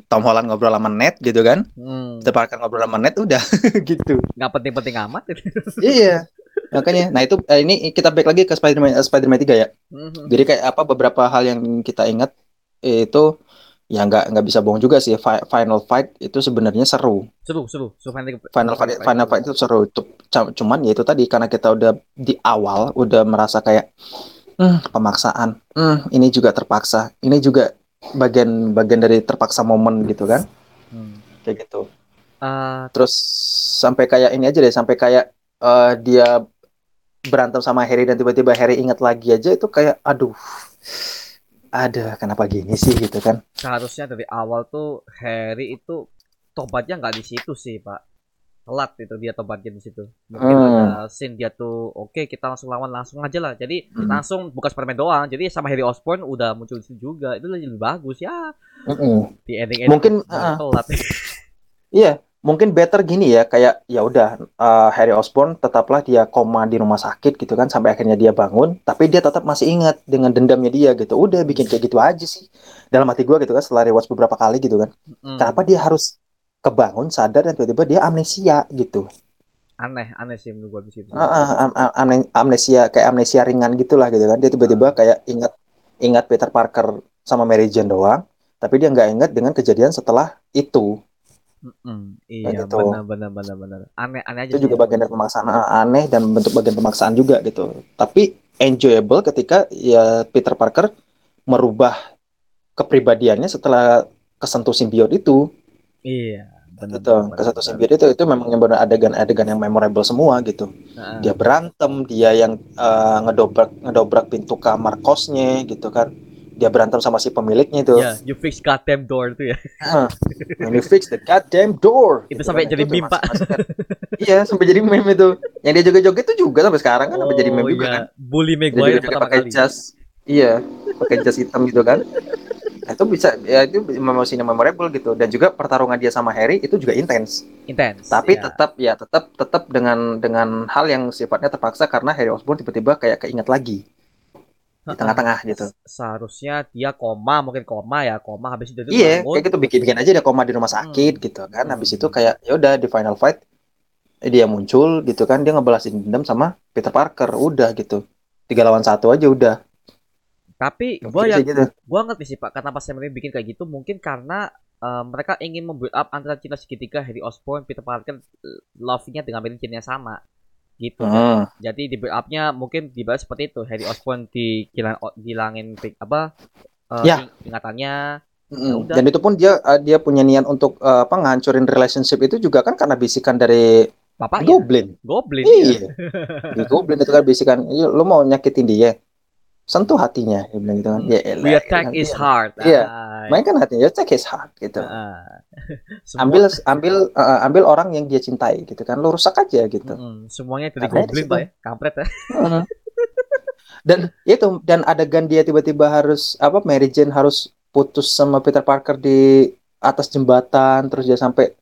Tom Holland ngobrol sama Ned gitu kan. Hmm. Peter Parker ngobrol sama Ned udah [LAUGHS] gitu. Nggak penting-penting amat. [LAUGHS] iya. Makanya, nah itu eh, ini kita back lagi ke Spider-Man eh, Spider-Man 3 ya. Hmm. Jadi kayak apa beberapa hal yang kita ingat itu ya nggak nggak bisa bohong juga sih Fi- final fight itu sebenarnya seru seru, seru. seru final, final fight final fight itu seru cu- cuman ya itu tadi karena kita udah di awal udah merasa kayak hmm, pemaksaan hmm, ini juga terpaksa ini juga bagian bagian dari terpaksa momen gitu kan? Hmm. kayak gitu. Ah, terus sampai kayak ini aja deh sampai kayak eh, dia berantem sama Harry dan tiba-tiba Harry ingat lagi aja itu kayak aduh ada kenapa gini sih? gitu kan. Seharusnya dari awal tuh Harry itu tobatnya nggak di situ sih, Pak. Telat itu dia tobatnya di situ. Mungkin Hmm. ada scene dia tuh oke kita langsung lawan langsung aja lah. Jadi Hmm. langsung bukan Spiderman doang. Jadi sama Harry Osborn udah muncul di situ juga. Itu lebih bagus ya. Mm-mm. Di ending ending Mungkin, ah. telat. Iya, mungkin better gini ya, kayak ya udah eh, Harry Osborn tetaplah dia koma di rumah sakit gitu kan sampai akhirnya dia bangun, tapi dia tetap masih ingat dengan dendamnya dia gitu. Udah bikin kayak gitu aja sih. Dalam hati gua gitu kan setelah rewatch beberapa kali gitu kan. Mm. Kenapa dia harus kebangun sadar dan tiba-tiba dia amnesia gitu. Aneh, aneh sih menurut gua di situ. Am- am- amne- amnesia kayak amnesia ringan gitulah gitu kan. Dia tiba-tiba kayak ingat ingat Peter Parker sama Mary Jane doang, tapi dia nggak ingat dengan kejadian setelah itu. Mm-mm. Iya, gitu. benar benar benar benar. Aneh aneh aja itu juga menurut bagian dari pemaksaan aneh dan bentuk bagian pemaksaan juga gitu. Tapi enjoyable ketika ya Peter Parker merubah kepribadiannya setelah kesentuh simbiot itu. Iya, benar. Gitu. benar, Kesentuh benar. simbiot itu itu memang yang benar adegan-adegan yang memorable semua gitu. Nah, Dia berantem, dia yang eh, ngedobrak ngedobrak pintu kamar kosnya gitu kan. Dia berantem sama si pemiliknya itu. Ya, you fix goddamn door tuh ya. When you fix the goddamn door. Itu Gitu sampai kan. jadi meme, kan. Iya, sampai jadi meme itu. Yang dia joget-joget itu juga sampai sekarang kan sampai jadi meme Oh, juga iya. kan. Bully Maguire juga pertama pakai kali. jas. Iya, pakai jas hitam gitu kan. Nah, itu bisa ya itu memang memorable gitu dan juga pertarungan dia sama Harry itu juga intens. Intens. Tapi ya. tetap ya tetap tetap dengan dengan hal yang sifatnya terpaksa karena Harry Osborn tiba-tiba kayak keinget lagi di tengah-tengah gitu. Seharusnya dia koma, mungkin koma ya, koma habis itu Iya, bangun. kayak gitu bikin-bikin aja dia koma di rumah sakit gitu kan. Hmm. Habis itu kayak ya udah di final fight dia muncul gitu kan dia ngebalasin dendam sama Peter Parker udah gitu tiga lawan satu aja udah Tapi gua yang gitu gua ngerti sih Pak kenapa Sam Raimi bikin kayak gitu mungkin karena eh, mereka ingin membuild up antara cinta segitiga Harry Osborn, Peter Parker eh, love-nya dengan Mary Jane yang sama gitu. Hmm. Jadi di build up-nya mungkin dibalas seperti itu. Harry Osborn dihilang hilangin pik- apa eh, Ya. ing- ingatannya. Mm, udah. Dan itu pun dia uh, dia punya niat untuk uh, apa ngancurin relationship itu juga kan karena bisikan dari Bapaknya Goblin. Goblin. iya. Iya. Di Goblin itu kan bisikan, "Iya, lu mau nyakitin dia. Sentuh hatinya." Dia bilang gitu kan. Ya elah, We attack his ya. heart. Iya. Ah, Main kan hatinya, attack his heart gitu. [LAUGHS] Semua- Ambil ambil uh, ambil orang yang dia cintai gitu kan. Lu rusak aja gitu. Mm-mm, semuanya dari Goblin. Pak ya. Kampret ya. [LAUGHS] Mm. dan itu dan adegan dia tiba-tiba harus apa Mary Jane harus putus sama Peter Parker di atas jembatan terus dia sampai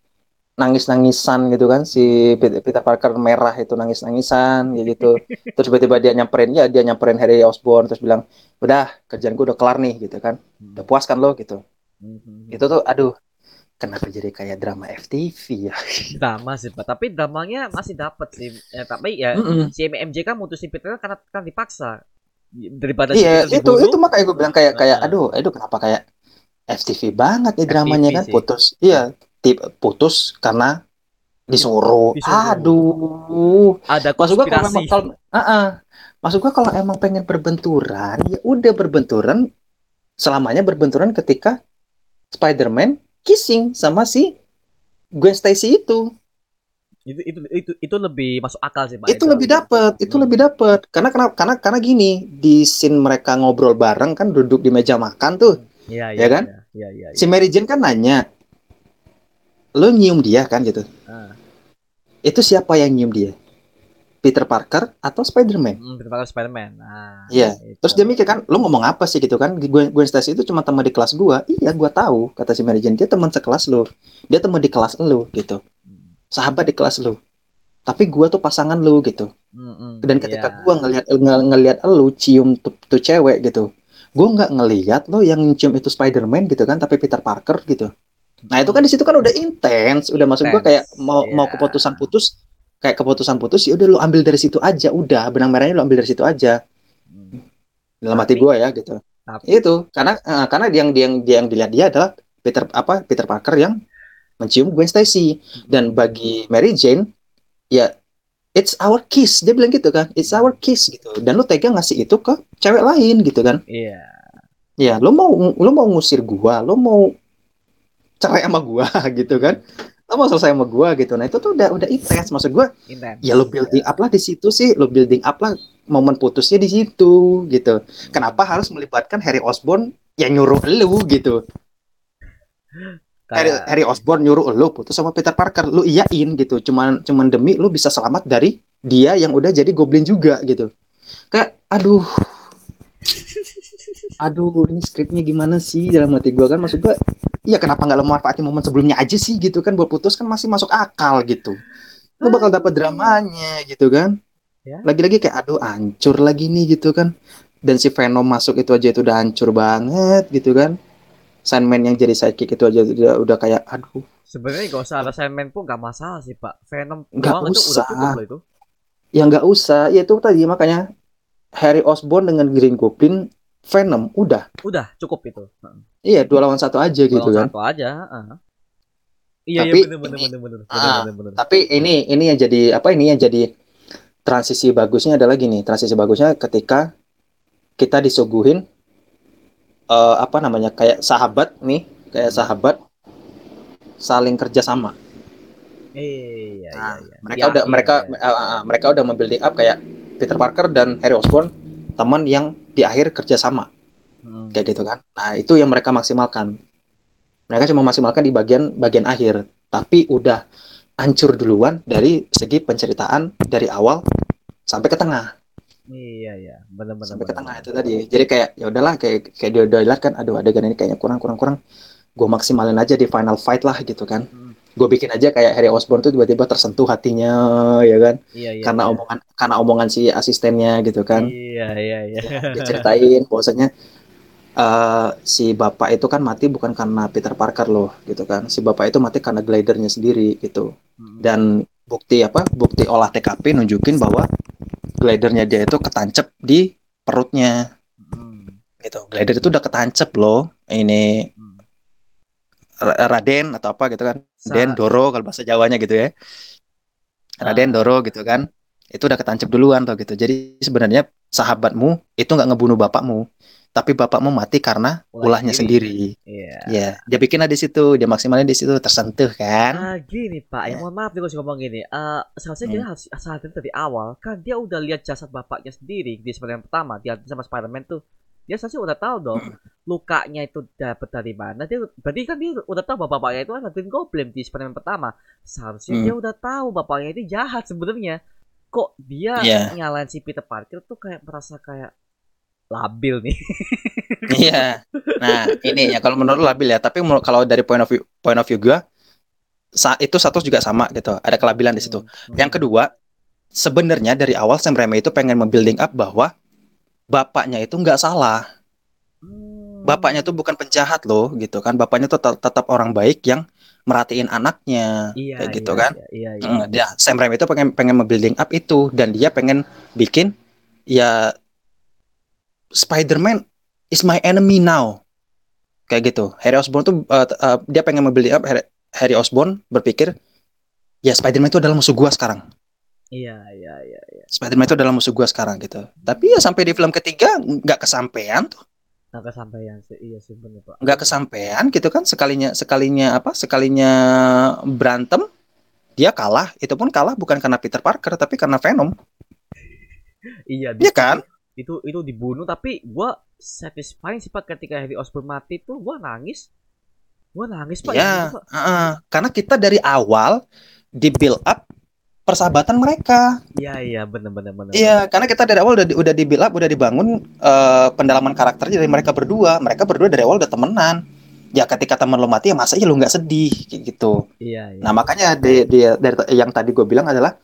nangis-nangisan gitu kan si Pe- Peter Parker merah itu nangis-nangisan gitu [LAUGHS] terus tiba-tiba dia nyamperin ya dia nyamperin Harry Osborn terus bilang udah kerjaan gue udah kelar nih gitu kan udah puas kan lo gitu Mhm. itu tuh aduh kenapa jadi kayak drama FTV ya [LAUGHS] drama sih Pak. Tapi dramanya masih dapat sih. Eh, tapi ya Mm-mm. si kan mutusin Peter karena kan dipaksa. Daripada si Iya, Peter itu dibunuh, itu makanya gue bilang kayak kayak Nah. aduh, aduh kenapa kayak FTV banget nih dramanya FTV kan sih. putus. Iya, putus karena disuruh. Disuruh. Aduh. ada Maksud gua kalau memang kalau Ah-ah. Maksud gua kalau emang pengen berbenturan, ya udah berbenturan selamanya berbenturan ketika Spider-Man kissing sama si Gwen Stacy itu. itu, itu itu itu lebih masuk akal sih Pak. itu lebih dapat itu Hmm. lebih dapat karena karena karena karena gini di scene mereka ngobrol bareng kan duduk di meja makan tuh Iya, Ya iya, kan? Iya, iya, iya. si Mary Jane kan nanya lo nyium dia kan gitu. Ah. itu siapa yang nyium dia? Peter Parker atau Spider-Man? Hmm, Peter Parker Spider-Man. Nah, Iya. itu. terus dia mikir kan lo ngomong apa sih? gitu kan. Gwen, Gwen Stacy itu cuma teman di kelas gua. Iya gua tahu kata si Mary Jane. Dia teman sekelas lo dia teman di kelas lo gitu. Hmm, sahabat di kelas lo tapi gua tuh pasangan lo gitu. Hmm, hmm, dan ketika iya. gua ngelihat ng- ngelihat lu cium tuh, tuh cewek gitu. Gua nggak ngelihat lo yang cium itu Spider-Man gitu kan tapi Peter Parker gitu nah itu kan di situ kan udah intens udah masuk gua kayak mau mau Iya. keputusan putus kayak keputusan putus ya udah lu ambil dari situ aja. Udah benang merahnya lu ambil dari situ aja. Hmm. dalam hati gua ya gitu. Tapi- itu karena eh, karena yang yang yang dilihat dia adalah Peter apa Peter Parker yang mencium Gwen Stacy. Dan bagi Mary Jane ya it's our kiss. Dia bilang gitu kan it's our kiss gitu. Dan lu tega ngasih itu ke cewek lain gitu kan. Iya. ya lu mau lu mau ngusir gua lu mau cerai sama gua [LAUGHS] gitu kan. Lu mau selesai sama gua gitu. Nah itu tuh udah udah intens maksud gua Intens. ya lu building up lah di situ sih. Lu building up lah momen putusnya di situ gitu. Kenapa harus melibatkan Harry Osborn? Yang nyuruh lu gitu. Harry, Harry Osborn nyuruh lu putus sama Peter Parker. Lu iyain gitu. Cuman cuman demi lu bisa selamat dari dia yang udah jadi goblin juga gitu. Kayak aduh. [LAUGHS] Aduh ini skripnya gimana sih dalam hati gua? Kan maksud gua iya kenapa nggak lu manfaatin momen sebelumnya aja sih gitu kan buat putus kan masih masuk akal gitu lu bakal dapat dramanya gitu kan Ya. lagi-lagi kayak aduh hancur lagi nih gitu kan dan si Venom masuk itu aja itu udah hancur banget gitu kan Sandman yang jadi sidekick itu aja udah, udah kayak aduh Sebenarnya gak usah ada Sandman pun gak masalah sih Pak. Venom Nggak doang itu udah usah. cukup loh itu. ya nggak usah ya itu tadi makanya Harry Osborn dengan Green Goblin Venom udah Udah cukup itu. Iya dua lawan satu aja gitu Kalau kan Satu aja. heeh. Iya Tapi iya bener bener ini- bener bener bener Ah, bener bener. tapi ini ini yang jadi apa ini yang jadi transisi bagusnya adalah gini transisi bagusnya ketika kita disuguhin eh, apa namanya kayak sahabat nih kayak sahabat saling kerjasama Iya iya Nah, iya. mereka Di udah akhir, mereka ya. eh, eh, mereka udah membuilding up kayak Peter Parker dan Harry Osborn teman yang di akhir kerjasama Hmm. kayak gitu kan nah itu yang mereka maksimalkan mereka cuma maksimalkan di bagian bagian akhir tapi udah hancur duluan dari segi penceritaan dari awal sampai ke tengah Iya iya. Bener. sampai ke tengah bener. itu tadi jadi kayak ya udahlah kayak kayak dia udah kan aduh adegan ini kayaknya kurang kurang kurang gue maksimalin aja di final fight lah gitu kan Hmm. Gue bikin aja kayak Harry Osborn tuh tiba-tiba tersentuh hatinya ya kan Iya iya. karena iya. omongan karena omongan si asistennya gitu kan Iya iya iya. dia ceritain bahwasanya eh, si bapak itu kan mati bukan karena Peter Parker loh gitu kan si bapak itu mati karena glidernya sendiri gitu Hmm. dan bukti apa bukti olah TKP nunjukin bahwa glidernya dia itu ketancep di perutnya Hmm. gitu glider itu udah ketancep loh ini Hmm. Ra- Raden atau apa gitu kan Den Doro kalau bahasa Jawanya gitu ya Raden Ah. Doro gitu kan itu udah ketancep duluan tuh gitu jadi sebenarnya sahabatmu itu nggak ngebunuh bapakmu tapi bapakmu mati karena Ulah ulahnya sendiri. Iya. ya dia bikinlah di situ dia maksimalnya di situ tersentuh kan Ah gini pak, ya Ya. mohon maaf nih gue ngomong gini. Eh seharusnya Hmm. harus sadar dari awal kan dia udah lihat jasad bapaknya sendiri di Spider-Man pertama dia sama Spider-Man tuh. Dia seharusnya udah tahu dong Hmm. lukanya itu dapat dari mana. Dia berarti kan dia udah tahu bahwa bapaknya itu adalah Green Goblin di Spider-Man pertama. Seharusnya Hmm. dia udah tahu bapaknya itu jahat sebenarnya. Kok dia Iya. nyalain si Peter Parker tuh kayak merasa kayak labil nih. [LAUGHS] Iya. Nah, ini ya kalau menurut labil ya, tapi menurut- kalau dari point of view point of view gua sa- itu satu juga sama gitu. Ada kelabilan di situ. Hmm. Yang kedua, sebenarnya dari awal Sam Raimi itu pengen membuilding up bahwa bapaknya itu nggak salah. Hmm. Bapaknya tuh bukan penjahat loh, gitu kan. Bapaknya tuh tet- tetap orang baik yang merhatiin anaknya, iya, kayak gitu iya, kan. Iya, iya, iya. Mm, dia Sam Raimi itu pengen pengen membuilding up itu dan dia pengen bikin ya Spider-Man is my enemy now. Kayak gitu. Harry Osborn tuh uh, uh, dia pengen membuilding up Harry, Harry Osborn berpikir ya Spider-Man itu adalah musuh gua sekarang. Iya, iya, iya, iya. Spider-Man itu adalah musuh gua sekarang gitu. Tapi ya sampai di film ketiga nggak kesampaian tuh. Nggak kesampaian sih, iya sih bener pak. Nggak kesampaian gitu kan sekalinya sekalinya apa? Sekalinya berantem dia kalah, itu pun kalah bukan karena Peter Parker tapi karena Venom. Iya, Iya kan? itu itu dibunuh tapi gua satisfying sih pak ketika Harry Osborn mati tuh gua nangis gua nangis pak Iya, Pak. heeh. karena kita dari awal di build up persahabatan mereka. iya iya bener bener bener Iya, karena kita dari awal udah di- udah up, udah dibangun eh, pendalaman karakternya dari mereka berdua. Mereka berdua dari awal udah temenan. Ya ketika teman lo mati ya masa ya lo nggak sedih kayak gitu. iya iya Nah makanya di, di- dari yang tadi gue bilang adalah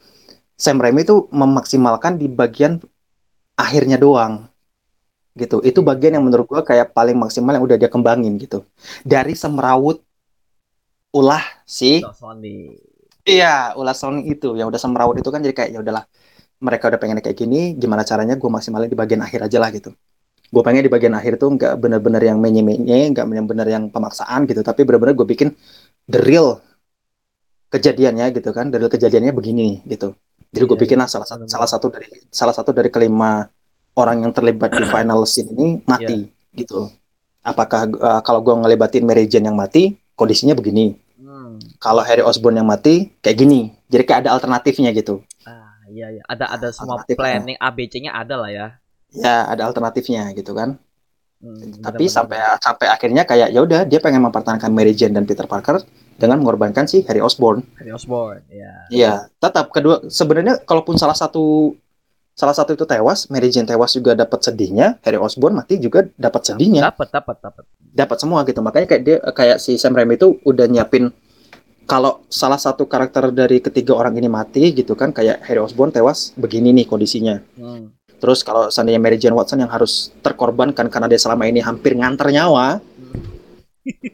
Sam Raimi itu memaksimalkan di bagian akhirnya doang gitu. Itu bagian yang menurut gue kayak paling maksimal yang udah dia kembangin gitu. Dari semrawut ulah si Sony Iya, ulas Sony itu yang udah semrawut itu kan jadi kayak ya udahlah. Mereka udah pengen kayak gini, gimana caranya gue maksimalin di bagian akhir aja lah gitu. Gue pengen di bagian akhir tuh nggak bener-bener yang menye-menye, nggak bener-bener yang pemaksaan gitu, tapi bener-bener gue bikin the real kejadiannya gitu kan, the real kejadiannya begini gitu. Jadi gue Iya, bikin iya, lah salah satu salah satu dari salah satu dari kelima orang yang terlibat di final scene ini mati gitu. Apakah uh, kalau gue ngelibatin Mary Jane yang mati, kondisinya begini. Kalau Harry Osborn yang mati kayak gini. Jadi kayak ada alternatifnya gitu. Ah iya iya. Ada ada semua Alternatif, planning ABC-nya ada lah ya. Ya ada alternatifnya gitu kan. Hmm, tapi bener-bener. sampai sampai akhirnya kayak ya udah dia pengen mempertahankan Mary Jane dan Peter Parker dengan mengorbankan si Harry Osborn. Harry Osborn ya iya tetap kedua sebenarnya kalaupun salah satu salah satu itu tewas Mary Jane tewas juga dapat sedihnya Harry Osborn mati juga dapat sedihnya. Dapat dapat dapat. Dapat semua gitu. Makanya kayak dia kayak si Sam Raimi itu udah nyiapin kalau salah satu karakter dari ketiga orang ini mati gitu kan kayak Harry Osborn tewas begini nih kondisinya. Hmm. terus kalau seandainya Mary Jane Watson yang harus terkorbankan karena dia selama ini hampir nganter nyawa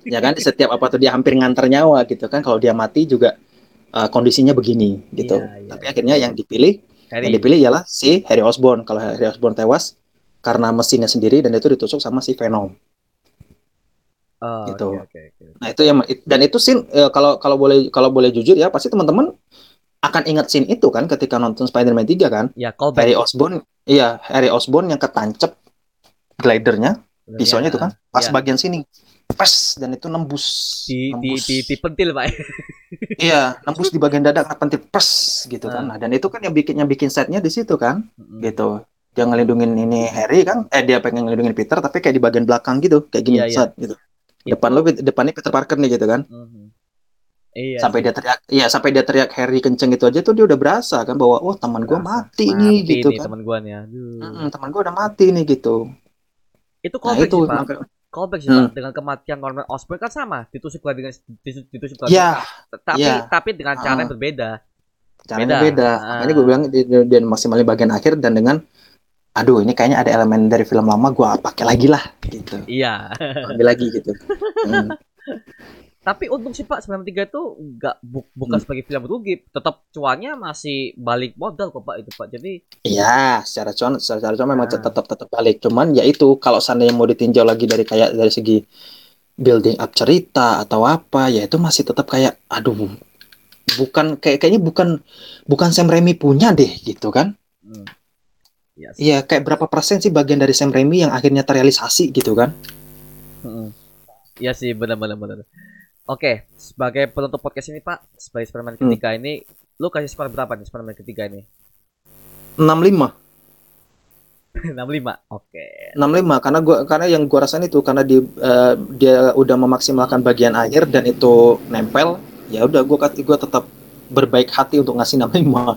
ya kan? Di setiap apa tuh dia hampir nganter nyawa gitu kan kalau dia mati juga uh, kondisinya begini gitu. Iya, iya, tapi akhirnya yang dipilih Harry. yang dipilih ialah si Harry Osborn. Kalau Harry Osborn tewas karena mesinnya sendiri dan itu ditusuk sama si Venom Oh, gitu. oke, oke, oke. Nah itu yang dan itu scene eh, kalau kalau boleh kalau boleh jujur ya pasti teman-teman akan ingat scene itu kan ketika nonton Spider-Man 3 kan ya callback Harry Osborn iya Harry Osborn yang ketancep glidernya pisaunya itu kan pas Iya. bagian sini pas dan itu nembus di di nembus di, di pentil pak [LAUGHS] iya nembus di bagian dada kena pentil pas gitu kan Ah. nah dan itu kan yang bikin yang bikin setnya di situ kan Mm-mm. gitu dia ngelindungin ini Harry kan eh dia pengen ngelindungin Peter tapi kayak di bagian belakang gitu kayak gini iya. set gitu depan lo depannya Peter Parker nih gitu kan Mhm. Iya. sampai sih. dia teriak iya sampai dia teriak Harry kenceng itu aja tuh dia udah berasa kan bahwa oh teman gue Berasa. mati, nih gitu nih kan teman gua nih. Mm-mm, teman gue udah mati nih gitu Itu nah callback itu sih, Pak. sih, Hmm. Dengan kematian Norman Osborn kan sama, ditusuk lagi dengan ditusuk, lagi. ya tapi iya. tapi dengan cara Ah. yang berbeda. caranya Beda. beda, Ah. makanya gue bilang dia, dia, dia maksimalin bagian akhir dan dengan aduh ini kayaknya ada elemen dari film lama gue pakai lagi lah gitu Iya. ambil lagi gitu Hmm. [LAUGHS] Tapi untung sih Pak 93 itu nggak bu- bukan Hmm. sebagai film rugi, tetap cuannya masih balik modal kok Pak itu Pak. Jadi Iya, secara cuan, secara cuan memang Ah. tetap tetap balik. Cuman ya itu kalau seandainya mau ditinjau lagi dari kayak dari segi building up cerita atau apa, ya itu masih tetap kayak aduh bukan kayak kayaknya bukan bukan Sam Raimi punya deh gitu kan. Hmm. Yes. Iya, kayak berapa persen sih bagian dari Sam Raimi yang akhirnya terrealisasi gitu kan? Iya sih benar-benar benar. Oke, sebagai penutup podcast ini Pak, sebagai Spiderman Hmm. ketiga ini, lu kasih skor berapa nih Spiderman ketiga ini? 65. 65. [LAUGHS] Oke. 65 karena gua karena yang gua rasain itu karena di eh, dia udah memaksimalkan bagian akhir dan itu nempel ya udah gua gua tetap berbaik hati untuk ngasih 65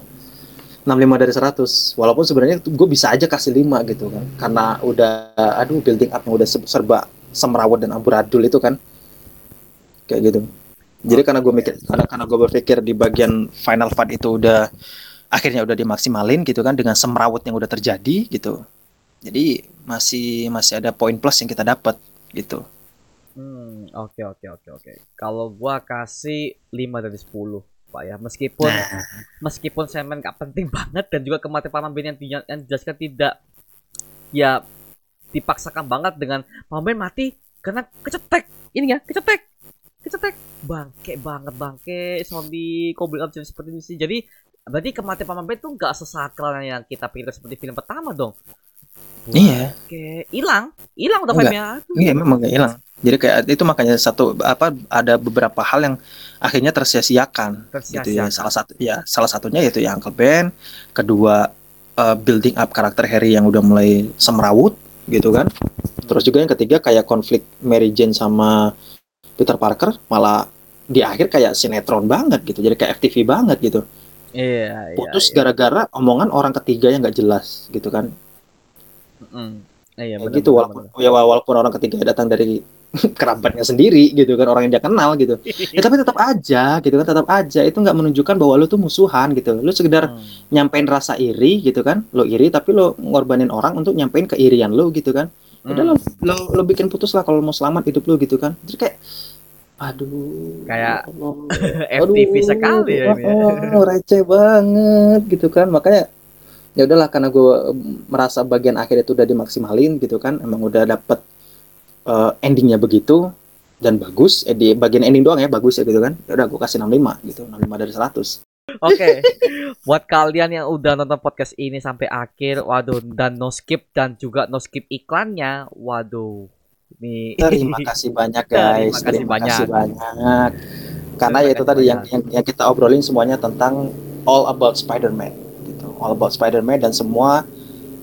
65 dari 100 walaupun sebenarnya gue bisa aja kasih 5 gitu kan. Karena udah aduh building up udah se- serba semrawut dan amburadul itu kan. Kayak gitu. Jadi karena gue mikir karena karena gue berpikir di bagian final fight itu udah akhirnya udah dimaksimalin gitu kan dengan semrawut yang udah terjadi gitu. Jadi masih masih ada poin plus yang kita dapat gitu. Hmm, oke oke oke oke. Kalau gua kasih 5 dari 10, Pak ya. Meskipun Nah, meskipun semen gak penting banget dan juga kematian Paman Ben yang, di- yang dijelaskan tidak ya dipaksakan banget dengan Ben mati karena kecetek. Ini ya, kecetek. Kecetek. Bangke banget bangke zombie kok up jadi seperti ini sih. Jadi berarti kematian Paman Ben tuh gak sesakral yang kita pikir seperti film pertama dong. Iya. Oke, hilang. Hilang filmnya. Aduh. iya memang nggak hilang. Jadi kayak itu makanya satu apa ada beberapa hal yang akhirnya tersia-siakan gitu ya. Salah satu ya salah satunya yaitu ya Uncle Ben, kedua eh, building up karakter Harry yang udah mulai semrawut gitu kan. Terus juga yang ketiga kayak konflik Mary Jane sama Peter Parker malah di akhir kayak sinetron banget gitu. Jadi kayak FTV banget gitu. Iya, iya. Putus iya. gara-gara omongan orang ketiga yang nggak jelas gitu kan. Mm. Iya, benar, gitu walaupun ya walaupun orang ketiga datang dari [LAUGHS] kerabatnya sendiri gitu kan orang yang dia kenal gitu [LAUGHS] ya tapi tetap aja gitu kan tetap aja itu nggak menunjukkan bahwa lu tuh musuhan gitu lu sekedar Hmm. nyampein rasa iri gitu kan lo iri tapi lo ngorbanin orang untuk nyampein keirian lu gitu kan Hmm. udah lo, lo lo bikin putus lah kalau mau selamat hidup lu gitu kan jadi kayak aduh Kayak ya Allah. [LAUGHS] FTV sekali ya ini. ya. oh, receh banget gitu kan makanya ya udahlah karena gue merasa bagian akhir itu udah dimaksimalin gitu kan emang udah dapet eh, endingnya begitu dan bagus eh, di bagian ending doang ya bagus ya gitu kan ya udah gue kasih 65 gitu 65 dari 100 Oke, [LAUGHS] buat kalian yang udah nonton podcast ini sampai akhir, waduh, dan no skip dan juga no skip iklannya, waduh, ini terima [LAUGHS] kasih banyak Terima guys. kasih banyak. banyak. Karena Terima ya itu kasih tadi yang, banyak. yang yang kita obrolin semuanya tentang all about Spider-Man all about Spider-Man dan semua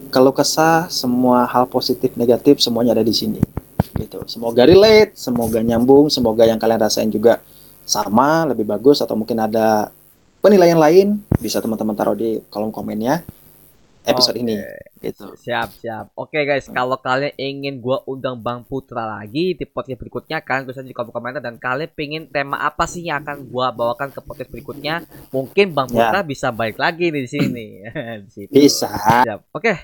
kalau kesah semua hal positif negatif semuanya ada di sini. Gitu. Semoga relate semoga nyambung semoga yang kalian rasain juga sama lebih bagus atau mungkin ada penilaian lain bisa teman-teman taruh di kolom komennya episode Oke. ini gitu Siap, siap. Oke guys, kalau kalian ingin gua undang Bang Putra lagi di podcast berikutnya, kalian tulis aja di kolom komentar dan kalian pengen tema apa sih yang akan gua bawakan ke podcast berikutnya? Mungkin Bang Ya. Putra bisa balik lagi nih di sini. [LAUGHS] di situ. bisa Siap. Oke.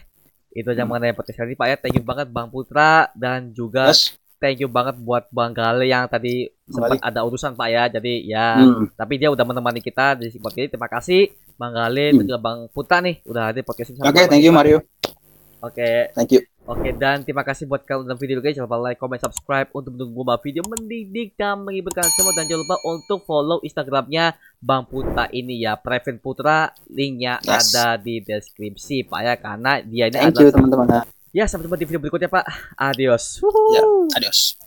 Itu aja Hmm. mengenai podcast kali ini Pak ya. Thank you banget Bang Putra dan juga Yes. thank you banget buat Bang Gale yang tadi sempat ada urusan Pak ya. Jadi ya, Hmm. tapi dia udah menemani kita di podcast ini. Terima kasih Bang Gale dan Hmm. juga Bang Putra nih udah hadir podcast ini. oke thank you Mario Oke, thank you oke dan terima kasih buat kalian nonton video guys. Jangan lupa like, comment, subscribe untuk menunggu bahwa video mendidik dan menghiburkan semua dan jangan lupa untuk follow Instagramnya Bang Putra ini ya, Previn Putra. Linknya Yes. ada di deskripsi Pak ya, karena dia ini thank you adalah teman-teman ya sampai jumpa di video berikutnya Pak. Adios. Ya, adios